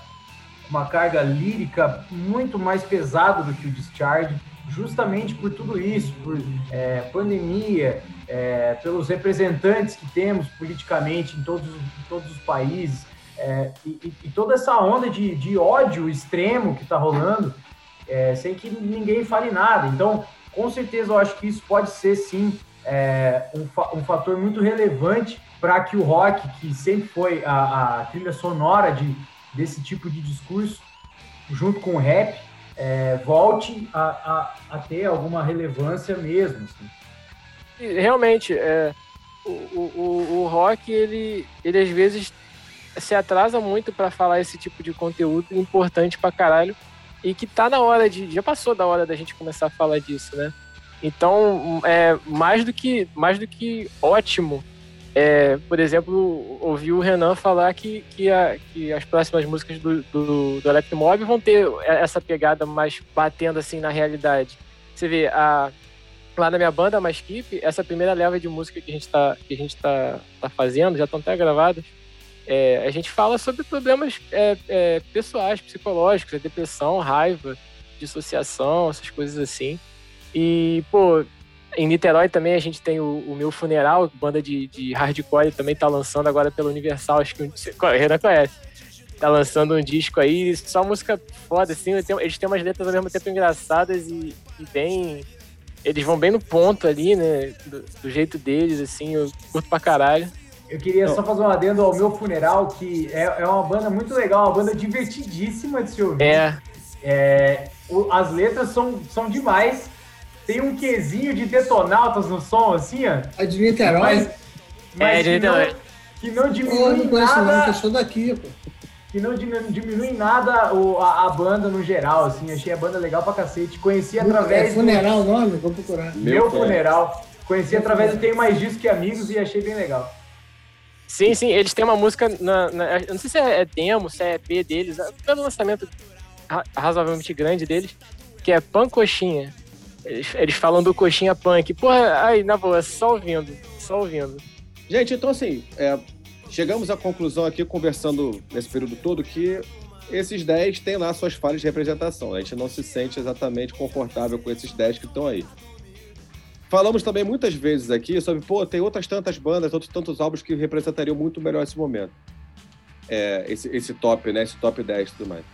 Speaker 5: uma carga lírica muito mais pesada do que o Discharge, justamente por tudo isso, por é, pandemia, é, pelos representantes que temos politicamente em todos, em todos os países, é, e, e- toda essa onda de, de ódio extremo que está rolando, é, sem que ninguém fale nada. Então, com certeza, eu acho que isso pode ser, sim, é, um, fa- um fator muito relevante para que o rock, que sempre foi a, a trilha sonora de, desse tipo de discurso, junto com o rap, é, volte a, a, a ter alguma relevância mesmo. assim.
Speaker 3: Realmente, é, o, o, o- rock, ele, ele às vezes se atrasa muito para falar esse tipo de conteúdo importante pra caralho e que tá na hora de. Já passou da hora da gente começar a falar disso, né? Então, é mais do que, mais do que ótimo. É, por exemplo, ouvir o Renan falar que, que, a- que as próximas músicas do, do, do Electric Mob vão ter essa pegada mais batendo assim na realidade. Você vê, a, lá na minha banda, a Maskip, essa primeira leva de música que a gente tá, gente tá, tá fazendo, já estão até gravadas, é, a gente fala sobre problemas é, é, pessoais, psicológicos, a depressão, raiva, dissociação, essas coisas assim. E, pô, em Niterói também a gente tem o, o Meu Funeral, banda de, de hardcore, também tá lançando agora pela Universal, acho que o Renan conhece. Tá lançando um disco aí, só música foda, assim. Eles têm- Eles têm umas letras ao mesmo tempo engraçadas e, e bem. Eles vão bem no ponto ali, né? Do, do jeito deles, assim, eu curto pra caralho.
Speaker 5: Eu queria só fazer um adendo ao meu funeral, que é, é uma banda muito legal, uma banda divertidíssima de se ouvir.
Speaker 3: É,
Speaker 5: É, o- as letras são, são demais. Tem um quesinho de detonautas no som, assim, ó.
Speaker 2: É de Niterói?
Speaker 5: Mas, mas
Speaker 3: É, de
Speaker 5: que, não,
Speaker 3: Niterói.
Speaker 5: que não
Speaker 2: Pô, eu
Speaker 5: diminui
Speaker 2: não conheço não, que eu
Speaker 5: nada,
Speaker 2: sou daqui, pô.
Speaker 5: que não diminu- diminui nada o- a, a banda no geral, assim. Achei a banda legal pra cacete. Conheci através
Speaker 2: É
Speaker 5: do
Speaker 2: funeral o nome? Vou procurar.
Speaker 5: meu
Speaker 1: Funeral.
Speaker 5: funeral. Conheci através do Tenho Mais Disco que Amigos e achei bem legal.
Speaker 3: Sim, sim, eles têm uma música, na, na- eu não sei se é, é demo, se é EP deles, é pelo lançamento ra- razoavelmente grande deles, que é Pancoxinha. Eles, eles falam do coxinha punk. Porra, aí, na boa, só ouvindo, só ouvindo.
Speaker 1: Gente, então assim, é, chegamos à conclusão aqui, conversando nesse período todo, que esses 10 têm lá suas falhas de representação. A gente não se sente exatamente confortável com esses 10 que estão aí. Falamos também muitas vezes aqui sobre, pô, tem outras tantas bandas, outros tantos álbuns que representariam muito melhor esse momento. É, esse, esse top, né? Esse top 10 e tudo mais.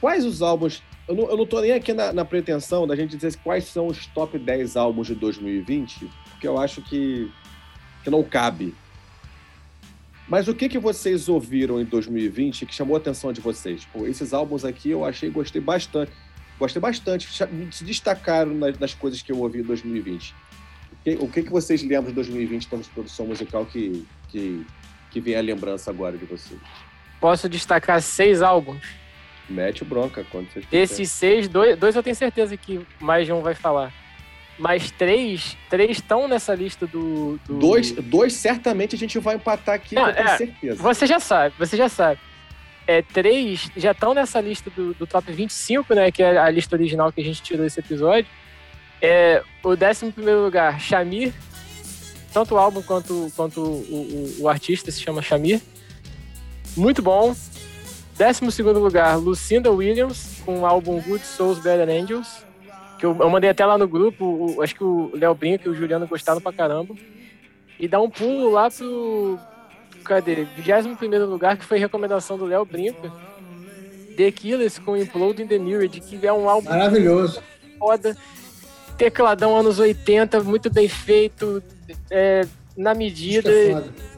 Speaker 1: Quais os álbuns. Eu não, eu não tô nem aqui na, na pretensão da gente dizer quais são os top 10 álbuns de 2020, porque eu acho que, que não cabe. Mas o que, que vocês ouviram em 2020 que chamou a atenção de vocês? Pô, esses álbuns aqui eu achei, gostei bastante. Gostei bastante, se destacaram nas, nas coisas que eu ouvi em 2020. O que, o que, que vocês lembram de 2020 em de produção musical que, que, que vem à lembrança agora de vocês?
Speaker 3: Posso destacar seis álbuns.
Speaker 1: Mete bronca quando vocês quiserem.
Speaker 3: Desses seis, dois, dois eu tenho certeza que mais de um vai falar. Mas três, três estão nessa lista do. do...
Speaker 1: Dois, dois, certamente a gente vai empatar aqui,
Speaker 3: Não,
Speaker 1: eu tenho
Speaker 3: é,
Speaker 1: certeza.
Speaker 3: Você já sabe, você já sabe. É, três já estão nessa lista do, do top 25, né? Que é a lista original que a gente tirou desse episódio. É, o décimo primeiro lugar, Shamir. Tanto o álbum quanto, quanto o, o- o artista se chama Shamir. Muito bom. Décimo segundo lugar, Lucinda Williams, com o álbum Good Souls Better Angels. Que eu, eu mandei até lá no grupo, o- acho que o Léo Brinco e o Juliano gostaram pra caramba. E dá um pulo lá pro, cadê? 21 lugar, que foi recomendação do Léo Brinco. The Killers com Implode in the Mirror, que é um álbum
Speaker 2: Maravilhoso.
Speaker 3: foda. Tecladão anos 80, muito bem feito, é, na medida.
Speaker 2: Isso é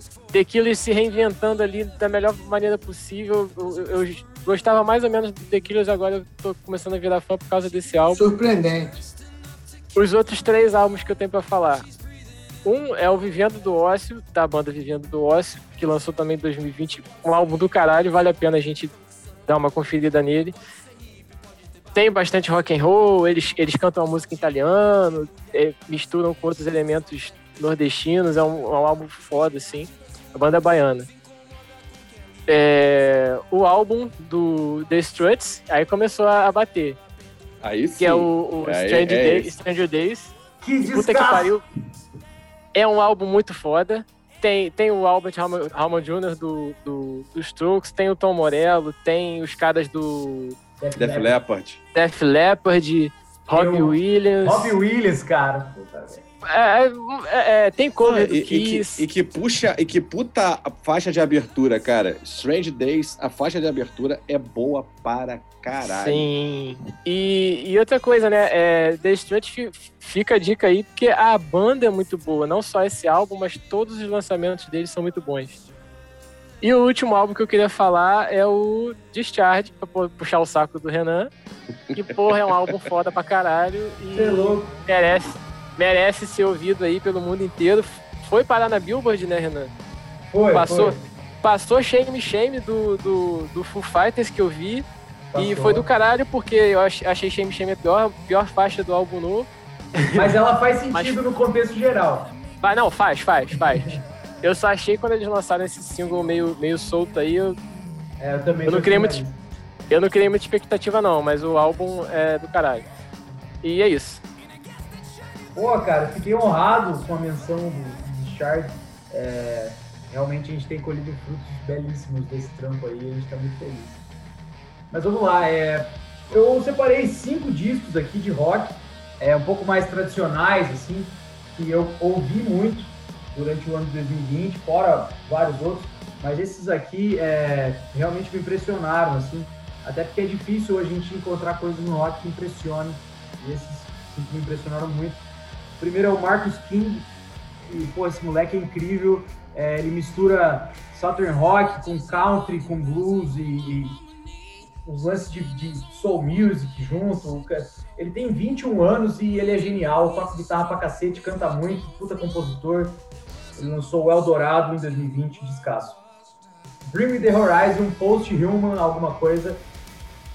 Speaker 3: Killers se reinventando ali da melhor maneira possível. Eu, eu- gostava mais ou menos do The Killers, agora eu tô começando a virar fã por causa desse álbum.
Speaker 2: Surpreendente.
Speaker 3: Os outros três álbuns que eu tenho pra falar. Um é o Vivendo do Ócio, da banda Vivendo do Ócio, que lançou também em 2020. Um álbum do caralho, vale a pena a gente dar uma conferida nele. Tem bastante rock and roll, eles, eles cantam a música em italiano, eh, misturam com outros elementos nordestinos, é um, é um álbum foda, assim. A banda é baiana. É, o álbum do The Struts, aí começou a, a bater,
Speaker 1: Aí sim.
Speaker 3: que é o, o
Speaker 1: Aí
Speaker 3: Stranger,
Speaker 1: é
Speaker 3: Days,
Speaker 1: esse.
Speaker 3: Stranger Days.
Speaker 5: Que
Speaker 3: Puta que pariu. É um álbum muito foda. Tem, tem o Albert Hammond Hammond Jr. Do, do, do Strokes, tem o Tom Morello, tem os caras do
Speaker 1: Def Leppard.
Speaker 3: Def Leppard, Robbie Williams.
Speaker 5: Robbie Williams, cara. Puta.
Speaker 3: É, é, é, tem cover do
Speaker 1: e, e que,
Speaker 3: Kiss.
Speaker 1: e que puxa, e que puta a faixa de abertura, cara. Strange Days, a faixa de abertura é boa para caralho.
Speaker 3: Sim. E, e outra coisa, né? É, The fi- fica a dica aí, porque a banda é muito boa. Não só esse álbum, mas todos os lançamentos deles são muito bons. E o último álbum que eu queria falar é o Discharge, pra pu- puxar o saco do Renan. Que, porra, é um álbum foda pra caralho. E
Speaker 5: Você é louco.
Speaker 3: merece, merece ser ouvido aí pelo mundo inteiro. Foi parar na Billboard, né, Renan?
Speaker 5: Foi,
Speaker 3: Passou,
Speaker 5: foi.
Speaker 3: passou Shame Shame do, do, do Foo Fighters que eu vi. E
Speaker 5: Passou.
Speaker 3: foi do caralho, porque eu ach- achei Shame Shame a pior, pior faixa do álbum novo.
Speaker 5: Mas ela faz sentido
Speaker 3: Mas-
Speaker 5: no contexto geral.
Speaker 3: Mas não, faz, faz, faz. Eu só achei quando eles lançaram esse single meio, meio solto aí, eu,
Speaker 5: É, eu também
Speaker 3: Eu não criei muito- eu não criei muita expectativa não, mas o álbum é do caralho. E é isso.
Speaker 5: Pô, cara, fiquei honrado com a menção do, Shard. É, realmente a gente tem colhido frutos belíssimos desse trampo aí, a gente tá muito feliz. Mas vamos lá, é, Eu separei cinco discos aqui de rock, é, um pouco mais tradicionais, assim, que eu ouvi muito durante o ano de 2020, fora vários outros, mas esses aqui é, realmente me impressionaram, assim, até porque é difícil a gente encontrar coisas no rock que impressionem, e esses me impressionaram muito. Primeiro é o Marcus King, e, pô, esse moleque é incrível, é, ele mistura Southern Rock com country, com blues e, e os lances de, de soul music junto. Ele tem 21 anos e ele é genial, toca guitarra pra cacete, canta muito, puta compositor. Ele lançou o Eldorado em 2020, descasso. Me The Horizon, Post Human, alguma coisa.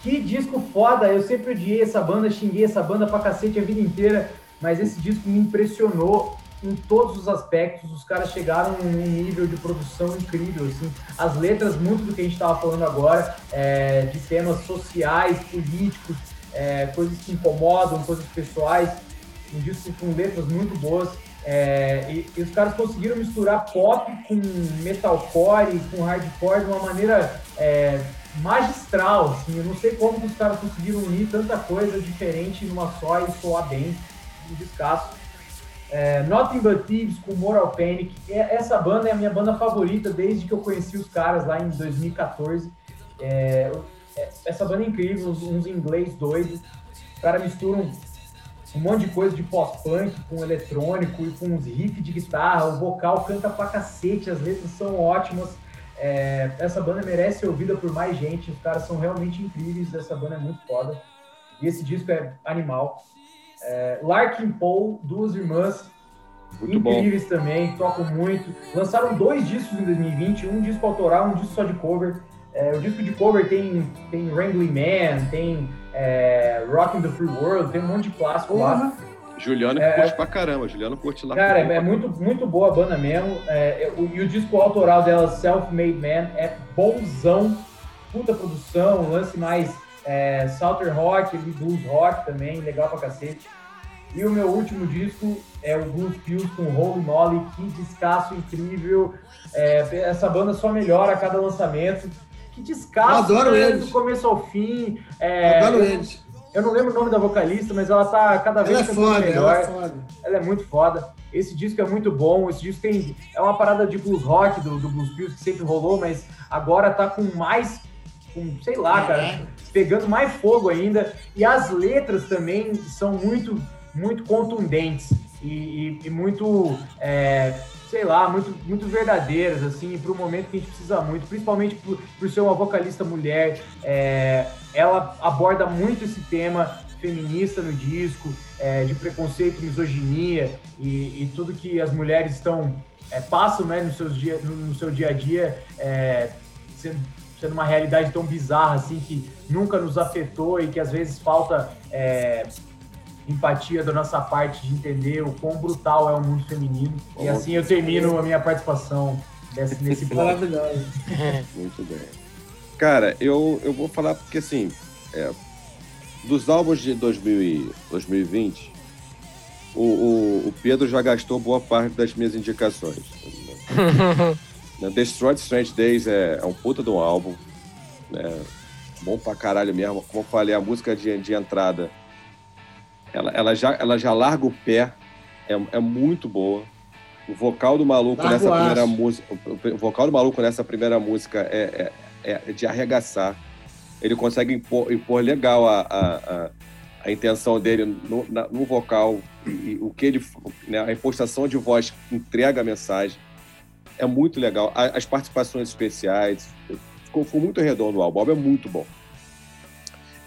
Speaker 5: Que disco foda, eu sempre odiei essa banda, xinguei essa banda pra cacete a vida inteira, mas esse disco me impressionou em todos os aspectos. Os caras chegaram num nível de produção incrível, assim. As letras, muito do que a gente estava falando agora, é, de temas sociais, políticos, é, coisas que incomodam, coisas pessoais. Um disco com letras muito boas. É, e, e os caras conseguiram misturar pop com metalcore, com hardcore de uma maneira é, magistral, assim. Eu não sei como os caras conseguiram unir tanta coisa diferente numa só e soar bem, um descasso. É, Nothing But Thieves com Moral Panic. É- Essa banda é a minha banda favorita desde que eu conheci os caras lá em 2014. É, é- essa banda é incrível, uns, uns inglês doidos. Os caras misturam um monte de coisa de pós-punk com eletrônico e com uns riffs de guitarra. O vocal canta pra cacete, as letras são ótimas. É, essa banda merece ser ouvida por mais gente. Os caras são realmente incríveis. Essa banda é muito foda. E esse disco é animal. É, Larkin Poe, duas irmãs
Speaker 1: Muito bom.
Speaker 5: incríveis também, tocam muito. Lançaram dois discos em 2020, um disco autoral, um disco só de cover. É, o disco de cover tem, tem Wrangling Man, tem é, Rockin' the Free World, tem um monte de clássico lá.
Speaker 1: Juliano
Speaker 5: É,
Speaker 1: curte pra caramba. Juliano curte lá.
Speaker 5: Cara, é, é muito, muito boa a banda mesmo. É, é, o- e o disco autoral dela, Self-Made Man, é bonzão. Puta produção, lance mais é, Southern Rock, ali, blues rock também, legal pra cacete. E o meu último disco é o Blues Pills com Holy Molly, que descasso incrível. É, essa banda só melhora a cada lançamento. Que descasso,
Speaker 2: adoro
Speaker 5: né,
Speaker 2: eles.
Speaker 5: do começo ao fim. É,
Speaker 2: Adoro
Speaker 5: eu-
Speaker 2: eles.
Speaker 5: Eu não lembro o nome da vocalista, mas ela tá cada vez
Speaker 2: Ela é foda,
Speaker 5: melhor.
Speaker 2: ela é foda.
Speaker 5: Ela é muito foda. Esse disco é muito bom. Esse disco tem. É uma parada de blues rock do, do Blues Pills que sempre rolou, mas agora tá com mais. Com, sei lá, cara. Pegando mais fogo ainda. E as letras também são muito, muito contundentes. E, e- e muito. é, sei lá, muito, muito verdadeiras, assim, para o momento que a gente precisa muito, principalmente por, por ser uma vocalista mulher. É, ela aborda muito esse tema feminista no disco, é, de preconceito, misoginia e, e tudo que as mulheres estão é, passam né, no, seus dia, no, no seu dia a dia, é, sendo, sendo uma realidade tão bizarra assim que nunca nos afetou e que às vezes falta é, empatia da nossa parte de entender o quão brutal é o mundo feminino. E assim eu termino a minha participação desse, nesse bloco.
Speaker 2: Maravilhoso.
Speaker 1: Muito bem. Cara, eu, eu vou falar porque, assim, é, dos álbuns de 2000 e 2020, o, o, o Pedro já gastou boa parte das minhas indicações. Né, Destroyed Strange Days é, é um puta de um álbum. né, bom pra caralho mesmo. Como eu falei, a música de, de entrada, ela, ela, já, ela já larga o pé. É, é muito boa. O vocal do maluco
Speaker 2: Larga
Speaker 1: nessa primeira música. O vocal do maluco nessa primeira música é, é, é de arregaçar. Ele consegue impor, impor legal a, a, a, a intenção dele no, na- no vocal, e, e o que ele, né, a impostação de voz entrega a mensagem. É muito legal. As participações especiais. Ficou, ficou muito redondo o álbum. O álbum é muito bom.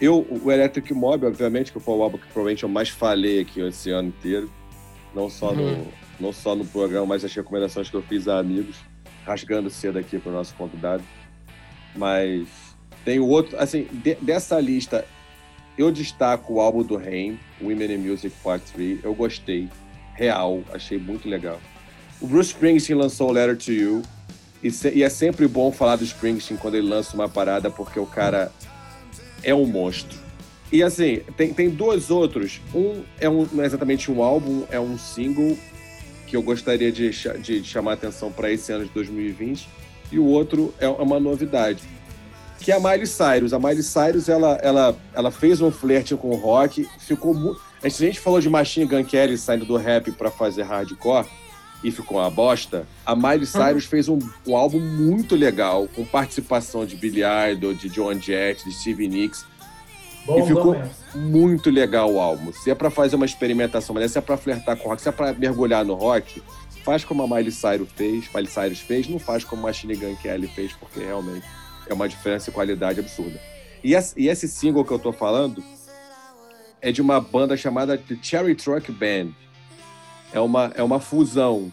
Speaker 1: Eu, o Electric Mob, obviamente, que foi o álbum que provavelmente eu mais falei aqui esse ano inteiro. Não só, no,
Speaker 3: Uhum.
Speaker 1: não só no programa, mas as recomendações que eu fiz a amigos, rasgando cedo aqui para o nosso convidado. Mas tem o outro, assim, de- dessa lista, eu destaco o álbum do Rain, Women in Music Part 3. Eu gostei, real, achei muito legal. O Bruce Springsteen lançou Letter to You. E, se- e é sempre bom falar do Springsteen quando ele lança uma parada, porque o cara é um monstro. E assim, tem, tem dois outros. Um é um, não é exatamente um álbum, é um single que eu gostaria de, de chamar atenção para esse ano de 2020. E o outro é uma novidade. que é a Miley Cyrus. A Miley Cyrus, ela, ela, ela fez um flerte com o rock, ficou muito... A gente falou de Machine Gun Kelly saindo do rap pra fazer hardcore e ficou uma bosta. A Miley Cyrus fez um, um álbum muito legal, com participação de Billy Idol, de John Jett, de Stevie Nicks.
Speaker 5: Bom,
Speaker 1: e ficou
Speaker 5: bom
Speaker 1: muito legal o álbum. Se é pra fazer uma experimentação, mas se é pra flertar com rock, se é pra mergulhar no rock, faz como a Miley Cyrus fez, Miley Cyrus fez, não faz como a Machine Gun Kelly fez, porque realmente é uma diferença de qualidade absurda. E esse, e esse single que eu tô falando é de uma banda chamada The Cherry Truck Band. É uma, é uma fusão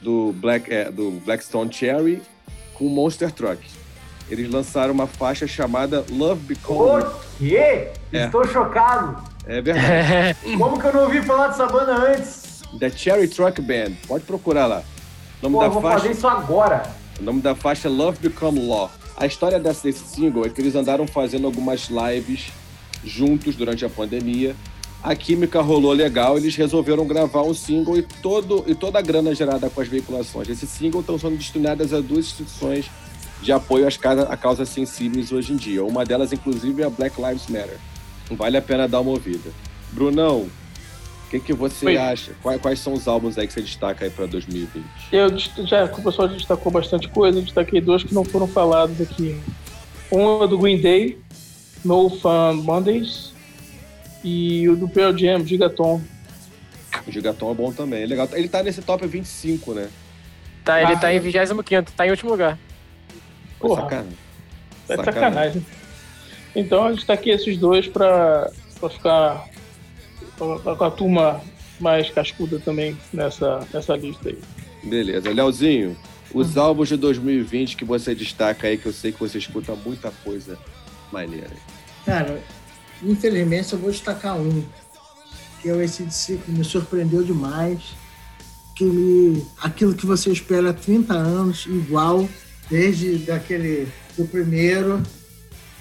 Speaker 1: do, Black, é, do Blackstone Cherry com Monster Truck. Eles lançaram uma faixa chamada Love Become...
Speaker 5: O quê?
Speaker 1: É.
Speaker 5: Estou chocado.
Speaker 1: É verdade.
Speaker 5: Como que eu não ouvi falar dessa banda antes?
Speaker 1: The Cherry Truck Band. Pode procurar lá. O nome,
Speaker 5: Pô, eu
Speaker 1: da
Speaker 5: vou
Speaker 1: faixa,
Speaker 5: fazer isso agora.
Speaker 1: o nome da faixa é Love Become Law. A história desse, desse single é que eles andaram fazendo algumas lives juntos durante a pandemia. A química rolou legal, eles resolveram gravar um single e, todo, e toda a grana gerada com as veiculações desse single estão sendo destinadas a duas instituições de apoio às ca- a causas sensíveis hoje em dia. Uma delas, inclusive, é a Black Lives Matter. Vale a pena dar uma ouvida. Brunão, o que, que você
Speaker 4: Oi.
Speaker 1: acha? Quais, quais são os álbuns aí que você destaca aí para 2020?
Speaker 4: Eu já, o pessoal destacou bastante coisa, eu destaquei dois que não foram falados aqui. Um é do Green Day, No Fun Mondays, e o do Pearl Jam, Gigaton.
Speaker 1: O Gigaton é bom também. É legal. Ele tá nesse top 25, né?
Speaker 3: Tá, ele
Speaker 4: Ah.
Speaker 3: tá em 25, tá em último lugar.
Speaker 1: Pô,
Speaker 4: Porra.
Speaker 1: sacanagem.
Speaker 4: É sacanagem. Então eu destaquei esses dois pra, pra ficar com a- com a turma mais cascuda também nessa, nessa lista aí.
Speaker 1: Beleza. Leozinho, os álbuns de 2020 que você destaca aí, que eu sei que você escuta muita coisa maneira.
Speaker 2: Cara, infelizmente eu vou destacar um, que é o ACDC, que me surpreendeu demais. Que me, aquilo que você espera há 30 anos, igual, desde daquele do primeiro,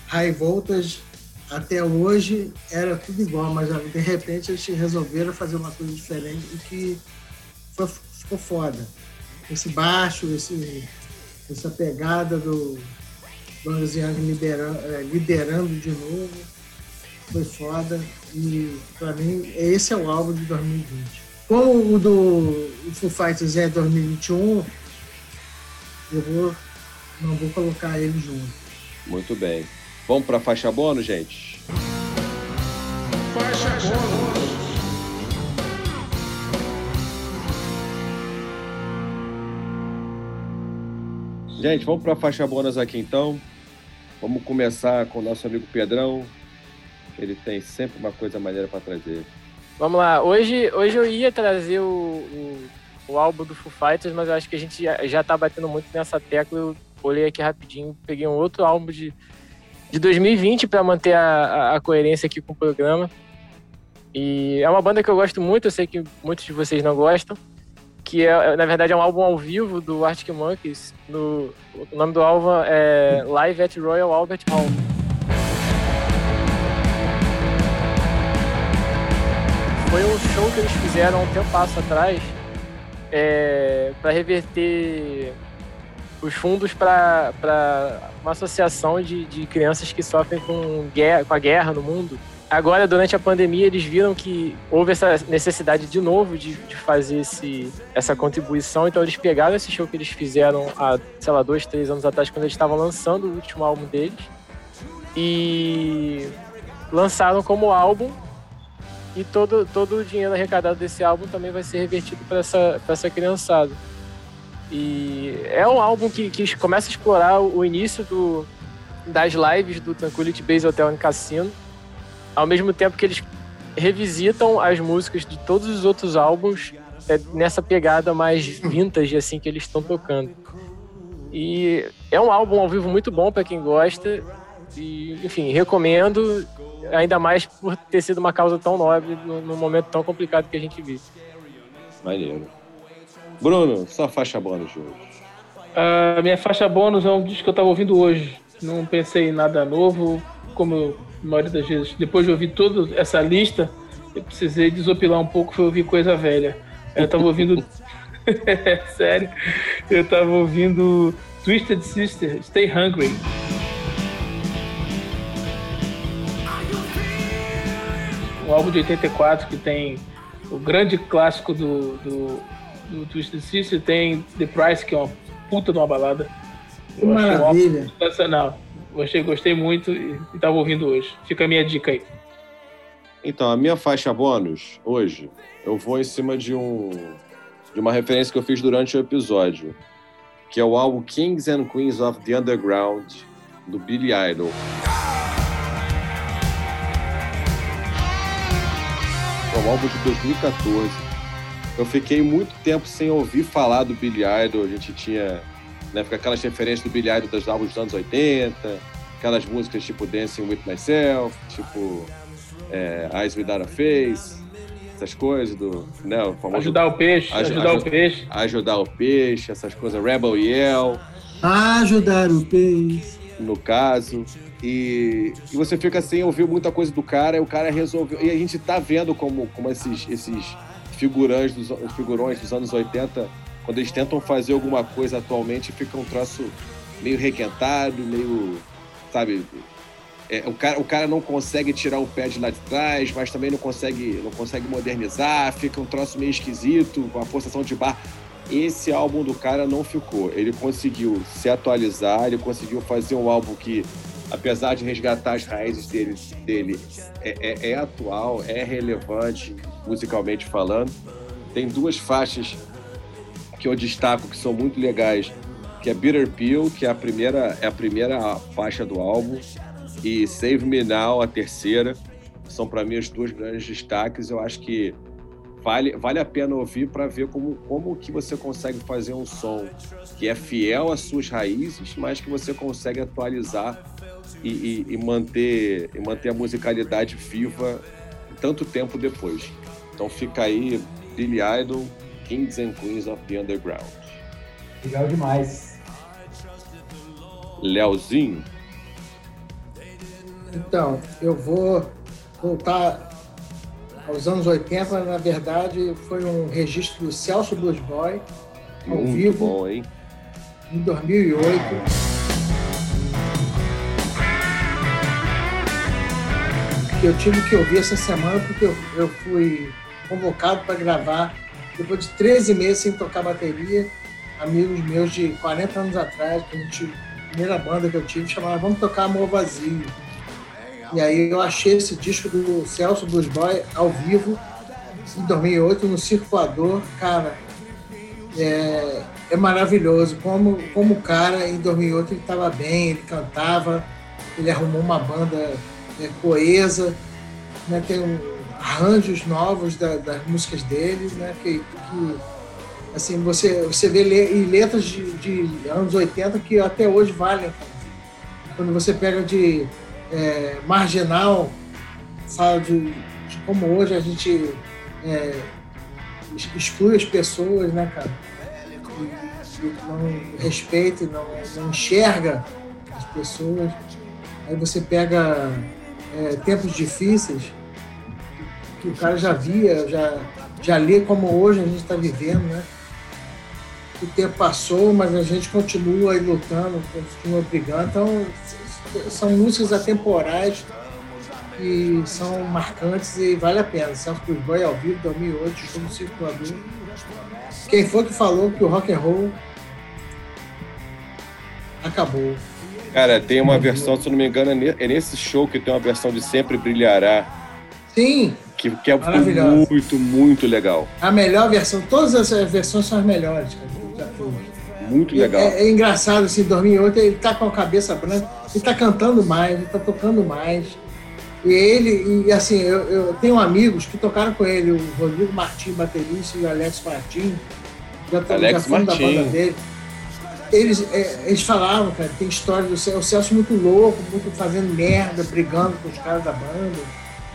Speaker 2: High Voltage até hoje, era tudo igual, mas de repente eles resolveram fazer uma coisa diferente e que foi- ficou foda. Esse baixo, esse, essa pegada do, Young liderando, eh, liderando de novo. Foi foda. E pra mim, esse é o álbum de 2020. Como o do Foo Fighters é 2021, eu vou, não vou colocar ele junto.
Speaker 1: Muito bem. Vamos pra faixa bônus, gente? Gente, vamos pra faixa bônus aqui então. Vamos começar com o nosso amigo Pedrão. Ele tem sempre uma coisa maneira pra trazer.
Speaker 3: Vamos lá, hoje, hoje eu ia trazer o, o, o álbum do Foo Fighters, mas eu acho que a gente já, tá batendo muito nessa tecla. Eu olhei aqui rapidinho, peguei um outro álbum de, de 2020 para manter a, a, a coerência aqui com o programa. E é uma banda que eu gosto muito, eu sei que muitos de vocês não gostam, que é, na verdade é um álbum ao vivo do Arctic Monkeys. No, o nome do álbum é Live at Royal Albert Hall. Foi um show que eles fizeram um tempo atrás é, para reverter os fundos para uma associação de, de crianças que sofrem com, guerra, com a guerra no mundo. Agora, durante a pandemia, eles viram que houve essa necessidade de novo de, de fazer esse, essa contribuição. Então, eles pegaram esse show que eles fizeram há, sei lá, dois, três anos atrás, quando eles estavam lançando o último álbum deles, e lançaram como álbum. E todo, todo o dinheiro arrecadado desse álbum também vai ser revertido para essa, essa criançada. E é um álbum que, que começa a explorar o início do, das lives do Tranquility Base Hotel and Cassino, ao mesmo tempo que eles revisitam as músicas de todos os outros álbuns é, nessa pegada mais vintage assim que eles estão tocando. E é um álbum ao vivo muito bom para quem gosta. E, enfim, recomendo, ainda mais por ter sido uma causa tão nobre num num momento tão complicado que a gente vive.
Speaker 1: Maneiro. Bruno, sua faixa bônus de hoje.
Speaker 4: A minha faixa bônus é um disco que eu tava ouvindo hoje. Não pensei em nada novo, como eu, a maioria das vezes. Depois de ouvir toda essa lista, eu precisei desopilar um pouco, foi ouvir coisa velha. Eu tava ouvindo. É Sério, eu tava ouvindo Twisted Sister, Stay Hungry. Um álbum de 84 que tem o grande clássico do, do, do Twisted Sister, tem The Price, que é uma puta de uma balada.
Speaker 2: Que
Speaker 4: Eu achei um álbum
Speaker 2: maravilha.
Speaker 4: sensacional. Gostei, gostei muito e estava ouvindo hoje. Fica a minha dica aí.
Speaker 1: Então, a minha faixa bônus, hoje, eu vou em cima de um de uma referência que eu fiz durante o episódio, que é o álbum Kings and Queens of the Underground, do Billy Idol. É um álbum de 2014. Eu fiquei muito tempo sem ouvir falar do Billy Idol. A gente tinha né, aquelas referências do Billy Idol dos álbuns dos anos 80, aquelas músicas tipo Dancing With Myself, tipo é, Eyes Without a Face, essas coisas do. Né, o famoso
Speaker 4: Ajudar o peixe,
Speaker 1: Aj-
Speaker 4: ajudar
Speaker 1: aju-
Speaker 4: o peixe.
Speaker 1: ajudar o peixe, essas coisas, Rebel Yell,
Speaker 2: Ajudar o peixe.
Speaker 1: no caso. E, e você fica sem ouvir muita coisa do cara, e o cara resolveu. E a gente tá vendo como, como esses, esses figurões dos, os figurões dos anos 80, quando eles tentam fazer alguma coisa atualmente, fica um troço meio requentado, meio. Sabe? É, o, cara, o cara não consegue tirar o pé de lá de trás, mas também não consegue, não consegue modernizar, fica um troço meio esquisito, com a postação de bar. Esse álbum do cara não ficou. Ele conseguiu se atualizar, ele conseguiu fazer um álbum que, apesar de resgatar as raízes dele, dele é, é- é atual, é relevante, musicalmente falando. Tem duas faixas que eu destaco que são muito legais, que é Bitter Pill, que é a primeira, é a primeira faixa do álbum, e Save Me Now, a terceira. São para mim os dois grandes destaques. Eu acho que vale, vale a pena ouvir para ver como, como que você consegue fazer um som que é fiel às suas raízes, mas que você consegue atualizar e, e- e manter, e manter a musicalidade viva tanto tempo depois. Então fica aí Billy Idol, Kings and Queens of the Underground.
Speaker 5: Legal demais.
Speaker 1: Leozinho,
Speaker 2: Então, eu vou voltar aos anos 80, mas na verdade foi um registro do Celso Blues Boy, ao
Speaker 1: muito
Speaker 2: vivo,
Speaker 1: bom, hein?
Speaker 2: em 2008. Eu tive que ouvir essa semana porque eu, eu fui convocado para gravar depois de 13 meses sem tocar bateria. Amigos meus de 40 anos atrás, que a gente, a primeira banda que eu tive, chamava Vamos Tocar Amor Vazio. E aí eu achei esse disco do Celso Blues Boy ao vivo em 2008 no Circulador, cara, é, é maravilhoso. Como, como o cara em 2008 ele estava bem, ele cantava, ele arrumou uma banda é, coesa, né, tem um, arranjos novos da- das músicas dele, né, que, que, assim, você, você vê le, letras de, de anos 80 que até hoje valem. Quando você pega de é, marginal, fala de, de como hoje a gente é, ex- exclui as pessoas, né, cara? Não respeita, não, não enxerga as pessoas. Aí você pega é, tempos difíceis que o cara já via, já, já lê como hoje a gente está vivendo, né? O tempo passou, mas a gente continua aí lutando, continua brigando. Então, são músicas atemporais que são marcantes e vale a pena. Celso Cruz Boy ao vivo, 2008, show no Circulador. Quem foi que falou que o rock and roll acabou?
Speaker 1: Cara, tem uma versão, se eu não me engano, é é nesse show que tem uma versão de Sempre Brilhará,
Speaker 2: Sim,
Speaker 1: que, que é muito, muito legal.
Speaker 2: a melhor versão, todas as versões são as melhores, cara.
Speaker 1: Muito
Speaker 2: E
Speaker 1: legal.
Speaker 2: É, é engraçado, assim, 2008 ele tá com a cabeça branca, ele tá cantando mais, ele tá tocando mais. E ele, e assim, eu, eu tenho amigos que tocaram com ele, o Rodrigo Martins, baterista, e o Alex Martins, já, tá-
Speaker 1: Alex
Speaker 2: já foram da
Speaker 1: Martins.
Speaker 2: banda dele. Eles, é, eles falavam, cara, tem história do Celso, o Celso muito louco, muito fazendo merda, brigando com os caras da banda,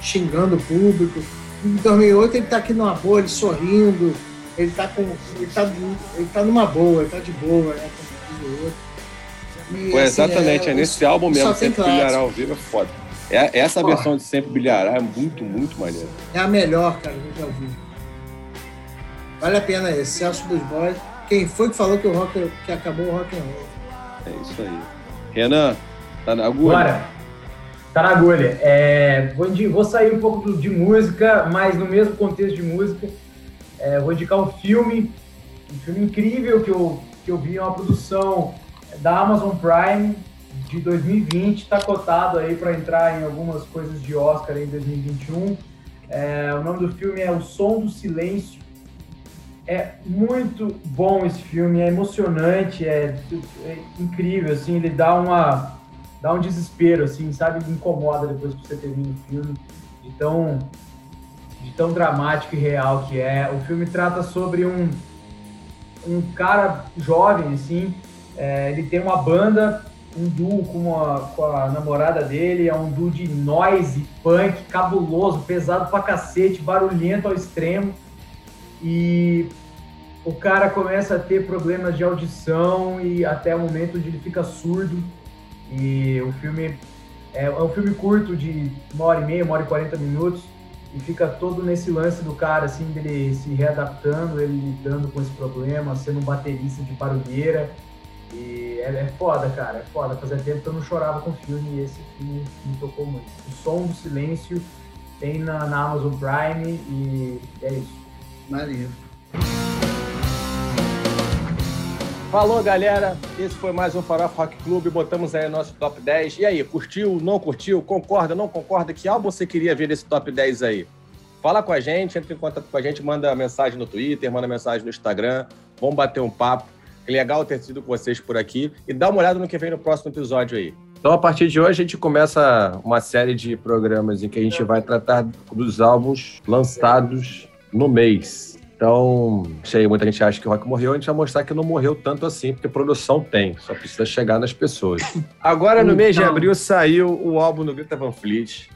Speaker 2: xingando o público. Em 2008 ele tá aqui numa boa, ele sorrindo, ele tá com. Ele tá, ele tá numa boa, ele tá de boa, né? O. E,
Speaker 1: Foi
Speaker 2: assim,
Speaker 1: exatamente, é, nesse álbum mesmo, Sempre. Brilhará ao vivo é foda. É, essa
Speaker 2: Porra.
Speaker 1: versão de Sempre Brilhará é muito, muito maneira.
Speaker 2: É a melhor, cara, que eu já ouvi. Vale a pena esse, Celso dos Boys. Quem foi que falou que o rock que acabou o rock and roll?
Speaker 1: É isso aí. Renan, tá na agulha?
Speaker 5: Bora. Tá na agulha. É, vou, vou sair um pouco de música, mas no mesmo contexto de música. É, vou indicar um filme, um filme incrível que eu, que eu vi, é uma produção da Amazon Prime de 2020, está cotado aí para entrar em algumas coisas de Oscar em 2021. É, o nome do filme é O Som do Silêncio. É muito bom esse filme, é emocionante, é, é incrível, assim, ele dá uma dá um desespero, assim, sabe? Incomoda depois que você termina o filme. De tão, de tão dramático e real que é. O filme trata sobre um, um cara jovem, assim, é, ele tem uma banda, um duo com a, com a namorada dele, é um duo de noise, punk, cabuloso, pesado pra cacete, barulhento ao extremo. E o cara começa a ter problemas de audição e até o momento onde ele fica surdo. E o filme é, é um filme curto de uma hora e meia, uma hora e quarenta minutos. E fica todo nesse lance do cara, assim, dele se readaptando, ele lidando com esse problema, sendo um baterista de barulheira. E é, é foda, cara, é foda. Fazia tempo que eu não chorava com filme e esse filme me tocou muito. O Som do Silêncio tem na, na Amazon Prime e é isso.
Speaker 2: Maria.
Speaker 1: Falou, galera. Esse foi mais um Farofa Rock Club. Botamos aí nosso top 10. E aí, curtiu, não curtiu? Concorda, não concorda? Que álbum você queria ver desse top 10 aí? Fala com a gente, entra em contato com a gente, manda mensagem no Twitter, manda mensagem no Instagram. Vamos bater um papo. É legal ter sido com vocês por aqui. E dá uma olhada no que vem no próximo episódio aí. Então, a partir de hoje, a gente começa uma série de programas em que a gente vai tratar dos álbuns lançados no mês. Então, sei, muita gente acha que o rock morreu, a gente vai mostrar que não morreu tanto assim, porque produção tem, só precisa chegar nas pessoas. Agora, no mês de
Speaker 2: Então.
Speaker 1: abril, saiu o álbum do Greta Van Fleet,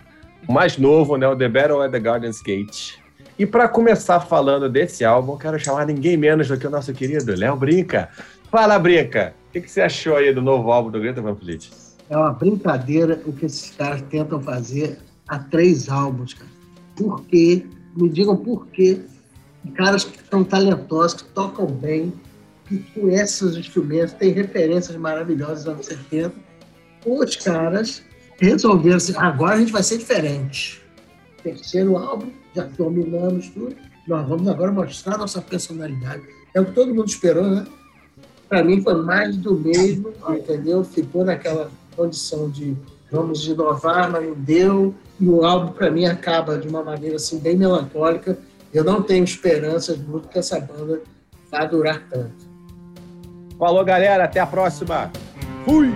Speaker 1: o mais novo, né? O The Battle at the Garden's Gate. E para começar falando desse álbum, eu quero chamar ninguém menos do que o nosso querido Léo Brinca. Fala, Brinca! O que, que você achou aí do novo álbum do Greta Van Fleet?
Speaker 2: É uma brincadeira o que esses caras tentam fazer há três álbuns, cara. Por quê? Me digam por quê. Caras que são talentosos, que tocam bem, que conhecem os instrumentos, têm referências maravilhosas dos anos 70. Os caras resolveram assim, agora a gente vai ser diferente. Terceiro álbum, já dominamos tudo. Nós vamos agora mostrar nossa personalidade. É o que todo mundo esperou, né? Para mim foi mais do mesmo, entendeu? Ficou naquela condição de vamos inovar, mas não deu. E o álbum, para mim, acaba de uma maneira assim, bem melancólica. Eu não tenho esperanças muito que essa banda vá durar tanto.
Speaker 1: Falou, galera. Até a próxima. Fui!